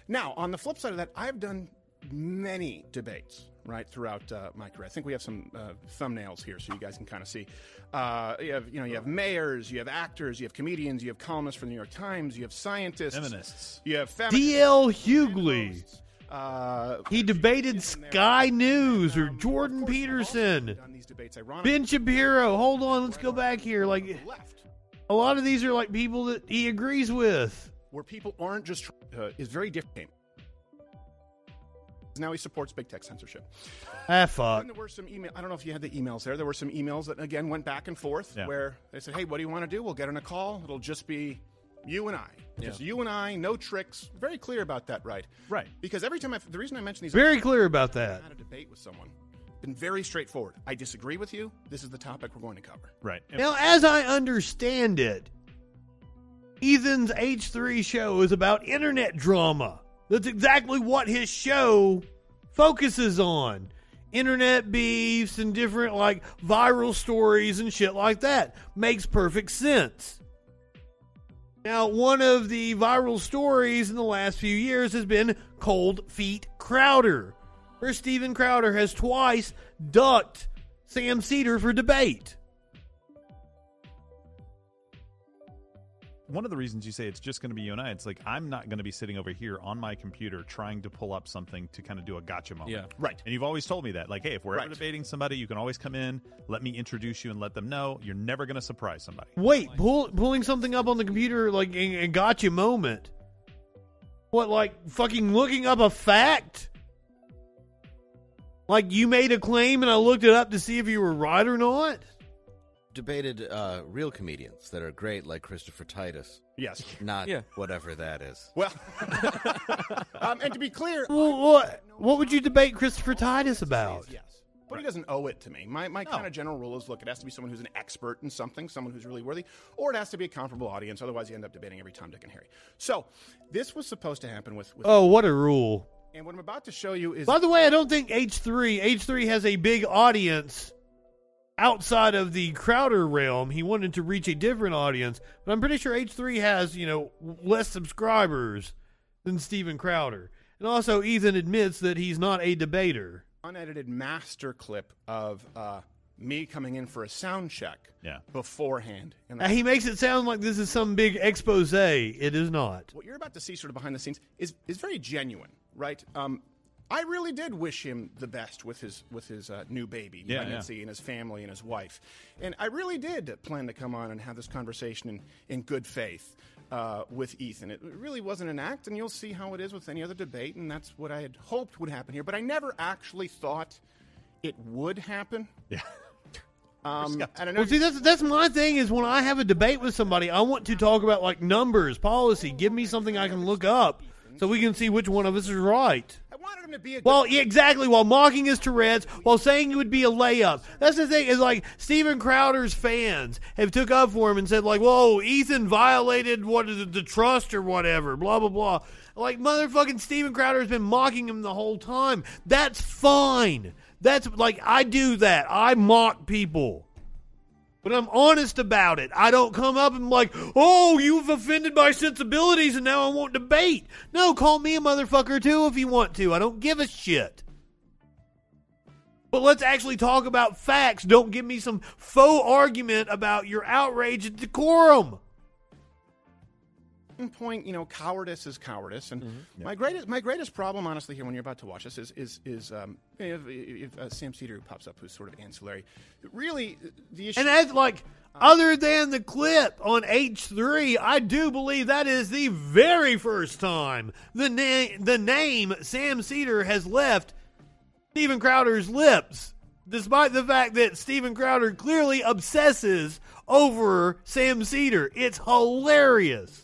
[SPEAKER 18] Now, on the flip side of that, I've done many debates right throughout uh, my career. I think we have some uh, thumbnails here, so you guys can kind of see. Uh, you have, you know, you have mayors, you have actors, you have comedians, you have columnists from the New York Times, you have scientists,
[SPEAKER 21] Feminists.
[SPEAKER 18] you have feminists.
[SPEAKER 2] D.L. Hughley.
[SPEAKER 18] Uh,
[SPEAKER 2] he debated Sky News or Jordan Peterson.
[SPEAKER 18] debates.
[SPEAKER 2] Ben Shapiro. Hold on, let's go back here. Like a lot of these are like people that he agrees with.
[SPEAKER 18] where people aren't just uh, is very different. Now he supports big tech censorship.
[SPEAKER 2] Ah, fuck.
[SPEAKER 18] And there were some email. I don't know if you had the emails there. There were some emails that again went back and forth
[SPEAKER 21] Yeah.
[SPEAKER 18] where they said, "Hey, what do you want to do? We'll get on a call. It'll just be you and I,
[SPEAKER 21] Yeah.
[SPEAKER 18] just you and I, no tricks." Very clear about that, right?
[SPEAKER 21] Right.
[SPEAKER 18] Because every time I, the reason I mention these,
[SPEAKER 2] Very clear about that.
[SPEAKER 18] I had a debate with someone. Been very straightforward. I disagree with you. This is the topic we're going to cover.
[SPEAKER 21] Right.
[SPEAKER 2] Now, as I understand it, Ethan's H3 show is about internet drama. That's exactly what his show focuses on. Internet beefs and different like viral stories and shit like that. Makes perfect sense. Now, one of the viral stories in the last few years has been Cold Feet Crowder, where Steven Crowder has twice ducked Sam Seder for debate.
[SPEAKER 21] One of the reasons you say it's just going to be you and I, it's like I'm not going to be sitting over here on my computer trying to pull up something to kind of do a gotcha moment.
[SPEAKER 20] Yeah.
[SPEAKER 18] Right.
[SPEAKER 21] And you've always told me that. Like, hey, if we're ever debating somebody, you can always come in, let me introduce you and let them know. You're never going to surprise somebody.
[SPEAKER 2] Wait, pull, pulling something up on the computer like a, a gotcha moment. What, like fucking looking up a fact? Like you made a claim and I looked it up to see if you were right or not?
[SPEAKER 22] Debated uh, real comedians that are great, like Christopher Titus.
[SPEAKER 18] Yes.
[SPEAKER 22] Not
[SPEAKER 18] Yeah.
[SPEAKER 22] whatever that is.
[SPEAKER 18] Well, um, and to be clear,
[SPEAKER 2] Well, what, what would you debate Christopher Titus about?
[SPEAKER 18] Yes. But he doesn't owe it to me. My, my kind of general rule is look, it has to be someone who's an expert in something, someone who's really worthy, or it has to be a comparable audience. Otherwise, you end up debating every Tom, Dick, and Harry. So, this was supposed to happen with. with
[SPEAKER 2] Oh, what a rule.
[SPEAKER 18] And what I'm about to show you is.
[SPEAKER 2] By the way, I don't think H3 H3 has a big audience outside of the Crowder realm. He wanted to reach a different audience, but I'm pretty sure H3 has, you know, less subscribers than Steven Crowder. And also Ethan admits that he's not a debater.
[SPEAKER 18] unedited master clip of uh, me coming in for a sound check
[SPEAKER 21] Yeah.
[SPEAKER 18] beforehand. And
[SPEAKER 2] Now, he makes it sound like this is some big expose. It is not.
[SPEAKER 18] what you're about to see sort of behind the scenes is, is very genuine, right? Um, I really did wish him the best with his with his uh, new baby,
[SPEAKER 21] Yeah,
[SPEAKER 18] pregnancy, and his family and his wife, and I really did plan to come on and have this conversation in, in good faith uh, with Ethan. It really wasn't an act, and you'll see how it is with any other debate, and that's what I had hoped would happen here. But I never actually thought it would happen.
[SPEAKER 21] Yeah.
[SPEAKER 18] Um, and I know
[SPEAKER 2] Well, see, that's that's my thing. Is when I have a debate with somebody, I want to talk about like numbers, policy. Give me something I can look up, so we can see which one of us is right.
[SPEAKER 18] Wanted him to be a
[SPEAKER 2] Well, yeah, exactly. While mocking his Tourette's, while saying it would be a layup. That's the thing. Is like Steven Crowder's fans have took up for him and said like, "Whoa, Ethan violated what is it, the trust or whatever." Blah blah blah. Like motherfucking Steven Crowder has been mocking him the whole time. That's fine. That's like I do that. I mock people. But I'm honest about it. I don't come up and like, oh, you've offended my sensibilities and now I want debate. No, call me a motherfucker too if you want to. I don't give a shit. But let's actually talk about facts. Don't give me some faux argument about your outrage at decorum.
[SPEAKER 18] Point, you know, cowardice is cowardice, and
[SPEAKER 2] Mm-hmm.
[SPEAKER 18] my greatest my greatest problem, honestly, here when you're about to watch this is is is um, if, if uh, Sam Seder pops up, who's sort of ancillary. Really, the issue
[SPEAKER 2] And that's like, other than the clip on H3, I do believe that is the very first time the, na- the name Sam Seder has left Steven Crowder's lips, despite the fact that Steven Crowder clearly obsesses over Sam Seder. It's hilarious.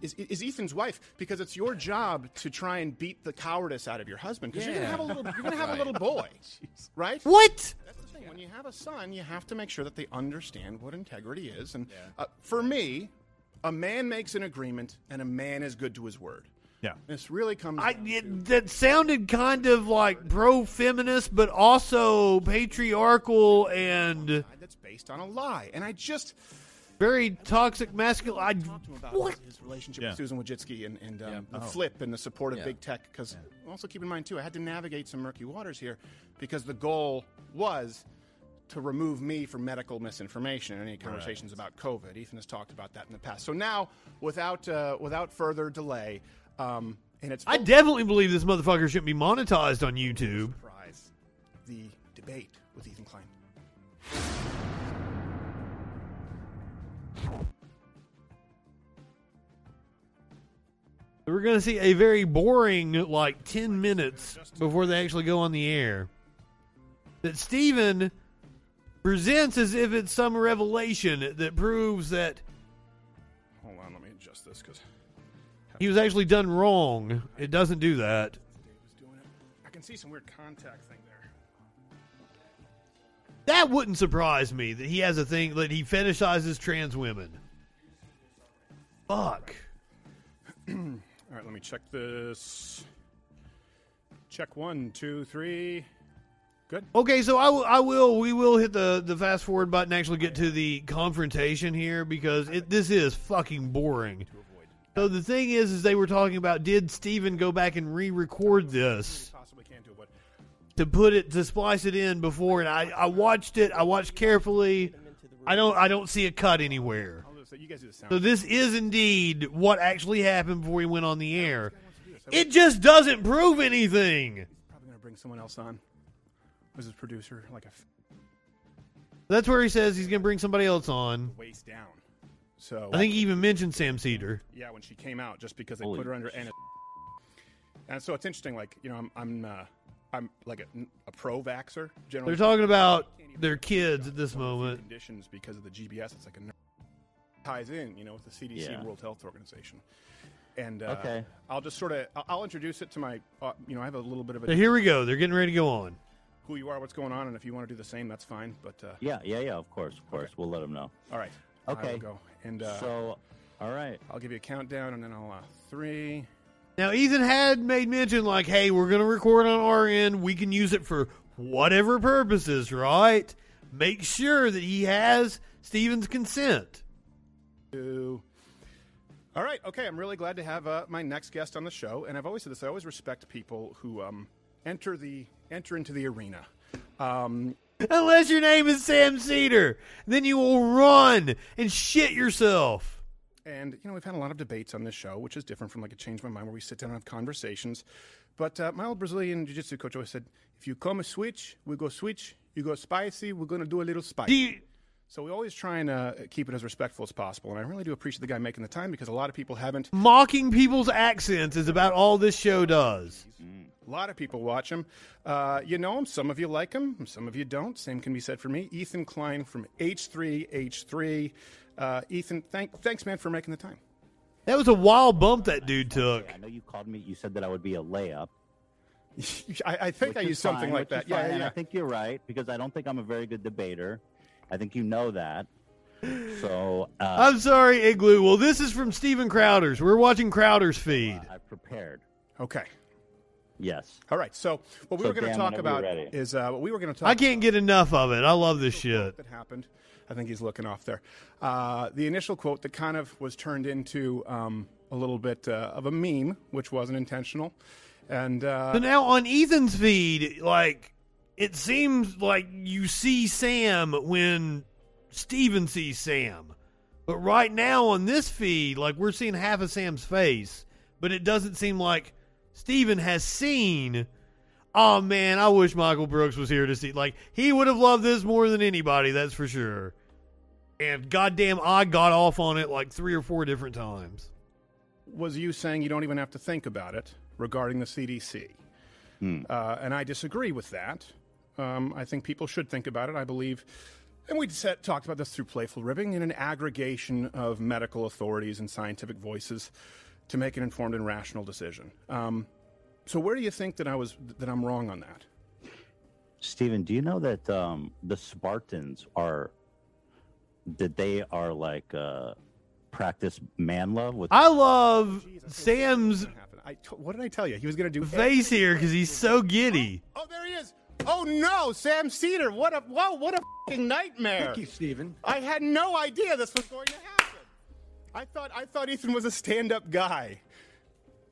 [SPEAKER 18] Is, is Ethan's wife because it's your job to try and beat the cowardice out of your husband because you're gonna have a little you're gonna have
[SPEAKER 22] Right.
[SPEAKER 18] a little boy, right?
[SPEAKER 2] What?
[SPEAKER 18] That's the thing. When you have a son, you have to make sure that they understand what integrity is. And uh, for me, a man makes an agreement, and a man is good to his word.
[SPEAKER 21] Yeah.
[SPEAKER 18] This really comes.
[SPEAKER 2] I, it, that sounded kind of like pro feminist, but also patriarchal and
[SPEAKER 18] that's based on a lie. And I just
[SPEAKER 2] very toxic masculine. I,
[SPEAKER 18] talked to him about
[SPEAKER 2] what?
[SPEAKER 18] his relationship
[SPEAKER 2] Yeah.
[SPEAKER 18] with Susan Wojcicki and, and um, the
[SPEAKER 2] Oh.
[SPEAKER 18] flip and the support of
[SPEAKER 2] Yeah.
[SPEAKER 18] big tech. Because also keep in mind too, I had to navigate some murky waters here because the goal was to remove me from medical misinformation and any conversations about COVID. Ethan has talked about that in the past. So now, without uh, without further delay, um, and it's
[SPEAKER 2] I definitely believe this motherfucker shouldn't be monetized on YouTube.
[SPEAKER 18] surprise the debate with Ethan Klein.
[SPEAKER 2] We're going to see a very boring, like, 10 minutes before they actually go on the air. That Steven presents as if it's some revelation that proves that
[SPEAKER 18] Hold on, let me adjust this because
[SPEAKER 2] he was actually done wrong. It doesn't do that.
[SPEAKER 18] I can see some weird contact.
[SPEAKER 2] That wouldn't surprise me that he has a thing that he fetishizes trans women. Fuck.
[SPEAKER 18] All right, let me check this. Check one, two, three. Good.
[SPEAKER 2] Okay, so I will, will, we will hit the, the fast forward button. Actually, get to the confrontation here because it, this is fucking boring. So the thing is, is they were talking about did Steven go back and re-record this to put it to splice it in before, and I, I watched it. I watched carefully. I don't I don't see a cut anywhere.
[SPEAKER 18] I'll just, you guys do the sound.
[SPEAKER 2] So this is indeed what actually happened before he went on the air. It just doesn't prove anything.
[SPEAKER 18] Probably gonna bring someone else on. Was his producer like a?
[SPEAKER 2] That's where he says he's going to bring somebody else on.
[SPEAKER 18] waist down? So
[SPEAKER 2] I think he even mentioned Sam Seder.
[SPEAKER 18] yeah, when she came out, just because they
[SPEAKER 2] Holy
[SPEAKER 18] put her under and and so it's interesting. Like you know, I'm I'm uh, I'm like a, a pro vaxer. Generally,
[SPEAKER 2] They're talking about their kids at this moment.
[SPEAKER 18] conditions because of the GBS. It's like a ner- ties in, you know, with the CDC
[SPEAKER 19] Yeah.
[SPEAKER 18] and World Health Organization. And uh,
[SPEAKER 19] Okay.
[SPEAKER 18] I'll just sort of I'll, I'll introduce it to my, uh, you know, I have a little bit of a
[SPEAKER 2] So here we go. They're getting ready to go on.
[SPEAKER 18] who you are, what's going on, and if you want to do the same, that's fine. But uh,
[SPEAKER 19] Yeah, yeah, yeah. Of course, of course. We'll let them know.
[SPEAKER 18] all right, I will
[SPEAKER 19] Okay.
[SPEAKER 18] go. And uh,
[SPEAKER 19] So, all right.
[SPEAKER 18] I'll give you a countdown, and then I'll uh, three.
[SPEAKER 2] Now, Ethan had made mention, like, hey, we're going to record on our end. We can use it for whatever purposes, right? Make sure that he has Steven's consent.
[SPEAKER 18] All right, okay. I'm really glad to have uh, my next guest on the show, and I've always said this. I always respect people who um, enter the enter into the arena. Um,
[SPEAKER 2] Unless your name is Sam Seder. Then you will run and shit yourself.
[SPEAKER 18] And you know, we've had a lot of debates on this show, which is different from like a change my mind where we sit down and have conversations. But uh, my old Brazilian jiu-jitsu coach always said, "If you come a switch, we go switch. You go spicy, we're gonna do a little spicy." So we always try and uh, keep it as respectful as possible. And I really do appreciate the guy making the time because a lot of people haven't.
[SPEAKER 2] Mocking people's accents is about all this show does.
[SPEAKER 18] A lot of people watch him. Uh, you know him. Some of you like him. Some of you don't. Same can be said for me. Ethan Klein from H3H3. Uh, Ethan, thank, thanks, man, for making the time.
[SPEAKER 2] That was a wild bump that dude took.
[SPEAKER 19] I know you called me. You said that I would be a layup.
[SPEAKER 18] I, I think I
[SPEAKER 19] is
[SPEAKER 18] used something like that. Yeah, yeah,
[SPEAKER 19] and
[SPEAKER 18] yeah.
[SPEAKER 19] I think you're right because I don't think I'm a very good debater. I think you know that. So uh,
[SPEAKER 2] I'm sorry, Igloo. Well, this is from Steven Crowder's. We're watching Crowder's feed.
[SPEAKER 19] I've prepared.
[SPEAKER 18] Okay.
[SPEAKER 19] Yes.
[SPEAKER 18] All right. So what we
[SPEAKER 19] So,
[SPEAKER 18] were going to talk about
[SPEAKER 19] ready.
[SPEAKER 18] is uh, what we were going to talk.
[SPEAKER 2] I can't get enough of it. I love this shit.
[SPEAKER 18] that happened. I think he's looking off there. Uh, the initial quote that kind of was turned into um, a little bit uh, of a meme, which wasn't intentional. And uh,
[SPEAKER 2] So now on Ethan's feed, like it seems like you see Sam when Steven sees Sam. But right now on this feed, like we're seeing half of Sam's face, but it doesn't seem like Steven has seen. Oh man, I wish Michael Brooks was here to see. Like he would have loved this more than anybody, that's for sure. And goddamn, I got off on it like three or four different times.
[SPEAKER 18] was you saying you don't even have to think about it regarding the CDC? Uh, and I disagree with that. Um, I think people should think about it. I believe, and we said, talked about this through playful ribbing, in an aggregation of medical authorities and scientific voices to make an informed and rational decision. Um, so, where do you think that I was that I'm wrong on that?
[SPEAKER 19] Steven, do you know that um, the Spartans are that they are like uh, practice man love with
[SPEAKER 2] I love Sam's
[SPEAKER 18] I t- what did I tell you? He was going to do
[SPEAKER 2] face here because he's so giddy.
[SPEAKER 18] Oh, there he is. Oh no, Sam Seder! What a whoa! What a fucking nightmare!
[SPEAKER 23] Thank you, Steven.
[SPEAKER 18] I had no idea this was going to happen. I thought I thought Ethan was a stand-up guy.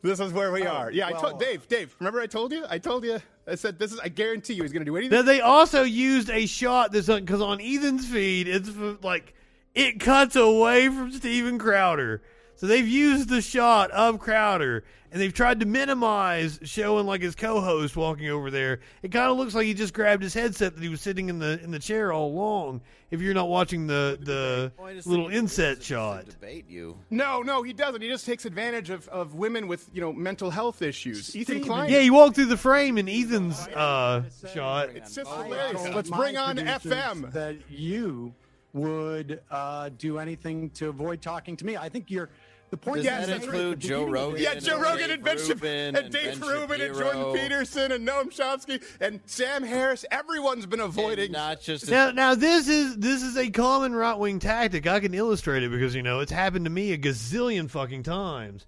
[SPEAKER 18] This is where we
[SPEAKER 23] Oh,
[SPEAKER 18] are. Yeah, I told Dave. Dave, remember I told you? I told you. I said this is. I guarantee you, he's going to do anything.
[SPEAKER 2] Now they also used a shot that's because on Ethan's feed, it's like it cuts away from Steven Crowder. So they've used the shot of Crowder and they've tried to minimize showing like his co-host walking over there. It kind of looks like he just grabbed his headset that he was sitting in the in the chair all along. If you're not watching the the little inset shot.
[SPEAKER 22] Debate you.
[SPEAKER 18] No, no, he doesn't. He just takes advantage of, of women with you know mental health issues. Ethan Klein.
[SPEAKER 2] Yeah, he walked through the frame in Ethan's uh, shot.
[SPEAKER 18] It's just hilarious. Let's bring on FM.
[SPEAKER 23] That you would uh, do anything to avoid talking to me. I think you're. The point
[SPEAKER 22] Does
[SPEAKER 23] is
[SPEAKER 22] that
[SPEAKER 23] that's
[SPEAKER 22] include
[SPEAKER 23] right
[SPEAKER 22] Joe Rogan?
[SPEAKER 18] Yeah, Joe
[SPEAKER 22] and
[SPEAKER 18] Rogan
[SPEAKER 22] Dave
[SPEAKER 18] and Ben Shap-
[SPEAKER 22] Rubin
[SPEAKER 18] and
[SPEAKER 22] and
[SPEAKER 18] Dave
[SPEAKER 22] Ben
[SPEAKER 18] Rubin and Jordan Peterson and Noam Chomsky and Sam Harris. Everyone's been avoiding.
[SPEAKER 22] Not just
[SPEAKER 2] Now, now this is this is a common right wing tactic. I can illustrate it because you know it's happened to me a gazillion fucking times.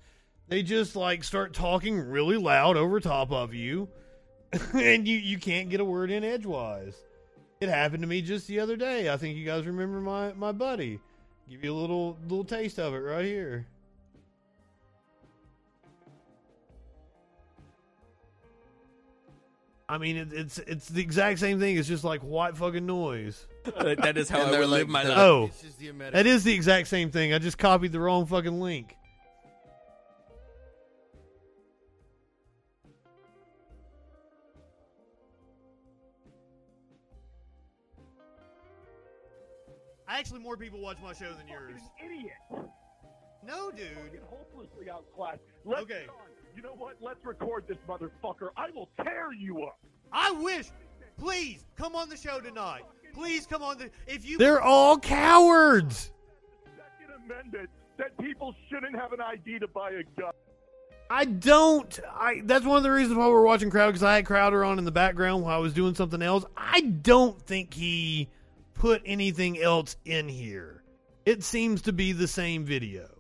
[SPEAKER 2] They just like start talking really loud over top of you, and you you can't get a word in edgewise. It happened to me just the other day. I think you guys remember my my buddy. Give you a little little taste of it right here. I mean, it, it's it's the exact same thing. It's just like white fucking noise.
[SPEAKER 20] that is how
[SPEAKER 22] And
[SPEAKER 20] I
[SPEAKER 22] they're
[SPEAKER 20] would
[SPEAKER 22] like,
[SPEAKER 20] live my life.
[SPEAKER 2] Oh,
[SPEAKER 22] the
[SPEAKER 2] that is the exact same thing. I just copied the wrong fucking link. Actually, more people watch my show than yours.
[SPEAKER 24] Idiot.
[SPEAKER 2] No, dude.
[SPEAKER 24] Hopelessly outclassed. Let's
[SPEAKER 2] Okay.
[SPEAKER 24] You know what? Let's record this motherfucker. I will tear you up.
[SPEAKER 2] I wish. Please come on the show tonight. Please come on the. If you.
[SPEAKER 24] They're
[SPEAKER 2] They're all cowards.
[SPEAKER 24] Second Amendment said people shouldn't have an ID to buy a gun.
[SPEAKER 2] I don't. I that's one of the reasons why we're watching Crowder because I had Crowder on in the background while I was doing something else. I don't think he put anything else in here. It seems to be the same video.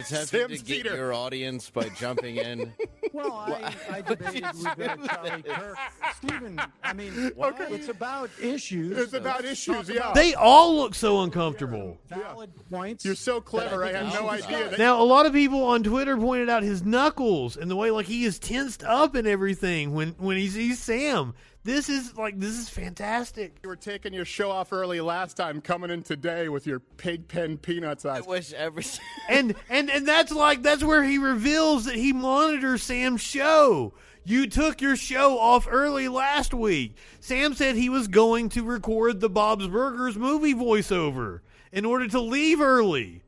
[SPEAKER 22] Attempting
[SPEAKER 18] Sam
[SPEAKER 22] to get
[SPEAKER 18] Cedar.
[SPEAKER 22] your audience by jumping in.
[SPEAKER 23] Well, I, I debated with uh, Charlie Kirk. Steven, I mean, it's about issues.
[SPEAKER 18] It's about issues, yeah.
[SPEAKER 23] about
[SPEAKER 2] They all look so uncomfortable.
[SPEAKER 23] valid points.
[SPEAKER 18] You're so clever. I
[SPEAKER 23] that
[SPEAKER 18] had no idea. That,
[SPEAKER 2] Now, a lot of people on Twitter pointed out his knuckles and the way like he is tensed up and everything when when he sees Sam. This is like this is fantastic.
[SPEAKER 18] you were taking your show off early last time, coming in today with your pig pen peanuts eyes.
[SPEAKER 22] I wish every.
[SPEAKER 2] and and and that's like that's where he reveals that he monitors Sam's show. You took your show off early last week. Sam said he was going to record the Bob's Burgers movie voiceover in order to leave early.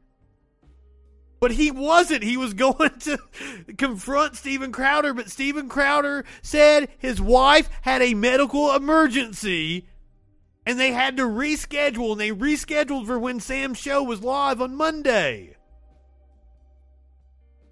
[SPEAKER 2] But he wasn't. He was going to confront Steven Crowder, but Steven Crowder said his wife had a medical emergency and they had to reschedule and they rescheduled for when Sam's show was live on Monday.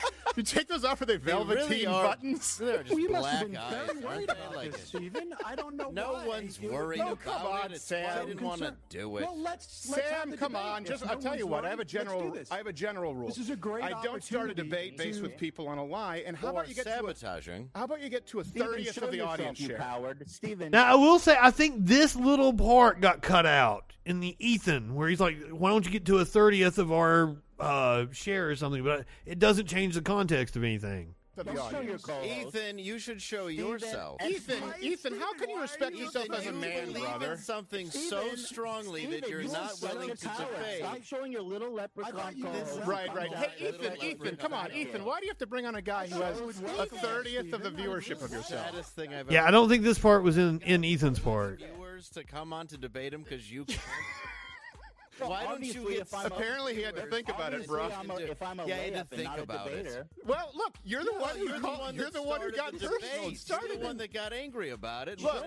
[SPEAKER 18] you take those off? Are they velveteen they
[SPEAKER 22] really are,
[SPEAKER 18] buttons?
[SPEAKER 22] They're just
[SPEAKER 23] black must have been
[SPEAKER 22] eyes,
[SPEAKER 23] very worried about
[SPEAKER 22] like
[SPEAKER 23] this, Steven. I don't know.
[SPEAKER 22] No
[SPEAKER 23] why.
[SPEAKER 22] one's worried
[SPEAKER 23] no, come on,
[SPEAKER 22] it.
[SPEAKER 18] Sam.
[SPEAKER 22] I didn't want to do it.
[SPEAKER 23] Well, let's, let's
[SPEAKER 18] Sam, come
[SPEAKER 23] debate.
[SPEAKER 18] on. Just
[SPEAKER 23] no
[SPEAKER 18] I'll tell you what. I have a general. I have a general rule.
[SPEAKER 23] This is a great.
[SPEAKER 18] I don't start a debate based with people on a lie. And how about you get
[SPEAKER 22] sabotaging?
[SPEAKER 18] How about you get to a thirtieth of the audience share?
[SPEAKER 19] Steven.
[SPEAKER 2] Now I will say I think this little part got cut out in the Ethan where he's like, "Why don't you get to a thirtieth of our?" uh, share or something, but it doesn't change the context of anything.
[SPEAKER 22] Ethan, you should show yourself.
[SPEAKER 18] Ethan, Ethan, how can you respect yourself as a man, brother?
[SPEAKER 22] Something so strongly that you're not willing to defend.
[SPEAKER 19] Stop showing your little leprechaun cards.
[SPEAKER 18] Right, right. Hey, Ethan, Ethan, come on, Ethan. Why do you have to bring on a guy who has a thirtieth of the viewership of yourself?
[SPEAKER 2] Yeah, I don't think this part was in in Ethan's part.
[SPEAKER 22] Viewers to come on to debate him because you. Why don't you get?
[SPEAKER 18] Apparently, he had to think about it, bro.
[SPEAKER 19] I'm a, if I'm a
[SPEAKER 22] yeah,
[SPEAKER 19] layup and not a
[SPEAKER 22] debater. It.
[SPEAKER 18] Well, look, you're the
[SPEAKER 22] yeah,
[SPEAKER 18] one who
[SPEAKER 22] you're
[SPEAKER 18] called, the
[SPEAKER 22] one
[SPEAKER 18] you're the one who got personal. Started
[SPEAKER 22] the one that got angry about it.
[SPEAKER 18] Look,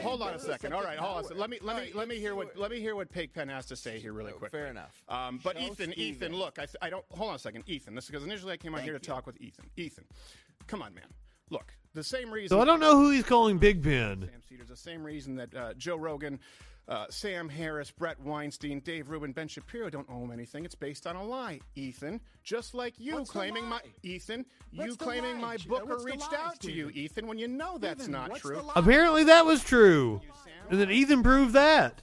[SPEAKER 18] hold on a second. All right, hold on. Let me let me let me hear what let me hear what Pig Pen has to say here really quick.
[SPEAKER 22] Fair enough.
[SPEAKER 18] Um, but Ethan, Ethan, look, I don't hold on a second, Ethan. This because initially I came out here to talk with Ethan. Ethan, come on, man look, the same reason.
[SPEAKER 2] So I don't know who he's calling Big Ben.
[SPEAKER 18] Sam Seders, the same reason that uh, Joe Rogan uh, Sam Harris, Bret Weinstein, Dave Rubin, Ben Shapiro don't owe him anything. It's based on a lie, Ethan. Just like you
[SPEAKER 23] what's
[SPEAKER 18] claiming my Ethan,
[SPEAKER 23] what's
[SPEAKER 18] you claiming
[SPEAKER 23] lie?
[SPEAKER 18] my booker reached
[SPEAKER 23] lie,
[SPEAKER 18] out Steven? to you, Ethan, when you know that's
[SPEAKER 23] Ethan,
[SPEAKER 18] not true.
[SPEAKER 2] Apparently that was true. And then Ethan proved that.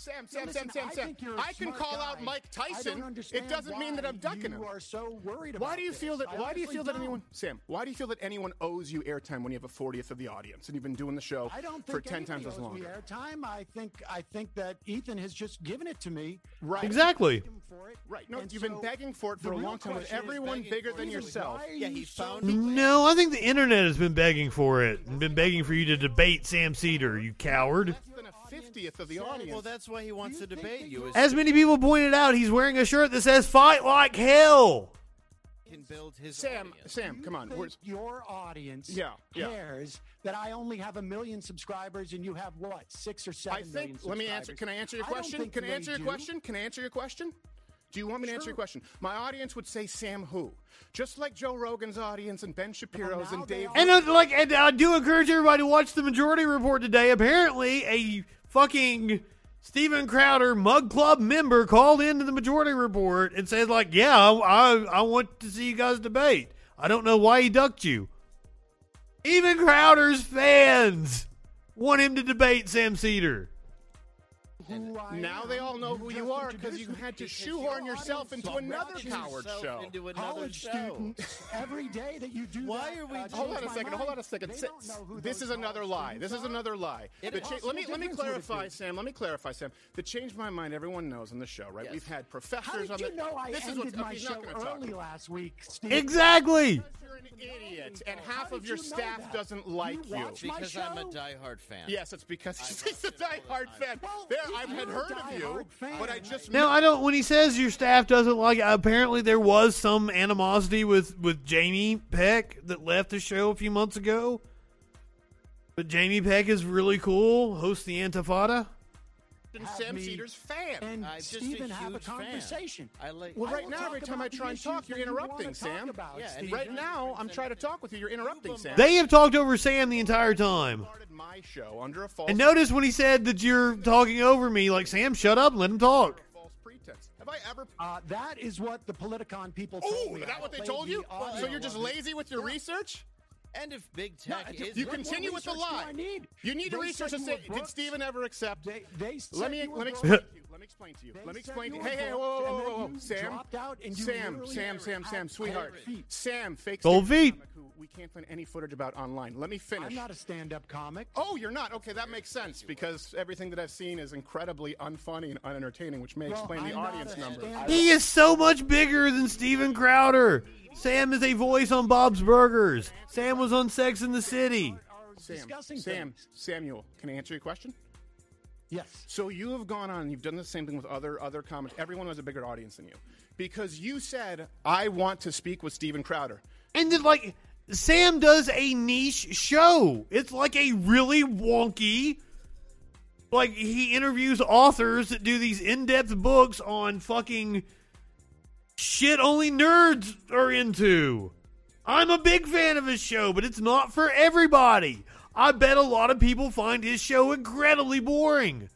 [SPEAKER 18] Sam, Sam, Sam, Sam,
[SPEAKER 23] I
[SPEAKER 18] Sam. I can call
[SPEAKER 23] guy.
[SPEAKER 18] out Mike Tyson. It doesn't mean that I'm ducking you him.
[SPEAKER 23] You are so worried. About why
[SPEAKER 18] do you
[SPEAKER 23] this?
[SPEAKER 18] feel
[SPEAKER 23] that?
[SPEAKER 18] Why do you feel
[SPEAKER 23] don't.
[SPEAKER 18] that anyone, Sam? Why do you feel that anyone owes you airtime when you have a fortieth of the audience and you've been doing the show
[SPEAKER 23] I don't think
[SPEAKER 18] for ten times as long?
[SPEAKER 23] Airtime. I think. I think that Ethan has just given it to me.
[SPEAKER 18] Right.
[SPEAKER 2] Exactly.
[SPEAKER 18] Right. No,
[SPEAKER 23] and
[SPEAKER 18] you've
[SPEAKER 23] so
[SPEAKER 18] been begging for it for a long time with everyone bigger than yourself.
[SPEAKER 22] Yeah, he found.
[SPEAKER 2] No, I think the internet has been begging for it and been begging for you to debate Sam Seder. You coward
[SPEAKER 18] fiftieth of the audience.
[SPEAKER 22] Well, that's why he wants to debate you.
[SPEAKER 2] As many people pointed out, he's wearing a shirt that says "Fight Like Hell."
[SPEAKER 22] Can build his
[SPEAKER 18] Sam,
[SPEAKER 22] audience.
[SPEAKER 18] Sam, come on. Where's...
[SPEAKER 23] Your audience
[SPEAKER 18] yeah, yeah.
[SPEAKER 23] cares that I only have a million subscribers and you have what six or seven.
[SPEAKER 18] I think. Let me answer. Can I answer your question? Can I answer your
[SPEAKER 23] do.
[SPEAKER 18] question? Can I answer your question? Do you want me to sure. answer your question? My audience would say Sam who, just like Joe Rogan's audience and Ben Shapiro's and Dave.
[SPEAKER 2] And uh, like, and I do encourage everybody to watch the Majority Report today. Apparently, a fucking Steven Crowder Mug Club member called into the majority report and said, like, yeah, I, I want to see you guys debate. I don't know why he ducked you. Even Crowder's fans want him to debate Sam Seder
[SPEAKER 23] who I
[SPEAKER 18] now
[SPEAKER 23] am.
[SPEAKER 18] they all know who you are because you had to shoehorn yourself into another coward show.
[SPEAKER 22] Into another
[SPEAKER 23] College
[SPEAKER 22] show.
[SPEAKER 23] students, every day that you do.
[SPEAKER 22] Why
[SPEAKER 23] that,
[SPEAKER 22] are we?
[SPEAKER 23] Uh,
[SPEAKER 18] hold on a second.
[SPEAKER 23] Mind.
[SPEAKER 18] Hold on a second. This is another lie. This is another lie.
[SPEAKER 22] It
[SPEAKER 18] cha- let me let me clarify, Sam. Let me clarify, Sam. The change my mind. Everyone knows on the show, right?
[SPEAKER 22] Yes.
[SPEAKER 18] We've had professors.
[SPEAKER 23] How did
[SPEAKER 18] on
[SPEAKER 23] you
[SPEAKER 18] the,
[SPEAKER 23] know I
[SPEAKER 18] this
[SPEAKER 23] ended my show early last week? Steve.
[SPEAKER 2] Exactly.
[SPEAKER 18] You're an idiot, and half of your staff doesn't like you.
[SPEAKER 22] Because I'm a diehard fan.
[SPEAKER 18] Yes, it's because he's a diehard fan. There, I had heard of you, but I just
[SPEAKER 2] Now I don't. When he says your staff doesn't like, apparently there was some animosity with with Jamie Peck that left the show a few months ago. But Jamie Peck is really cool. Hosts the Antifada
[SPEAKER 18] been Sam Seders fan.
[SPEAKER 23] And
[SPEAKER 22] I'm just Steven
[SPEAKER 23] a have a conversation.
[SPEAKER 22] I like.
[SPEAKER 18] Well, right now every time I try and talk, you're interrupting, Sam.
[SPEAKER 23] About,
[SPEAKER 22] yeah,
[SPEAKER 18] right now I'm trying to talk with you. You're interrupting, Sam.
[SPEAKER 2] They have talked over Sam the entire time.
[SPEAKER 18] My show under a false
[SPEAKER 2] and notice when he said that you're talking over me, like Sam, shut up, let him talk.
[SPEAKER 18] Have I ever?
[SPEAKER 23] Uh, that is what the Politicon people.
[SPEAKER 18] Oh, is that what they told you?
[SPEAKER 23] The
[SPEAKER 18] so you're just lazy with your yeah. research?
[SPEAKER 22] And if big tech
[SPEAKER 23] no,
[SPEAKER 22] is,
[SPEAKER 18] you continue with the lie.
[SPEAKER 23] Need?
[SPEAKER 18] You need
[SPEAKER 23] they
[SPEAKER 18] to
[SPEAKER 23] research
[SPEAKER 18] and say, did Steven ever accept?
[SPEAKER 23] They, they
[SPEAKER 18] let me let me explain to you. Let me explain to you. Let me explain. Hey, hey, whoa, whoa, whoa, whoa, whoa. Sam, Sam, Sam, Sam, Sam, sweetheart, Sam, fake Gold. Who we can't find any footage about online. Let me finish.
[SPEAKER 23] I'm not a stand-up comic.
[SPEAKER 18] Oh, you're not. Okay, that makes sense because everything that I've seen is incredibly unfunny and unentertaining, which may explain the audience
[SPEAKER 23] number.
[SPEAKER 2] He is so much bigger than Steven Crowder. Sam is a voice on Bob's Burgers. Sam was on Sex in the City.
[SPEAKER 18] Sam, Sam, Samuel, can I answer your question?
[SPEAKER 23] Yes.
[SPEAKER 18] So you have gone on. You've done the same thing with other other comics. Everyone has a bigger audience than you because you said I want to speak with Steven Crowder.
[SPEAKER 2] And then like Sam does a niche show. It's like a really wonky. Like he interviews authors that do these in-depth books on fucking shit only nerds are into. I'm a big fan of his show, but it's not for everybody. I bet a lot of people find his show incredibly boring.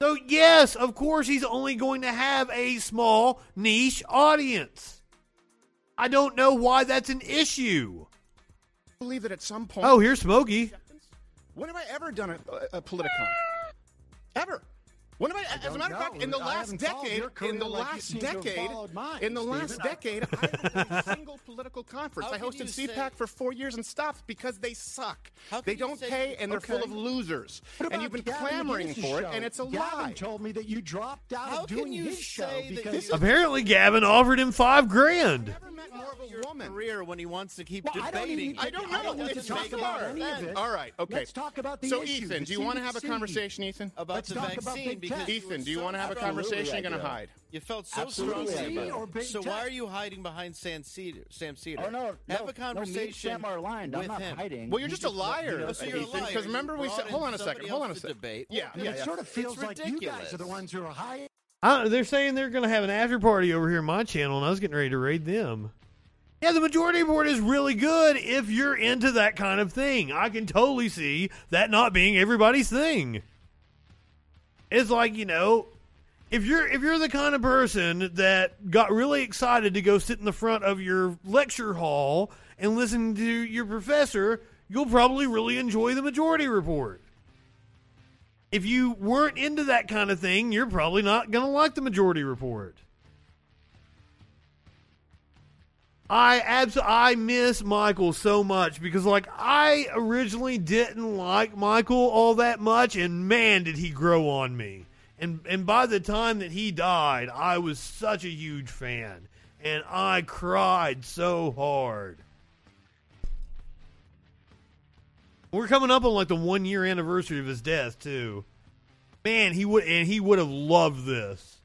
[SPEAKER 2] So, yes, of course, he's only going to have a small niche audience. I don't know why that's an issue.
[SPEAKER 18] I believe that at some point.
[SPEAKER 2] Oh, here's Smokey.
[SPEAKER 18] When have I ever done a, a, a Politicon? Ever? When have I, as a matter of fact, in the
[SPEAKER 23] I
[SPEAKER 18] last decade, in the last
[SPEAKER 23] seem to have
[SPEAKER 18] decade,
[SPEAKER 23] mine,
[SPEAKER 18] in the last
[SPEAKER 23] Steven. I-
[SPEAKER 18] decade, I haven't a single political conference.
[SPEAKER 22] How
[SPEAKER 18] I hosted
[SPEAKER 22] you say-
[SPEAKER 18] CPAC for four years and stopped because they suck. They don't
[SPEAKER 22] say-
[SPEAKER 18] pay, and they're full of losers. And you've been
[SPEAKER 23] Gavin
[SPEAKER 18] clamoring
[SPEAKER 23] McInnes'
[SPEAKER 18] for it,
[SPEAKER 23] show?
[SPEAKER 18] and it's a
[SPEAKER 23] Gavin
[SPEAKER 18] lie.
[SPEAKER 23] told me that you dropped out
[SPEAKER 22] How
[SPEAKER 23] of doing
[SPEAKER 22] you
[SPEAKER 23] his show because
[SPEAKER 22] this
[SPEAKER 2] Apparently, Gavin offered him five grand.
[SPEAKER 22] career when he wants to keep
[SPEAKER 23] Well, I don't
[SPEAKER 22] debating.
[SPEAKER 23] even-
[SPEAKER 18] I don't
[SPEAKER 23] I
[SPEAKER 18] know.
[SPEAKER 23] don't to talk
[SPEAKER 18] make
[SPEAKER 23] about
[SPEAKER 18] more
[SPEAKER 23] any of
[SPEAKER 18] sense.
[SPEAKER 23] it.
[SPEAKER 18] All right. Okay.
[SPEAKER 23] Let's talk about the
[SPEAKER 18] so,
[SPEAKER 23] issue,
[SPEAKER 18] Ethan,
[SPEAKER 23] the
[SPEAKER 18] do you want to have a conversation, Ethan?
[SPEAKER 22] about
[SPEAKER 23] Let's
[SPEAKER 22] the
[SPEAKER 23] talk about
[SPEAKER 22] vaccine
[SPEAKER 23] big
[SPEAKER 22] because
[SPEAKER 23] tech.
[SPEAKER 18] Ethan, do you want to have a conversation? You're going to hide.
[SPEAKER 22] You felt so
[SPEAKER 23] Absolutely,
[SPEAKER 22] strongly about
[SPEAKER 23] Or
[SPEAKER 22] it. So
[SPEAKER 23] tech.
[SPEAKER 22] why are you hiding behind Sam Seder? Sam Seder.
[SPEAKER 23] Oh, no,
[SPEAKER 22] have
[SPEAKER 23] no,
[SPEAKER 22] a
[SPEAKER 23] no, me and
[SPEAKER 22] conversation
[SPEAKER 23] Sam are aligned. I'm
[SPEAKER 22] with
[SPEAKER 23] not
[SPEAKER 22] him.
[SPEAKER 23] hiding.
[SPEAKER 18] Well, you're
[SPEAKER 23] He
[SPEAKER 18] just a liar,
[SPEAKER 22] so you're a
[SPEAKER 18] Ethan.
[SPEAKER 22] liar.
[SPEAKER 18] Because remember we said, hold on a second, hold on a second.
[SPEAKER 22] debate.
[SPEAKER 18] Yeah,
[SPEAKER 23] And
[SPEAKER 18] yeah,
[SPEAKER 23] it sort of feels
[SPEAKER 22] It's
[SPEAKER 23] like you guys are the ones who are hiding.
[SPEAKER 2] Uh, they're saying they're going to have an after party over here on my channel, and I was getting ready to raid them. Yeah, the majority board is really good if you're into that kind of thing. I can totally see that not being everybody's thing. It's like you know, if you're if you're the kind of person that got really excited to go sit in the front of your lecture hall and listen to your professor, you'll probably really enjoy the majority report. If you weren't into that kind of thing, you're probably not going to like the majority report. I abs- I miss Michael so much because like I originally didn't like Michael all that much and man did he grow on me. And and by the time that he died, I was such a huge fan and I cried so hard. We're coming up on like the 1 year anniversary of his death too. Man, he would and he would have loved this.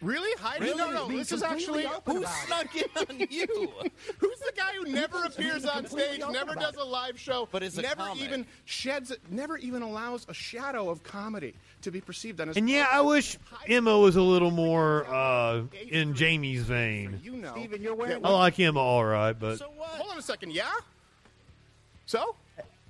[SPEAKER 18] Really? Hiding? No, no.
[SPEAKER 23] Being
[SPEAKER 18] This is actually
[SPEAKER 23] open
[SPEAKER 18] who snuck in on you? Who's the guy who never appears on stage, never does a live show,
[SPEAKER 22] But is a
[SPEAKER 18] never
[SPEAKER 22] comic.
[SPEAKER 18] even sheds, never even allows a shadow of comedy to be perceived on his.
[SPEAKER 2] And yeah, I wish Emma was a little more uh, in Jamie's vein.
[SPEAKER 18] You know,
[SPEAKER 23] Steven, you're wearing.
[SPEAKER 2] I like Emma all right, but so
[SPEAKER 18] Hold on a second. Yeah. So,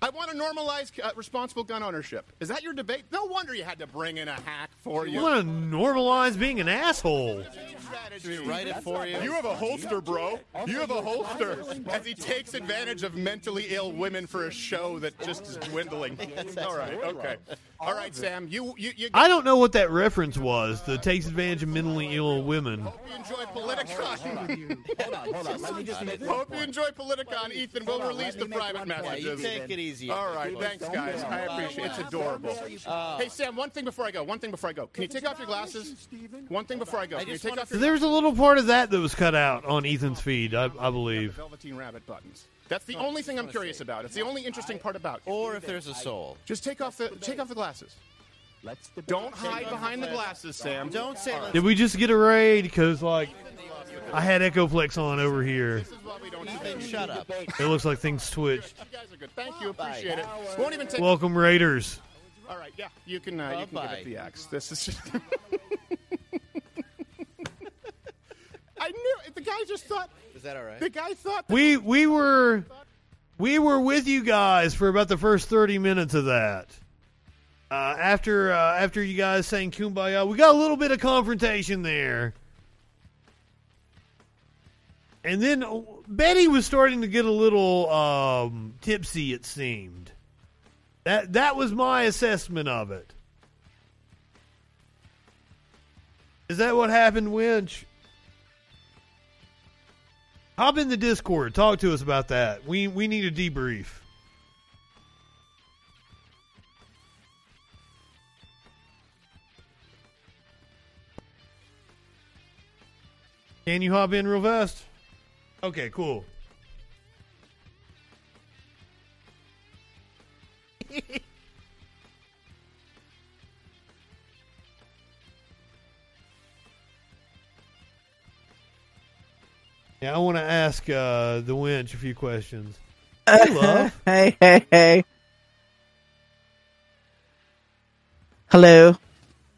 [SPEAKER 18] I want to normalize uh, responsible gun ownership. Is that your debate? No wonder you had to bring in a hack for
[SPEAKER 2] you
[SPEAKER 18] you.
[SPEAKER 2] want to normalize being an asshole.
[SPEAKER 18] Strategy.
[SPEAKER 22] write it for you?
[SPEAKER 18] You have a holster, bro. You have a holster. As he takes advantage of mentally ill women for a show that just is dwindling. All right. Okay. All right, Sam. You you you.
[SPEAKER 2] I don't know what that reference was that takes advantage of mentally ill women.
[SPEAKER 18] Hope you enjoy Politicon.
[SPEAKER 23] Hold on, hold on. Let me just
[SPEAKER 18] Hope you enjoy Politicon, Ethan. We'll release the private
[SPEAKER 23] one
[SPEAKER 22] you
[SPEAKER 18] messages.
[SPEAKER 22] take it easy.
[SPEAKER 18] All right,
[SPEAKER 22] Don't
[SPEAKER 18] thanks,
[SPEAKER 23] don't
[SPEAKER 18] guys. I appreciate it. It's adorable. Uh, hey, Sam, one thing before I go. One thing before I go. Can you take off your glasses? One thing before I go.
[SPEAKER 22] I
[SPEAKER 18] Can you take off your
[SPEAKER 2] there was a little part of that that was cut out on Ethan's feed, I, I believe.
[SPEAKER 18] Velveteen Rabbit buttons. That's the only thing I'm curious about. It's the only interesting part about you.
[SPEAKER 22] Or if there's a soul.
[SPEAKER 18] Just take off the take off the glasses.
[SPEAKER 23] Let's debate.
[SPEAKER 18] Don't hide behind the glasses, Sam.
[SPEAKER 22] Don't say let's
[SPEAKER 2] Did we just get a raid? Because like I had Echoplex on over here.
[SPEAKER 18] This is why we don't
[SPEAKER 22] Ethan, shut up.
[SPEAKER 2] It looks like things switched.
[SPEAKER 18] You guys are good. Thank you. Appreciate it. Won't even take.
[SPEAKER 2] Welcome Raiders.
[SPEAKER 18] All right. Yeah. You can. Uh, you can give
[SPEAKER 22] Bye-bye.
[SPEAKER 18] it the X. This is. Just I knew it. The guy just thought.
[SPEAKER 22] Is that all right?
[SPEAKER 18] The guy thought.
[SPEAKER 2] We we were we were with you guys for about the first thirty minutes of that. Uh, after uh, after you guys sang "Kumbaya," we got a little bit of confrontation there, and then uh, Betty was starting to get a little um, tipsy. It seemed that that was my assessment of it. Is that what happened, Winch? Hop in the Discord. Talk to us about that. We we need a debrief. Can you hop in real fast? Okay, cool. yeah, I want to ask uh, the winch a few questions. Hey, love.
[SPEAKER 13] hey, hey, hey. Hello.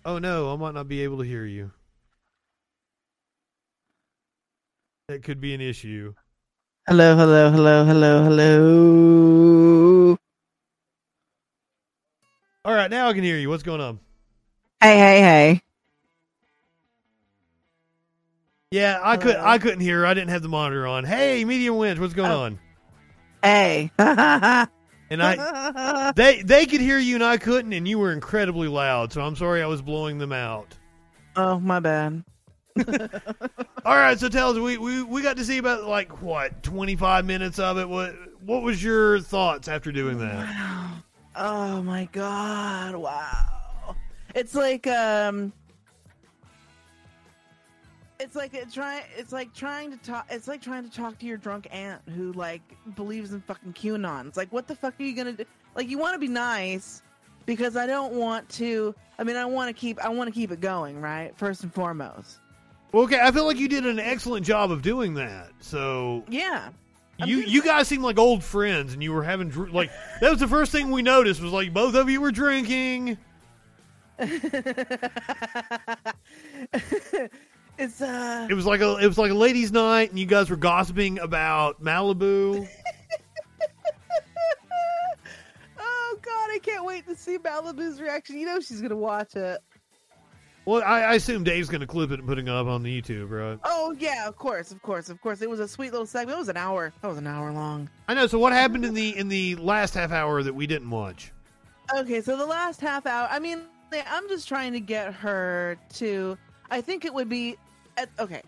[SPEAKER 2] Oh no, I might not be able to hear you. That could be an issue.
[SPEAKER 13] Hello, hello, hello, hello, hello.
[SPEAKER 2] All right, now I can hear you. What's going on?
[SPEAKER 13] Hey, hey, hey.
[SPEAKER 2] Yeah, I could uh, I couldn't hear. I didn't have the monitor on. Hey, Media Winch, what's going
[SPEAKER 13] Oh.
[SPEAKER 2] on?
[SPEAKER 13] Hey.
[SPEAKER 2] And I they they could hear you and I couldn't, and you were incredibly loud. So I'm sorry I was blowing them out.
[SPEAKER 13] Oh, my bad.
[SPEAKER 2] All right, so tell us, we, we we got to see about like what 25 minutes of it. What what was your thoughts after doing that?
[SPEAKER 13] Oh my god! Wow. It's like um. It's like it try. It's like trying to talk. It's like trying to talk to your drunk aunt who like believes in fucking QAnon. It's like, what the fuck are you gonna do? Like, you want to be nice because I don't want to. I mean, I want to keep. I want to keep it going, right? First and foremost.
[SPEAKER 2] Well, okay, I feel like you did an excellent job of doing that. So
[SPEAKER 13] Yeah.
[SPEAKER 2] you you guys seem like old friends, and you were having dr- like that was the first thing we noticed was like both of you were drinking.
[SPEAKER 13] it's uh.
[SPEAKER 2] It was like a it was like a ladies' night, and you guys were gossiping about Malibu.
[SPEAKER 13] Oh god, I can't wait to see Malibu's reaction. You know she's gonna watch it.
[SPEAKER 2] Well, I, I assume Dave's going to clip it and putting it up on the YouTube, right?
[SPEAKER 13] Oh yeah, of course, of course, of course. It was a sweet little segment. It was an hour. That was an hour long.
[SPEAKER 2] I know. So what happened in the in the last half hour that we didn't watch?
[SPEAKER 13] Okay, so the last half hour. I mean, I'm just trying to get her to. I think it would be at okay.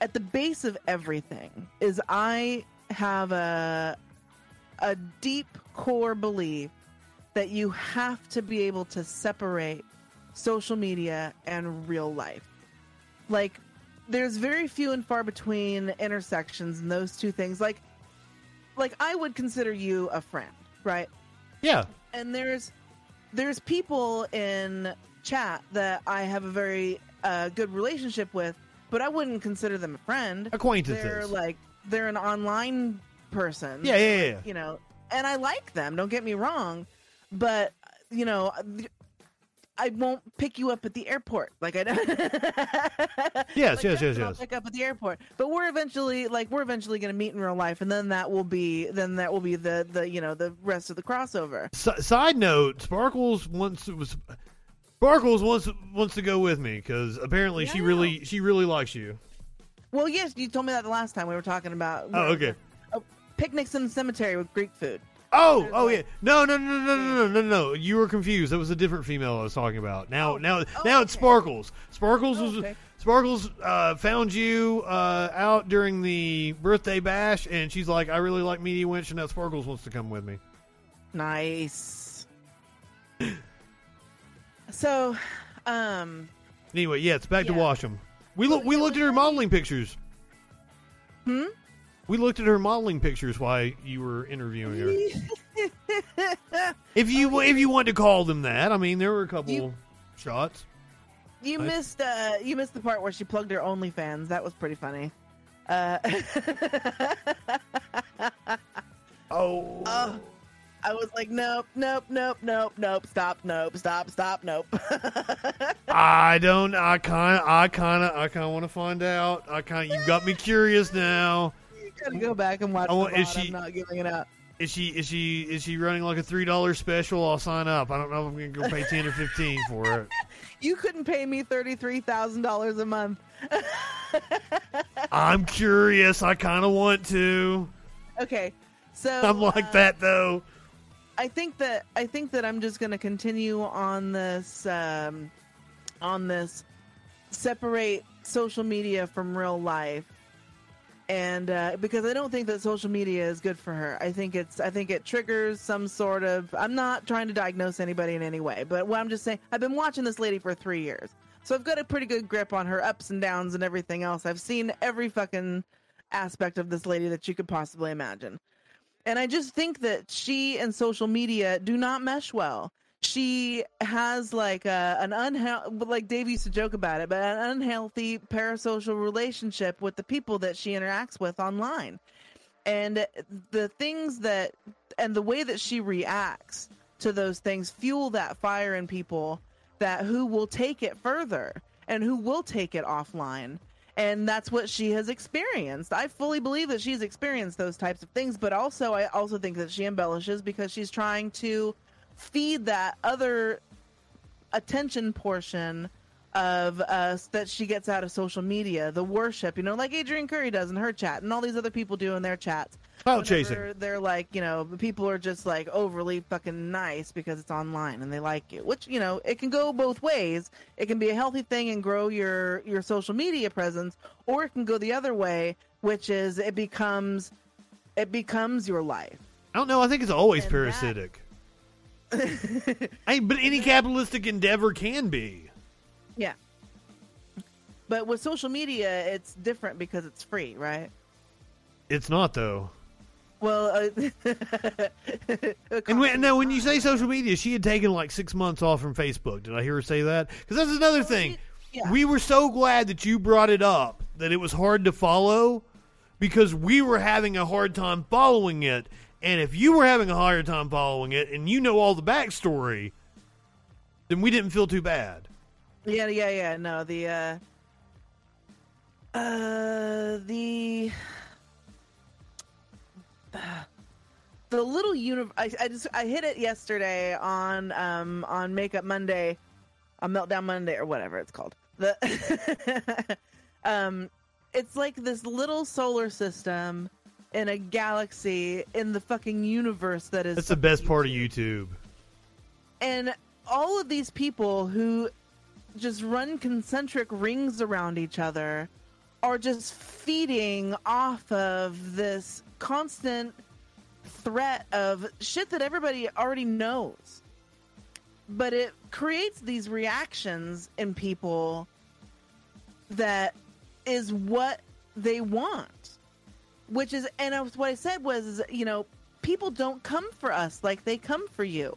[SPEAKER 13] At the base of everything is I have a a deep core belief that you have to be able to separate social media and real life. Like there's very few and far between intersections in those two things. Like like I would consider you a friend, right?
[SPEAKER 2] Yeah.
[SPEAKER 13] and there's there's people in chat that I have a very uh, good relationship with, but I wouldn't consider them a friend.
[SPEAKER 2] Acquaintances.
[SPEAKER 13] They're like they're an online person.
[SPEAKER 2] Yeah, yeah, yeah.
[SPEAKER 13] You know, and I like them. Don't get me wrong, but you know. I won't pick you up at the airport. Like I don't.
[SPEAKER 2] Yes,
[SPEAKER 13] Like,
[SPEAKER 2] yes,
[SPEAKER 13] that's
[SPEAKER 2] yes,
[SPEAKER 13] I'll
[SPEAKER 2] yes.
[SPEAKER 13] Pick up at the airport, but we're eventually like we're eventually going to meet in real life, and then that will be then that will be the the you know the rest of the crossover.
[SPEAKER 2] S- side note: Sparkles once was Sparkles wants wants to go with me because apparently she really she really likes you.
[SPEAKER 13] Well, yes, you told me that the last time we were talking about.
[SPEAKER 2] Oh, okay.
[SPEAKER 13] Oh, picnics in the cemetery with Greek food.
[SPEAKER 2] Oh, oh yeah. No, no, no, no, no, no, no, no. You were confused. That was a different female I was talking about. Now, now, now it's Sparkles. Sparkles was Sparkles uh, found you uh, out during the birthday bash, and she's like, "I really like Media Winch, and now Sparkles wants to come with me."
[SPEAKER 13] Nice. so, um,
[SPEAKER 2] Anyway, yeah, it's back to
[SPEAKER 13] Yeah.
[SPEAKER 2] Washam. We look. We looked at her modeling pictures.
[SPEAKER 13] Hmm.
[SPEAKER 2] We looked at her modeling pictures while you were interviewing her. if you if you want to call them that, I mean, there were a couple shots.
[SPEAKER 13] you missed uh you missed the part where she plugged her OnlyFans. That was pretty funny. Uh,
[SPEAKER 2] oh.
[SPEAKER 13] I was like, nope, nope, nope, nope, nope, stop, nope, stop, stop, nope.
[SPEAKER 2] I don't. I kind. of I kind of. I kind of want to find out. I kind. You got me curious now.
[SPEAKER 13] Gotta go back and watch the
[SPEAKER 2] is she-
[SPEAKER 13] I'm not giving it out.
[SPEAKER 2] Is she? Is she? Is she running like a three dollar special? I'll sign up. I don't know if I'm gonna go pay ten or fifteen for it.
[SPEAKER 13] You couldn't pay me thirty three thousand dollars a month.
[SPEAKER 2] I'm curious. I kind of want to.
[SPEAKER 13] Okay, so
[SPEAKER 2] I'm like
[SPEAKER 13] uh,
[SPEAKER 2] that though.
[SPEAKER 13] I think that I think that I'm just going to continue on this um, on this separate social media from real life, and uh, because I don't think that social media is good for her. I think it's I think it triggers some sort of. I'm not trying to diagnose anybody in any way, but what I'm just saying, I've been watching this lady for three years, so I've got a pretty good grip on her ups and downs and everything else. I've seen every fucking aspect of this lady that you could possibly imagine. And I just think that she and social media do not mesh well. She has like a, an unhealthy, like Dave used to joke about it, but an unhealthy parasocial relationship with the people that she interacts with online. And the things that, and the way that she reacts to those things fuel that fire in people that who will take it further and who will take it offline and that's what she has experienced. I fully believe that she's experienced those types of things, but also I also think that she embellishes because she's trying to feed that other attention portion of us that she gets out of social media, the worship, you know, like Adrian Curry does in her chat, and all these other people do in their chats.
[SPEAKER 2] Clout
[SPEAKER 13] Whenever
[SPEAKER 2] chasing.
[SPEAKER 13] They're like, you know, people are just like overly fucking nice because it's online and they like it. Which you know, it can go both ways. It can be a healthy thing and grow your your social media presence, or it can go the other way, which is it becomes it becomes your life.
[SPEAKER 2] I don't know. I think it's always
[SPEAKER 13] And
[SPEAKER 2] parasitic. Hey, but any capitalistic endeavor can be.
[SPEAKER 13] Yeah. But with social media, it's different because it's free, right?
[SPEAKER 2] It's not though.
[SPEAKER 13] Well, uh,
[SPEAKER 2] And when, now, when you say social media, she had taken like six months off from Facebook. Did I hear her say that? Because that's another thing.
[SPEAKER 13] yeah.
[SPEAKER 2] We were so glad that you brought it up that it was hard to follow because we were having a hard time following it. And if you were having a harder time following it and you know all the backstory, then we didn't feel too bad.
[SPEAKER 13] yeah, yeah, yeah. No, the uh, uh, the the little uni- I, I just I hit it yesterday on um on Makeup Monday, on Meltdown Monday or whatever it's called. The um, it's like this little solar system in a galaxy in the fucking universe that is
[SPEAKER 2] That's the best part of YouTube.
[SPEAKER 13] and all of these people who just run concentric rings around each other are just feeding off of this constant threat of shit that everybody already knows. But it creates these reactions in people that is what they want. Which is, and I was, what I said was, you know, people don't come for us like they come for you.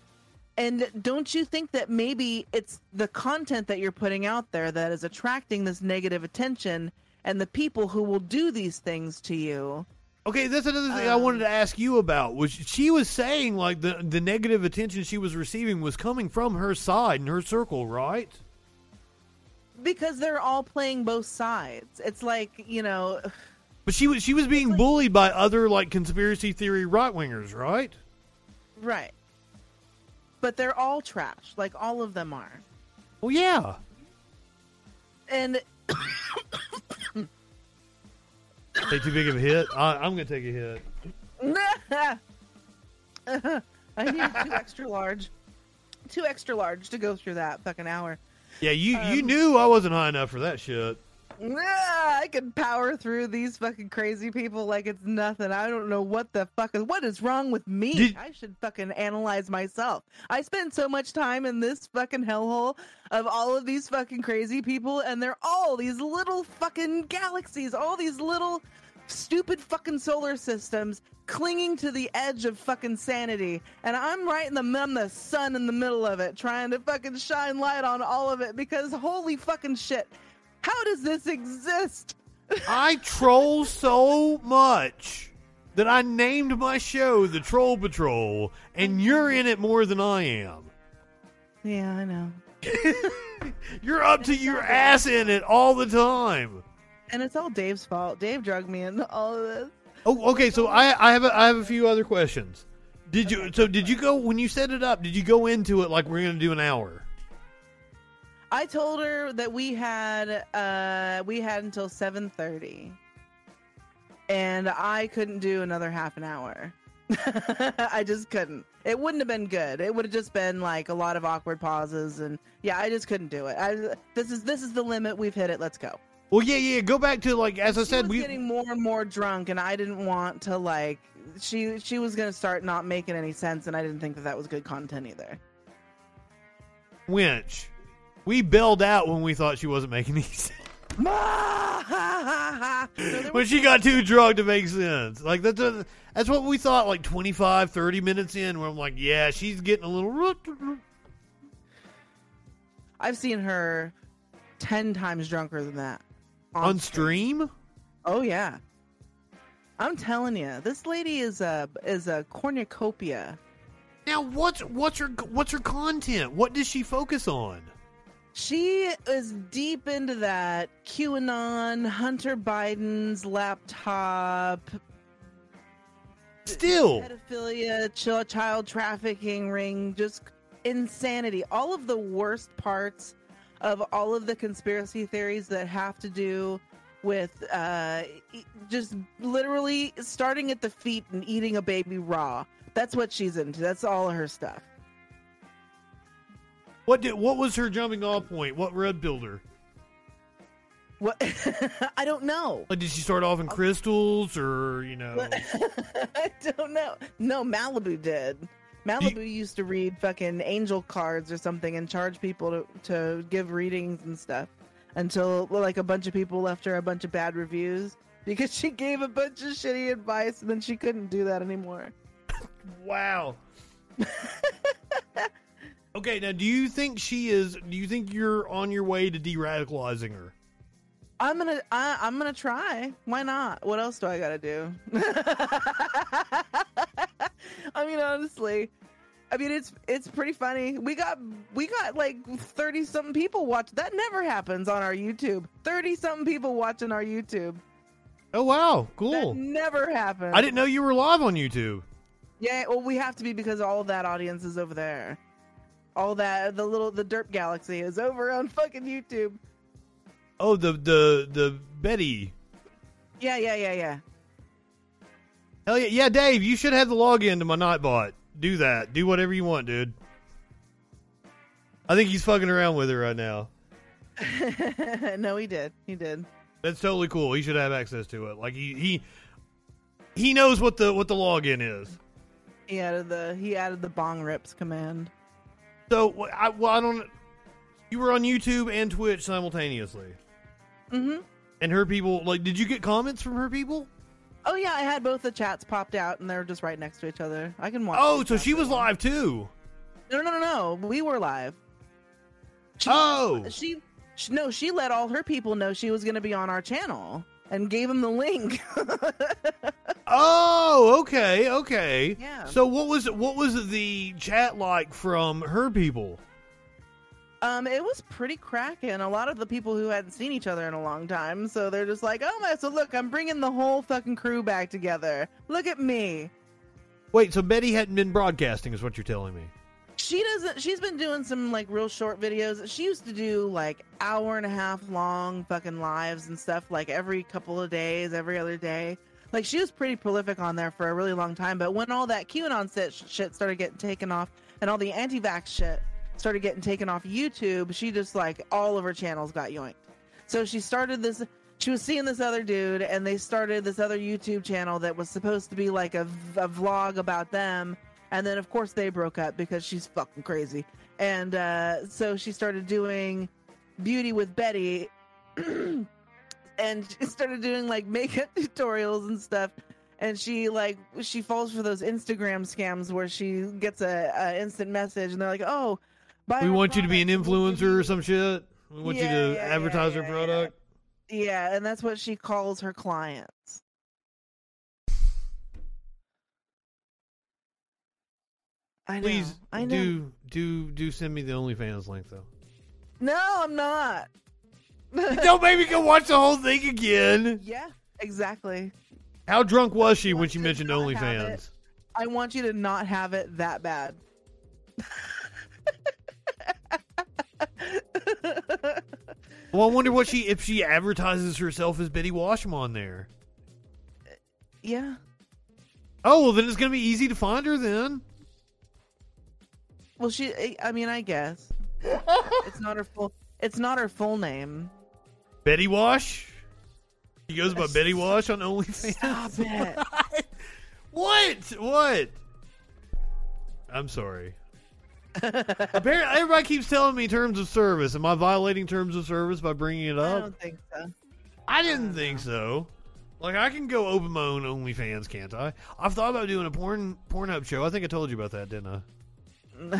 [SPEAKER 13] And don't you think that maybe it's the content that you're putting out there that is attracting this negative attention and the people who will do these things to you?
[SPEAKER 2] Okay, that's another thing I um, wanted to ask you about. Was she was saying like the the negative attention she was receiving was coming from her side and her circle, right?
[SPEAKER 13] Because they're all playing both sides. It's like, you know,
[SPEAKER 2] But she was she was being bullied by other like conspiracy theory right wingers, right?
[SPEAKER 13] right. But they're all trash. Like all of them are.
[SPEAKER 2] Well, yeah.
[SPEAKER 13] And
[SPEAKER 2] Take too big of a hit. I, I'm gonna take a hit.
[SPEAKER 13] I need two extra large. Two extra large to go through that fucking hour.
[SPEAKER 2] Yeah, you you
[SPEAKER 13] Um,
[SPEAKER 2] knew I wasn't high enough for that shit.
[SPEAKER 13] I can power through these fucking crazy people like it's nothing. I don't know what the fuck is what is wrong with me.
[SPEAKER 2] Did-
[SPEAKER 13] I should fucking analyze myself. I spend so much time in this fucking hellhole of all of these fucking crazy people, and they're all these little fucking galaxies, all these little stupid fucking solar systems clinging to the edge of fucking sanity. And I'm right in the I'm the sun in the middle of it, trying to fucking shine light on all of it because holy fucking shit. How does this exist?
[SPEAKER 2] I troll so much that I named my show the Troll Patrol, and you're in it more than I am.
[SPEAKER 13] Yeah, I know.
[SPEAKER 2] You're up to your ass in it all the time.
[SPEAKER 13] And it's all Dave's fault. Dave drugged me into all of this.
[SPEAKER 2] Oh, okay. So I, I have a, I have a few other questions. Did you? So did you go when you set it up? Did you go into it like we're going to do an hour?
[SPEAKER 13] I told her that we had uh we had until 7:30. And I couldn't do another half an hour. I just couldn't. It wouldn't have been good. It would have just been like a lot of awkward pauses and yeah, I just couldn't do it. I this is this is the limit. We've hit it. Let's go.
[SPEAKER 2] Well, yeah, yeah. Go back to like as I
[SPEAKER 13] she
[SPEAKER 2] said, we
[SPEAKER 13] getting more and more drunk, and I didn't want to like. She she was gonna start not making any sense, and I didn't think that that was good content either.
[SPEAKER 2] winch. We bailed out when we thought she wasn't making any sense. when she got too drunk to make sense. Like that's a, that's what we thought. Like 25, 30 minutes in, where I'm like, yeah, she's getting a little.
[SPEAKER 13] I've seen her ten times drunker than that
[SPEAKER 2] On stream?
[SPEAKER 13] Oh yeah, I'm telling you, this lady is a is a cornucopia.
[SPEAKER 2] Now, what's what's her what's her content? What does she focus on?
[SPEAKER 13] She is deep into that QAnon, Hunter Biden's laptop,
[SPEAKER 2] Still,
[SPEAKER 13] pedophilia, ch- child trafficking ring, just insanity. All of the worst parts of all of the conspiracy theories that have to do with uh, just literally starting at the feet and eating a baby raw. That's what she's into. That's all of her stuff.
[SPEAKER 2] What did what was her jumping off point? What red builder?
[SPEAKER 13] What I don't know.
[SPEAKER 2] Like, did she start off in crystals, or you know?
[SPEAKER 13] I don't know. No, Malibu did. Malibu used to read fucking angel cards or something and charge people to, to give readings and stuff until like a bunch of people left her a bunch of bad reviews because she gave a bunch of shitty advice and then she couldn't do that anymore.
[SPEAKER 2] Wow. Okay, now do you think she is? Do you think you're on your way to de-radicalizing her?
[SPEAKER 13] I'm gonna I, I'm gonna try. Why not? What else do I gotta do? I mean, honestly, I mean it's it's pretty funny. We got we got like thirty something people watch. That never happens on our YouTube. Thirty something people watching our YouTube.
[SPEAKER 2] Oh wow, cool.
[SPEAKER 13] That never happens.
[SPEAKER 2] I didn't know you were live on YouTube.
[SPEAKER 13] Yeah, well, we have to be because all of that audience is over there. All that the little the Derp Galaxy is over on fucking YouTube.
[SPEAKER 2] Oh, the the the Betty.
[SPEAKER 13] Yeah, yeah, yeah, yeah.
[SPEAKER 2] Hell yeah, yeah, Dave. You should have the login to my Nightbot. Do that. Do whatever you want, dude. I think he's fucking around with it right now.
[SPEAKER 13] no, he did. He did.
[SPEAKER 2] That's totally cool. He should have access to it. Like he he he knows what the what the login is.
[SPEAKER 13] He added the he added the bong rips command.
[SPEAKER 2] So I, well, I don't. You were on YouTube and Twitch simultaneously,
[SPEAKER 13] Mm-hmm.
[SPEAKER 2] and her people like. Did you get comments from her people?
[SPEAKER 13] Oh yeah, I had both the chats popped out and they're just right next to each other. I can watch.
[SPEAKER 2] Oh, so she was live too.
[SPEAKER 13] No, no, no, no. We were live. She,
[SPEAKER 2] Oh.
[SPEAKER 13] she, she no, she let all her people know she was going to be on our channel and gave him the link.
[SPEAKER 2] Oh, okay, okay.
[SPEAKER 13] Yeah.
[SPEAKER 2] So what was what was the chat like from her people?
[SPEAKER 13] Um, it was pretty cracking. A lot of the people who hadn't seen each other in a long time, so they're just like, "Oh my!" So look, I'm bringing the whole fucking crew back together. Look at me.
[SPEAKER 2] Wait, so Betty hadn't been broadcasting, is what you're telling me?
[SPEAKER 13] She doesn't. She's been doing some like real short videos. She used to do like hour and a half long fucking lives and stuff, like every couple of days, every other day. Like she was pretty prolific on there for a really long time. But when all that QAnon shit, shit started getting taken off, and all the anti-vax shit started getting taken off YouTube, she just like all of her channels got yoinked. So she started this. She was seeing this other dude, and they started this other YouTube channel that was supposed to be like a, a vlog about them. And then, of course, they broke up because she's fucking crazy. And uh, so she started doing Beauty with Betty, and she started doing like makeup tutorials and stuff. And she like she falls for those Instagram scams where she gets a, a instant message, and they're like, "Oh, buy
[SPEAKER 2] We want you to be an
[SPEAKER 13] product, we'll give
[SPEAKER 2] influencer or some shit. We want
[SPEAKER 13] Yeah,
[SPEAKER 2] you to
[SPEAKER 13] yeah,
[SPEAKER 2] advertise
[SPEAKER 13] yeah,
[SPEAKER 2] product.
[SPEAKER 13] Yeah, and that's what she calls her clients. I know.
[SPEAKER 2] Please
[SPEAKER 13] I know.
[SPEAKER 2] do do do send me the OnlyFans link though.
[SPEAKER 13] No, I'm not.
[SPEAKER 2] Don't make me go watch the whole thing again.
[SPEAKER 13] Yeah, exactly.
[SPEAKER 2] How drunk was she when she mentioned OnlyFans?
[SPEAKER 13] I want you to not have it that bad.
[SPEAKER 2] Well, I wonder what she if she advertises herself as Betty Washam on there.
[SPEAKER 13] Yeah.
[SPEAKER 2] Oh well, then it's gonna be easy to find her then.
[SPEAKER 13] Well, she. I- I mean, I guess it's not her full. It's not her full name.
[SPEAKER 2] Betty Wash. She goes by Betty Wash on OnlyFans.
[SPEAKER 13] Stop it.
[SPEAKER 2] What? What? I'm sorry. Apparently, everybody keeps telling me terms of service. Am I violating terms of service by bringing it up?
[SPEAKER 13] I don't think so.
[SPEAKER 2] I didn't think so. Like I can go open my own OnlyFans, can't I? I've thought about doing a porn Pornhub show. I think I told you about that, didn't I?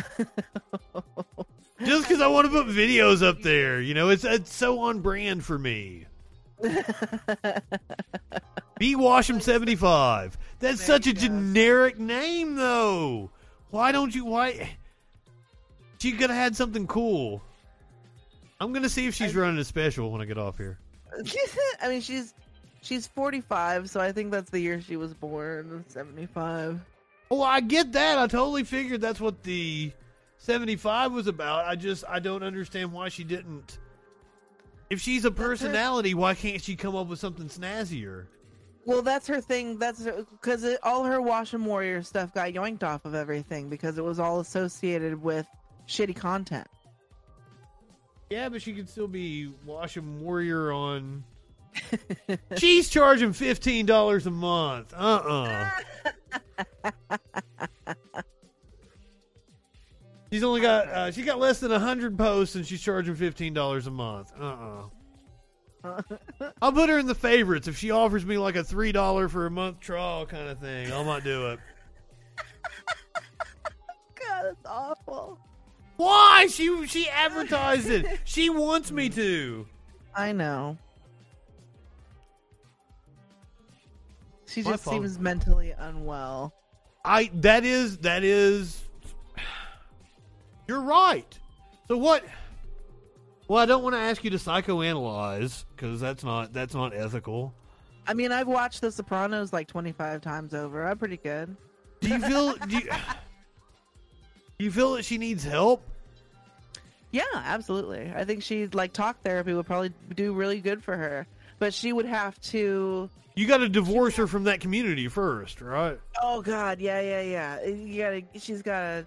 [SPEAKER 2] Just because I want to put videos up there, you know, it's it's so on brand for me. B Washam seventy five. That's such a generic name, though. Why don't you? Why? She could have had something cool. I'm gonna see if she's running a special when I get off here.
[SPEAKER 13] I mean, she's she's 45, so I think that's the year she was born. 75.
[SPEAKER 2] Oh, I get that. I totally figured that's what the 75 was about. I just I don't understand why she didn't. If she's a personality, why can't she come up with something snazzier?
[SPEAKER 13] Well, that's her thing. That's because all her Wash and Warrior stuff got yoinked off of everything because it was all associated with shitty content.
[SPEAKER 2] Yeah, but she could still be Wash and warrior on. She's charging fifteen dollars a month. Uh uh She's only got uh, she got less than hundred posts and she's charging fifteen dollars a month. Uh uh I'll put her in the favorites if she offers me like a three dollar for a month trial kind of thing. I might do it.
[SPEAKER 13] God, that's awful.
[SPEAKER 2] Why? She she advertised it. She wants me to.
[SPEAKER 13] I know. She
[SPEAKER 2] My
[SPEAKER 13] just
[SPEAKER 2] fault.
[SPEAKER 13] seems mentally unwell.
[SPEAKER 2] I that is that is You're right. So what Well, I don't want to ask you to psychoanalyze cuz that's not that's not ethical.
[SPEAKER 13] I mean, I've watched The Sopranos like 25 times over. I'm pretty good.
[SPEAKER 2] Do you feel do you, do you feel that she needs help?
[SPEAKER 13] Yeah, absolutely. I think she like talk therapy would probably do really good for her, but she would have to.
[SPEAKER 2] You got to divorce her from that community first, right?
[SPEAKER 13] Oh God, yeah, yeah, yeah. You gotta. She's gotta.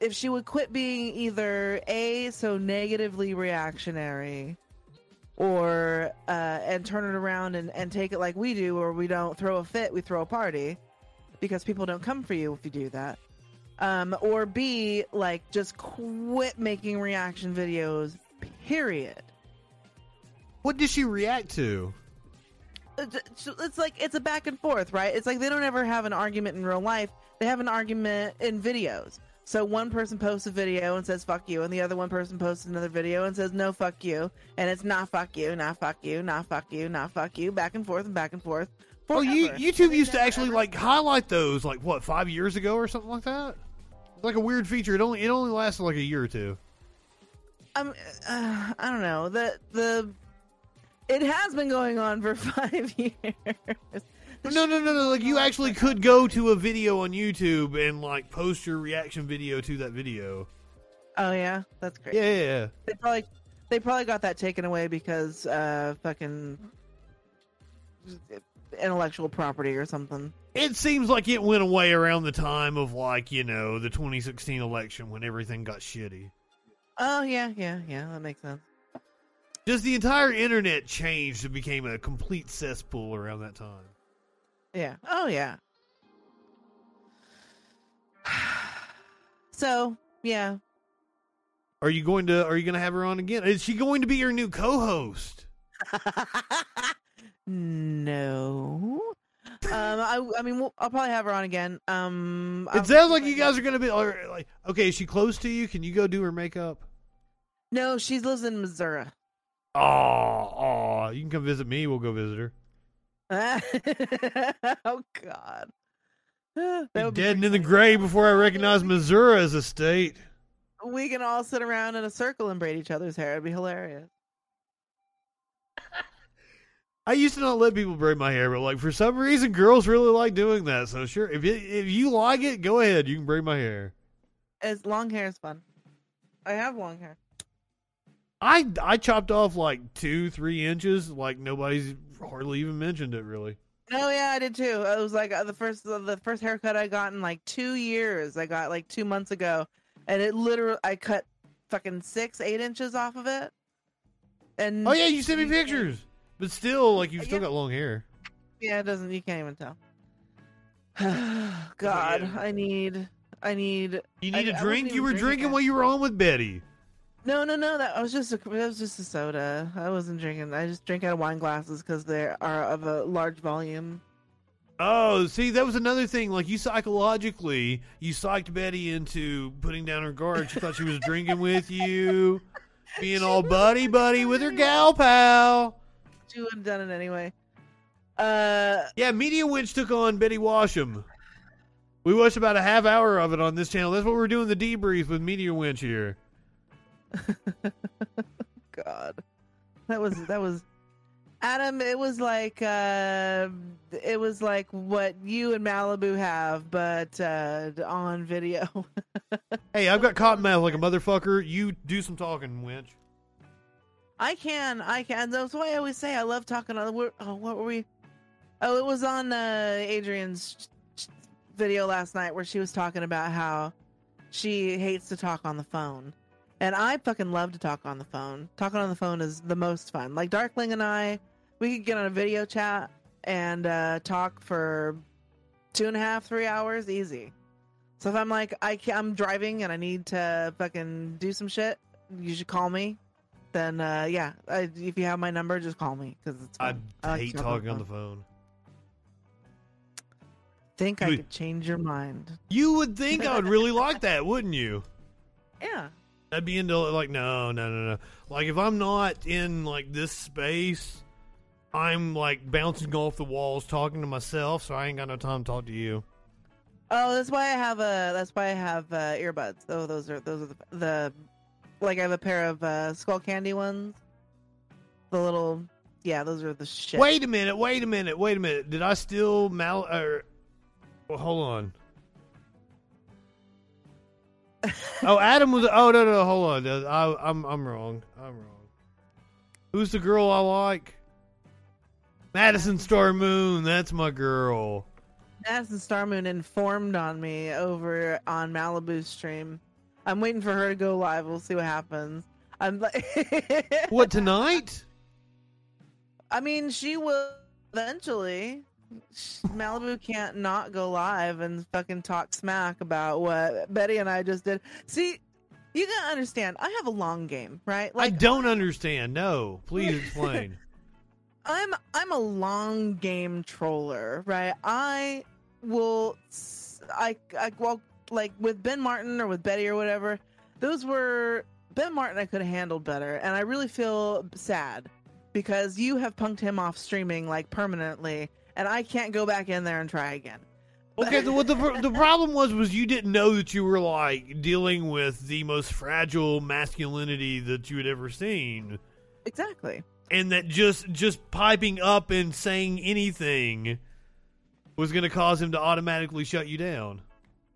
[SPEAKER 13] If she would quit being either a so negatively reactionary, or uh, and turn it around and and take it like we do, or we don't throw a fit, we throw a party, because people don't come for you if you do that. Um, or B, like just quit making reaction videos. Period.
[SPEAKER 2] What did she react to?
[SPEAKER 13] It's it's like it's a back and forth, right? It's like they don't ever have an argument in real life. They have an argument in videos. So one person posts a video and says "fuck you," and the other one person posts another video and says "no fuck you," and it's not "fuck you," not "fuck you," not "fuck you," not "fuck you," back and forth and back and forth.
[SPEAKER 2] Oh, you. YouTube used to actually like highlight those like what five years ago or something like that. It's like a weird feature. It only it only lasted like a year or two.
[SPEAKER 13] Um, uh, I don't know. The the it has been going on for five years.
[SPEAKER 2] No, no, no, no. Like you actually could go to a video on YouTube and like post your reaction video to that video.
[SPEAKER 13] Oh yeah, that's great.
[SPEAKER 2] Yeah, yeah, yeah.
[SPEAKER 13] They probably they probably got that taken away because uh fucking intellectual property or something.
[SPEAKER 2] It seems like it went away around the time of like you know the 2016 election when everything got shitty.
[SPEAKER 13] Oh yeah, yeah, yeah. That makes sense.
[SPEAKER 2] Just the entire internet changed and became a complete cesspool around that time.
[SPEAKER 13] Yeah. Oh yeah. So yeah,
[SPEAKER 2] Are you going to Are you going to have her on again? Is she going to be your new co-host?
[SPEAKER 13] no. Um, I I mean we'll, I'll probably have her on again. Um,
[SPEAKER 2] It sounds like you guys are going to be like, okay. Is she close to you? Can you go do her makeup?
[SPEAKER 13] No, she lives in Missouri.
[SPEAKER 2] Oh, oh, you can come visit me. We'll go visit her.
[SPEAKER 13] oh God. That
[SPEAKER 2] Be
[SPEAKER 13] would be
[SPEAKER 2] dead and in the grave before I recognize Missouri as a state.
[SPEAKER 13] We can all sit around in a circle and braid each other's hair. It'd be hilarious.
[SPEAKER 2] I used to not let people braid my hair, but like for some reason, girls really like doing that. So sure, if you, if you like it, go ahead. You can braid my hair.
[SPEAKER 13] As long hair is fun. I have long hair.
[SPEAKER 2] I I chopped off like two, three inches. Like nobody's hardly even mentioned it. Really.
[SPEAKER 13] Oh yeah, I did too. It was like uh, the first the first haircut I got in like two years. I got like two months ago, and it literally I cut fucking six, eight inches off of it. And
[SPEAKER 2] Oh yeah, you sent me pictures, but still, like you've still got long hair.
[SPEAKER 13] Yeah, it doesn't. You can't even tell. God, I need. I need.
[SPEAKER 2] You need
[SPEAKER 13] I-
[SPEAKER 2] a drink. You were
[SPEAKER 13] drinking
[SPEAKER 2] drinking while you were on with Betty.
[SPEAKER 13] No, no, no. That was just a. That was just a soda. I wasn't drinking. I just drink out of wine glasses because they are of a large volume.
[SPEAKER 2] Oh, see, that was another thing. Like you psychologically, you psyched Betty into putting down her guard. She thought she was drinking with you, being all buddy buddy with her gal pal.
[SPEAKER 13] She would have done it anyway. Uh,
[SPEAKER 2] yeah, Media Winch took on Betty Washam. We watched about a half hour of it on this channel. That's what we're doing the debrief with Media Winch here.
[SPEAKER 13] God, that was that was Adam. It was like uh, it was like what you and Malibu have, but uh, on video.
[SPEAKER 2] Hey, I've got cotton mouth like a motherfucker. You do some talking, winch.
[SPEAKER 13] I can, I can. That's why I always say I love talking on. we're- Oh, what were we? Oh, it was on uh, Adrian's video last night where she was talking about how she hates to talk on the phone, and I fucking love to talk on the phone. Talking on the phone is the most fun. Like Darkling and I, we could get on a video chat and uh, talk for two and a half, three hours, easy. So if I'm like I can, I'm driving and I need to fucking do some shit, you should call me. Then uh, yeah, I, if you have my number, just call me because it's.
[SPEAKER 2] I
[SPEAKER 13] fun. like
[SPEAKER 2] hate
[SPEAKER 13] talk
[SPEAKER 2] talking on the phone.
[SPEAKER 13] Think I
[SPEAKER 2] Dude.
[SPEAKER 13] could change your mind?
[SPEAKER 2] You would think I would really like that, wouldn't you?
[SPEAKER 13] Yeah.
[SPEAKER 2] I'd be into like no, no, no, no. Like if I'm not in like this space, I'm like bouncing off the walls, talking to myself. So I ain't got no time to talk to you.
[SPEAKER 13] Oh, that's why I have a. That's why I have uh, earbuds. Oh, those are those are the, the like I have a pair of uh, Skullcandy ones. The little, yeah, those are the shit.
[SPEAKER 2] Wait a minute, wait a minute, wait a minute. Did I still Mal? Or, well, hold on. Oh, Adam was. Oh no, no, hold on. I, I'm I'm wrong. I'm wrong. Who's the girl I like? Madison Star Moon. That's my girl.
[SPEAKER 13] Madison Star Moon informed on me over on Malibu stream. I'm waiting for her to go live. We'll see what happens. I'm like,
[SPEAKER 2] What tonight?
[SPEAKER 13] I mean, she will eventually. Malibu can't not go live and fucking talk smack about what Betty and I just did. See, you gotta understand. I have a long game, right?
[SPEAKER 2] I don't understand. No, please explain.
[SPEAKER 13] I'm I'm a long game troller, right? I will I I well like with Ben Martin or with Betty or whatever. Those were Ben Martin I could have handled better and I really feel sad because you have punked him off streaming like permanently and I can't go back in there and try again.
[SPEAKER 2] Okay, the, what the the problem was was you didn't know that you were like dealing with the most fragile masculinity that you had ever seen,
[SPEAKER 13] Exactly.
[SPEAKER 2] and that just just piping up and saying anything was going to cause him to automatically shut you down.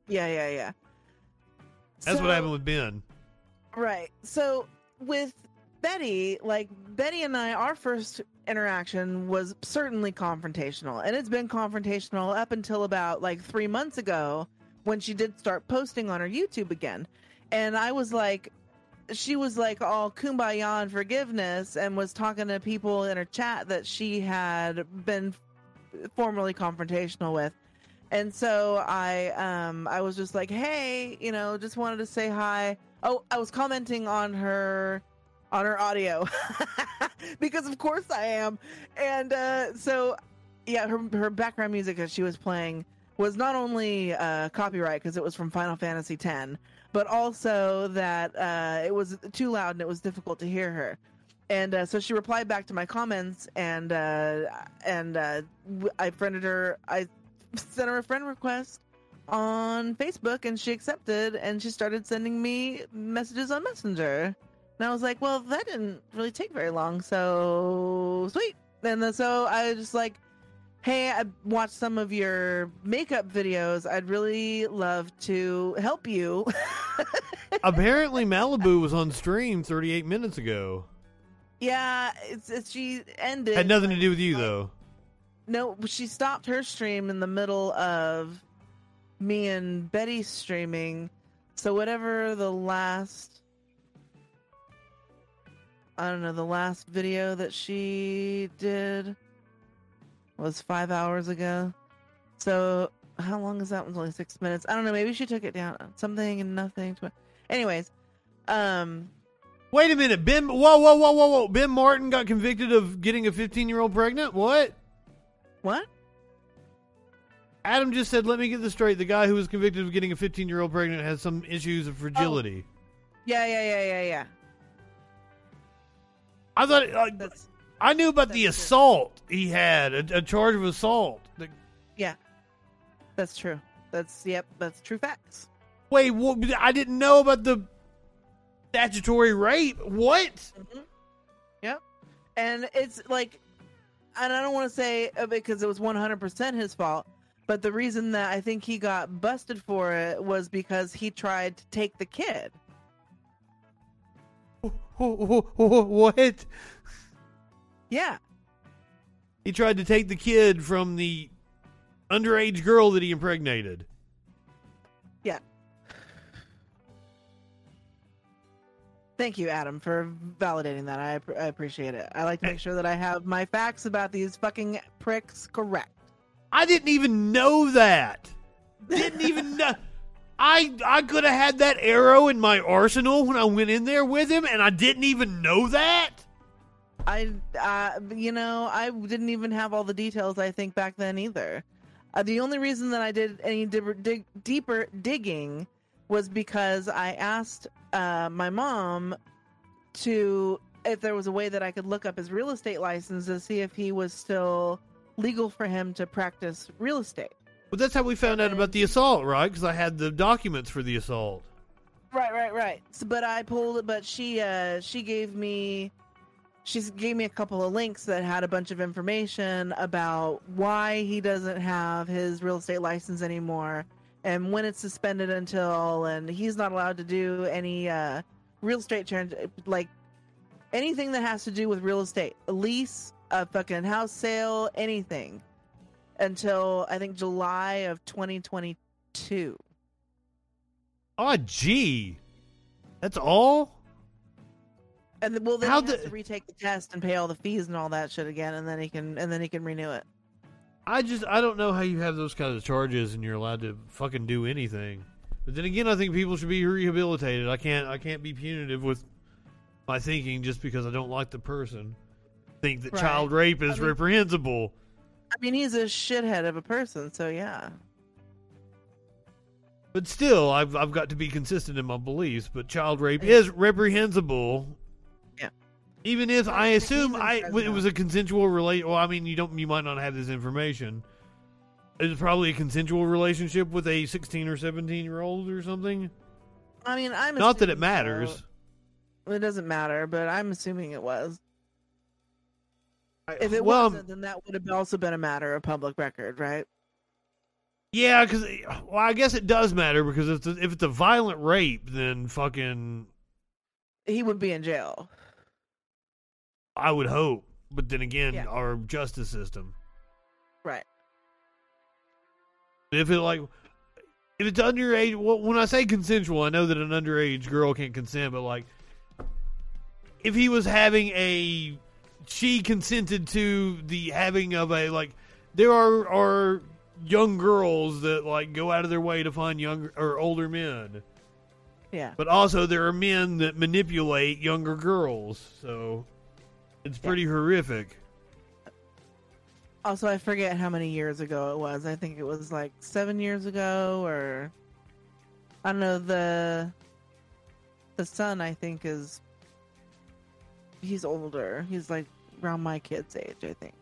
[SPEAKER 13] Yeah, yeah, yeah.
[SPEAKER 2] That's what happened with Ben.
[SPEAKER 13] Right. So with Betty, like Betty and I, our first interaction was certainly confrontational, and it's been confrontational up until about like three months ago when she did start posting on her YouTube again. And I was like, she was like all kumbaya and forgiveness, and was talking to people in her chat that she had been formerly confrontational with. And so I um I was just like, "Hey, you know, just wanted to say hi." Oh, I was commenting on her on her audio because of course I am. And uh so yeah, her her background music that she was playing was not only uh copyright because it was from Final Fantasy X, but also that uh it was too loud and it was difficult to hear her. And uh, so she replied back to my comments, and uh, and uh, I friended her. I sent her a friend request on Facebook, and she accepted, and she started sending me messages on Messenger. And I was like, well, that didn't really take very long, so sweet. And then, so I was just like, hey, I watched some of your makeup videos. I'd really love to help you.
[SPEAKER 2] Apparently, Malibu was on stream 38 minutes ago.
[SPEAKER 13] yeah, it's, it's she ended.
[SPEAKER 2] Had nothing to do with you though.
[SPEAKER 13] No, she stopped her stream in the middle of me and Betty streaming. So whatever the last I don't know, the last video that she did was 5 hours ago. So how long is that? Was only 6 minutes. I don't know, maybe she took it down something and nothing. Anyways, um
[SPEAKER 2] Wait a minute, Ben. Whoa, whoa, whoa, whoa, whoa. Ben Martin got convicted of getting a 15 year old pregnant. What?
[SPEAKER 13] What?
[SPEAKER 2] Adam just said, "Let me get this straight. The guy who was convicted of getting a 15 year old pregnant has some issues of fragility."
[SPEAKER 13] yeah, yeah, yeah, yeah, yeah.
[SPEAKER 2] I thought like, I knew about the assault he had, a, a charge of assault. The-
[SPEAKER 13] Yeah. That's true. That's yep, that's true facts.
[SPEAKER 2] wait, what, I didn't know about the. statutory rape. What?
[SPEAKER 13] Yep. And it's like, and I don't want to say uh, because it was 100% his fault, but the reason that I think he got busted for it was because he tried to take the kid.
[SPEAKER 2] What?
[SPEAKER 13] Yeah.
[SPEAKER 2] He tried to take the kid from the underage girl that he impregnated.
[SPEAKER 13] Yeah. Thank you, Adam, for validating that. I, I appreciate it. I like to make sure that I have my facts about these fucking pricks correct.
[SPEAKER 2] I didn't even know that. Didn't even know. I I could have had that arrow in my arsenal when I went in there with him, and I didn't even know that.
[SPEAKER 13] I, uh, you know, I didn't even have all the details. I think back then either. Uh, the only reason that I did any dig- deeper digging was because I asked uh, my mom to if there was a way that I could look up his real estate license to see if he was still legal for him to practice real estate.
[SPEAKER 2] But that's how we found out about the assault, right? Because I had the documents for the assault.
[SPEAKER 13] Right, right, right. So, but I pulled it. But she, uh, she gave me, she gave me a couple of links that had a bunch of information about why he doesn't have his real estate license anymore, and when it's suspended until, and he's not allowed to do any uh, real estate trans, like anything that has to do with real estate, a lease, a fucking house sale, anything, until I think July of 2022.
[SPEAKER 2] Oh, gee, that's all.
[SPEAKER 13] And then, well, then
[SPEAKER 2] How
[SPEAKER 13] he has
[SPEAKER 2] the-
[SPEAKER 13] to retake the test and pay all the fees and all that shit again, and then he can and then he can renew it.
[SPEAKER 2] I just I don't know how you have those kinds of charges and you're allowed to fucking do anything. But then again, I think people should be rehabilitated. I can't I can't be punitive with my thinking just because I don't like the person. Think that
[SPEAKER 13] Right.
[SPEAKER 2] child rape is
[SPEAKER 13] I mean-
[SPEAKER 2] reprehensible.
[SPEAKER 13] I mean, he's a shithead of a person, so yeah.
[SPEAKER 2] But still, I've I've got to be consistent in my beliefs. But child rape is reprehensible.
[SPEAKER 13] Yeah.
[SPEAKER 2] Even if I assume I it was a consensual relate. Well, I mean, you don't you might not have this information. It's probably a consensual relationship with a sixteen or seventeen year old or something.
[SPEAKER 13] I mean, I'm
[SPEAKER 2] Not that it matters.
[SPEAKER 13] so. It doesn't matter, but I'm assuming it was. If it
[SPEAKER 2] well, um,
[SPEAKER 13] wasn't, then that would have also been a matter of public record, right?
[SPEAKER 2] Yeah, because eh, well, I guess it does matter because if it's, if it's a violent rape, then fucking
[SPEAKER 13] He would be in jail.
[SPEAKER 2] I would hope. But then again,
[SPEAKER 13] Yeah.
[SPEAKER 2] our justice system.
[SPEAKER 13] Right.
[SPEAKER 2] If it like if it's underage, well, when I say consensual, I know that an underage girl can't consent, but like if he was having a she consented to the having of a like there are are young girls that like go out of their way to find younger or older men.
[SPEAKER 13] Yeah.
[SPEAKER 2] But also there are men that manipulate younger girls, so it's pretty horrific.
[SPEAKER 13] Also, I forget how many years ago it was. I think it was like seven years ago, or I don't know. The the son, I think, is he's older. He's like around my kid's age, I think.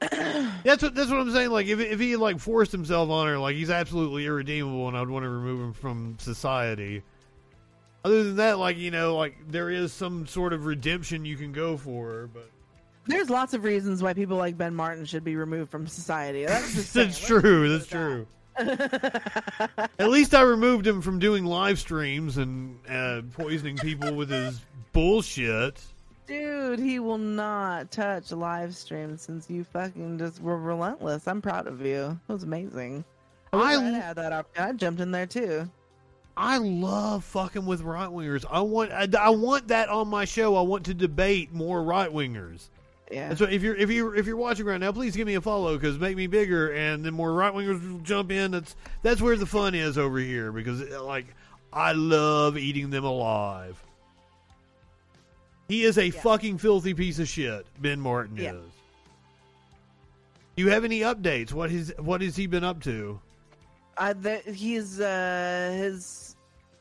[SPEAKER 2] That's what that's what I'm saying. Like if if he like forced himself on her, like he's absolutely irredeemable, and I'd want to remove him from society. Other than that, like you know, like there is some sort of redemption you can go for, but
[SPEAKER 13] There's lots of reasons why people like Ben Martin should be removed from society. That's
[SPEAKER 2] that's true. That's true. At least I removed him from doing live streams and uh, poisoning people with his bullshit.
[SPEAKER 13] Dude, he will not touch live stream since you fucking just were relentless. I'm proud of you. It was amazing. I,
[SPEAKER 2] I
[SPEAKER 13] had that option. I jumped in there too.
[SPEAKER 2] I love fucking with right wingers. I want I, I want that on my show. I want to debate more right wingers.
[SPEAKER 13] Yeah.
[SPEAKER 2] That's what if you're if you if you're watching right now, please give me a follow because make me bigger, and then more right wingers will jump in. That's that's where the fun is over here because like I love eating them alive. He is a fucking filthy piece of shit. Ben Martin
[SPEAKER 13] Yeah.
[SPEAKER 2] is. Do you have any updates? What has what has he been up to?
[SPEAKER 13] I that he's uh his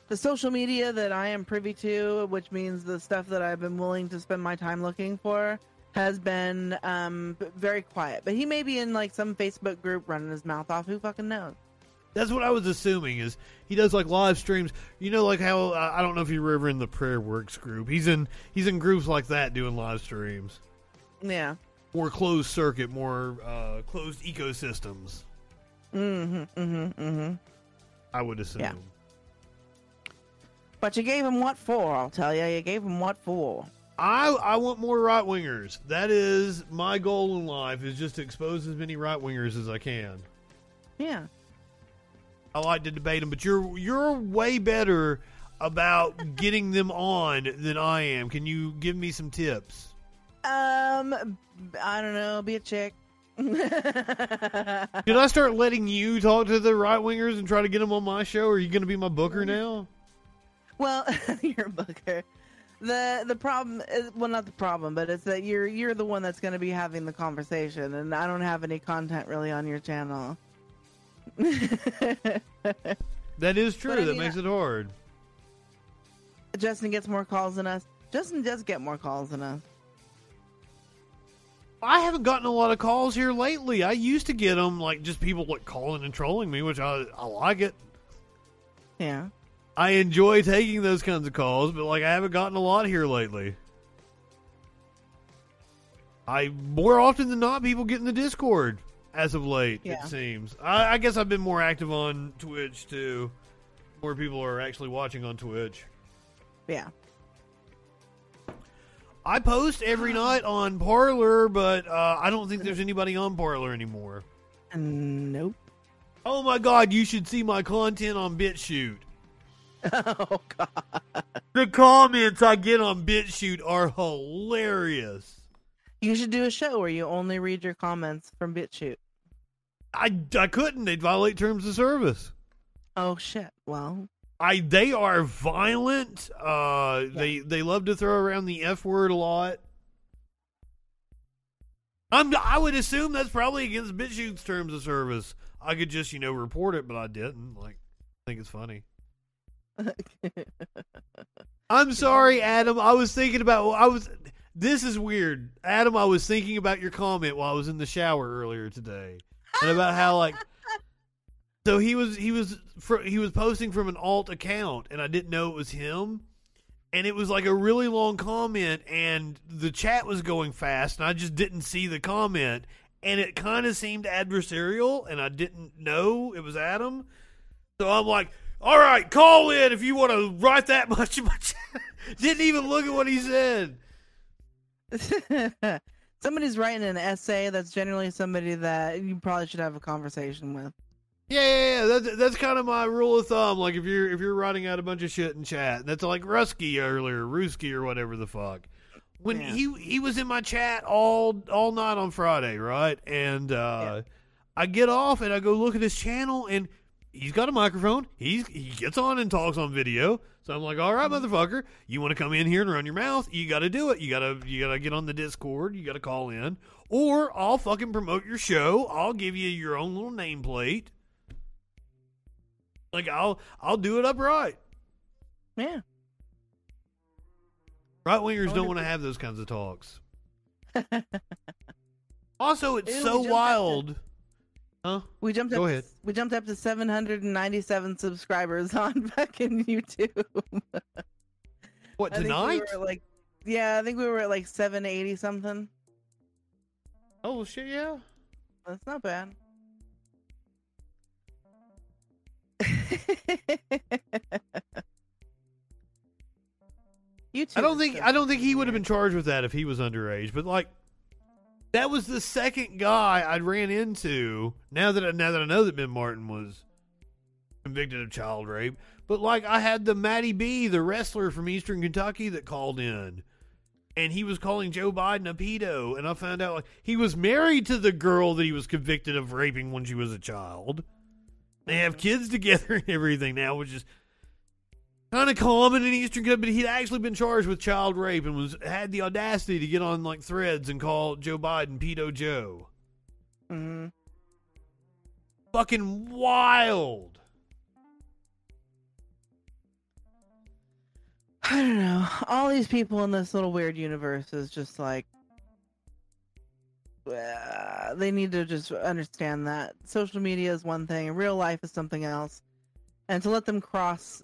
[SPEAKER 13] the social media that I am privy to, which means the stuff that I've been willing to spend my time looking for, has been um very quiet. But he may be in like some Facebook group running his mouth off. Who fucking knows?
[SPEAKER 2] That's what I was assuming. Is he does like live streams? You know, like how uh, I don't know if you're ever in the Prayer Works group. He's in he's in groups like that doing live streams.
[SPEAKER 13] Yeah.
[SPEAKER 2] More closed circuit, more uh, closed ecosystems.
[SPEAKER 13] Mm-hmm. Mm-hmm. Mm-hmm.
[SPEAKER 2] I would assume.
[SPEAKER 13] Yeah. But you gave him what for? I'll tell you. You gave him what for?
[SPEAKER 2] I I want more right wingers. That is my goal in life. Is just to expose as many right wingers as I can.
[SPEAKER 13] Yeah.
[SPEAKER 2] I like to debate them, but you're you're way better about getting them on than I am. Can you give me some tips?
[SPEAKER 13] Um, I don't know. Be a chick.
[SPEAKER 2] Can I start letting you talk to the right wingers and try to get them on my show? Or are you going to be my booker now?
[SPEAKER 13] Well, you're a booker. The the problem is well not the problem, but it's that you're you're the one that's going to be having the conversation, and I don't have any content really on your channel.
[SPEAKER 2] That is true.
[SPEAKER 13] But
[SPEAKER 2] that
[SPEAKER 13] mean,
[SPEAKER 2] makes it hard.
[SPEAKER 13] Justin gets more calls than us. Justin does get more calls than us.
[SPEAKER 2] I haven't gotten a lot of calls here lately. I used to get them like just people like calling and trolling me, which I I like it.
[SPEAKER 13] Yeah.
[SPEAKER 2] I enjoy taking those kinds of calls, but like I haven't gotten a lot here lately. I more often than not, people get in the Discord as of late.
[SPEAKER 13] Yeah.
[SPEAKER 2] It seems. I, I guess I've been more active on Twitch too. More people are actually watching on Twitch.
[SPEAKER 13] Yeah.
[SPEAKER 2] I post every night on Parler, but uh, I don't think there's anybody on Parler anymore.
[SPEAKER 13] Nope.
[SPEAKER 2] Oh my god, you should see my content on BitChute.
[SPEAKER 13] oh god.
[SPEAKER 2] The comments I get on BitChute are hilarious.
[SPEAKER 13] You should do a show where you only read your comments from BitChute.
[SPEAKER 2] I, I couldn't. They'd violate terms of service.
[SPEAKER 13] Oh shit. Well,
[SPEAKER 2] I they are violent. Uh, they they love to throw around the f word a lot. I'm I would assume that's probably against BitChute's terms of service. I could just you know report it, but I didn't. Like, I think it's funny. I'm sorry, Adam. I was thinking about. I was. This is weird, Adam. I was thinking about your comment while I was in the shower earlier today, and about how like. So he was he was fr- he was posting from an alt account, and I didn't know it was him. And it was like a really long comment, and the chat was going fast, and I just didn't see the comment, and it kind of seemed adversarial, and I didn't know it was Adam. So I'm like, all right, call in if you want to write that much. in my chat." Didn't even look at what he said.
[SPEAKER 13] somebody's writing an essay. That's generally somebody that you probably should have a conversation with.
[SPEAKER 2] Yeah, yeah, yeah. That's that's kind of my rule of thumb. Like if you're if you're writing out a bunch of shit in chat, that's like Rusky earlier, Ruski or whatever the fuck. When he he was in my chat all all night on Friday, right? And uh, I get off and I go look at his channel, and he's got a microphone. He's he gets on and talks on video. So I'm like, all right, motherfucker, you want to come in here and run your mouth? You got to do it. You gotta you gotta get on the Discord. You gotta call in, or I'll fucking promote your show. I'll give you your own little nameplate. Like I'll I'll do it upright.
[SPEAKER 13] Yeah.
[SPEAKER 2] Right wingers don't want to have those kinds of talks. also, it's
[SPEAKER 13] Ew,
[SPEAKER 2] so wild. Huh?
[SPEAKER 13] We jumped
[SPEAKER 2] Go
[SPEAKER 13] up.
[SPEAKER 2] ahead.
[SPEAKER 13] We jumped up to 797 subscribers on fucking YouTube.
[SPEAKER 2] What
[SPEAKER 13] I think we
[SPEAKER 2] tonight?
[SPEAKER 13] like, yeah, I think we were at like 780 something.
[SPEAKER 2] Oh shit! Yeah.
[SPEAKER 13] That's not bad. YouTube.
[SPEAKER 2] I don't think I don't think he would have been charged with that if he was underage. But like, that was the second guy I ran into. Now that I, now that I know that Ben Martin was convicted of child rape, but like I had the Matty B, the wrestler from Eastern Kentucky, that called in, and he was calling Joe Biden a pedo, and I found out like he was married to the girl that he was convicted of raping when she was a child. They have kids together and everything now, which is kind of common in Eastern Kentucky. But he'd actually been charged with child rape and was had the audacity to get on like threads and call Joe Biden pedo Joe.
[SPEAKER 13] Mm-hmm.
[SPEAKER 2] Fucking wild.
[SPEAKER 13] I don't know. All these people in this little weird universe is just like uh, they need to just understand that social media is one thing, and real life is something else, and to let them cross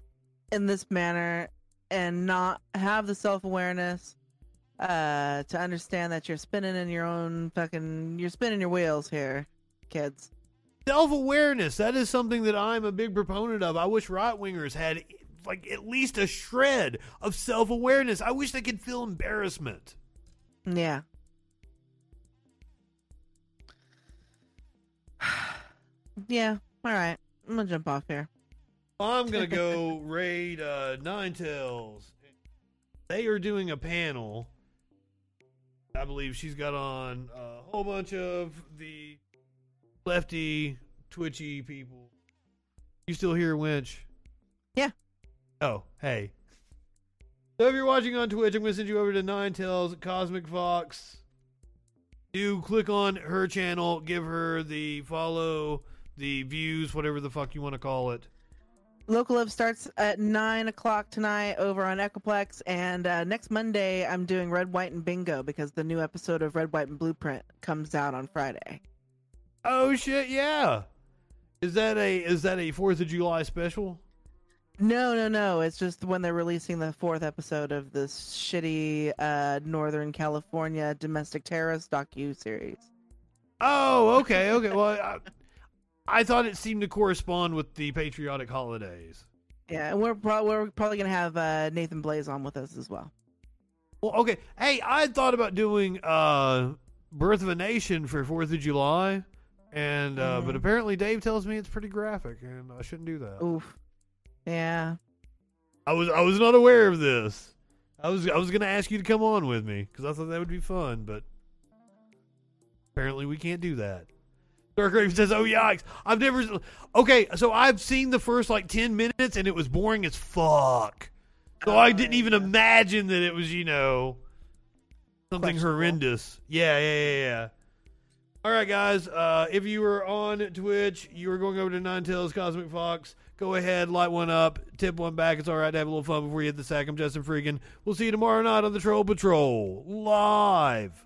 [SPEAKER 13] in this manner and not have the self awareness uh, to understand that you're spinning in your own fucking, you're spinning your wheels here, kids.
[SPEAKER 2] Self awareness. That is something that I'm a big proponent of. I wish right wingers had like at least a shred of self awareness. I wish they could feel embarrassment.
[SPEAKER 13] Yeah. yeah. All right. I'm gonna jump off here.
[SPEAKER 2] I'm gonna go raid uh, Nine Tails. They are doing a panel. I believe she's got on a whole bunch of the lefty, twitchy people. You still here, Winch?
[SPEAKER 13] Yeah.
[SPEAKER 2] Oh, hey. So if you're watching on Twitch, I'm to send you over to Nine Tails Cosmic Fox. You click on her channel, give her the follow, the views, whatever the fuck you want to call it.
[SPEAKER 13] Local Love starts at 9 o'clock tonight over on Echoplex. And uh, next Monday, I'm doing Red, White, and Bingo because the new episode of Red, White, and Blueprint comes out on Friday.
[SPEAKER 2] Oh shit, yeah. Is that a is that a Fourth of July special?
[SPEAKER 13] No, no, no. It's just when they're releasing the fourth episode of this shitty uh, Northern California domestic terrorist docu series.
[SPEAKER 2] Oh, okay, okay. Well, I, I thought it seemed to correspond with the patriotic holidays.
[SPEAKER 13] Yeah, and we're pro- we're probably gonna have uh, Nathan Blaze on with us as well.
[SPEAKER 2] Well, okay. Hey, I thought about doing uh, Birth of a Nation for Fourth of July, and uh, but
[SPEAKER 13] Mhm.
[SPEAKER 2] apparently Dave tells me it's pretty graphic, and I shouldn't do that.
[SPEAKER 13] Oof. Yeah.
[SPEAKER 2] I was I was not aware of this. I was I was gonna ask you to come on with me because I thought that would be fun, but apparently we can't do that. Dark Raven says, "Oh yikes! I've never." Okay, so I've seen the first like ten minutes and it was boring as fuck. So I didn't even imagine that it was you know something horrendous. Yeah, yeah, yeah, yeah. All right, guys. Uh, if you were on Twitch, you were going over to Nine Tails Cosmic Fox. Go ahead, light one up, tip one back. It's all right to have a little fun before you hit the sack. I'm Justin Freakin. We'll see you tomorrow night on the Troll Patrol live.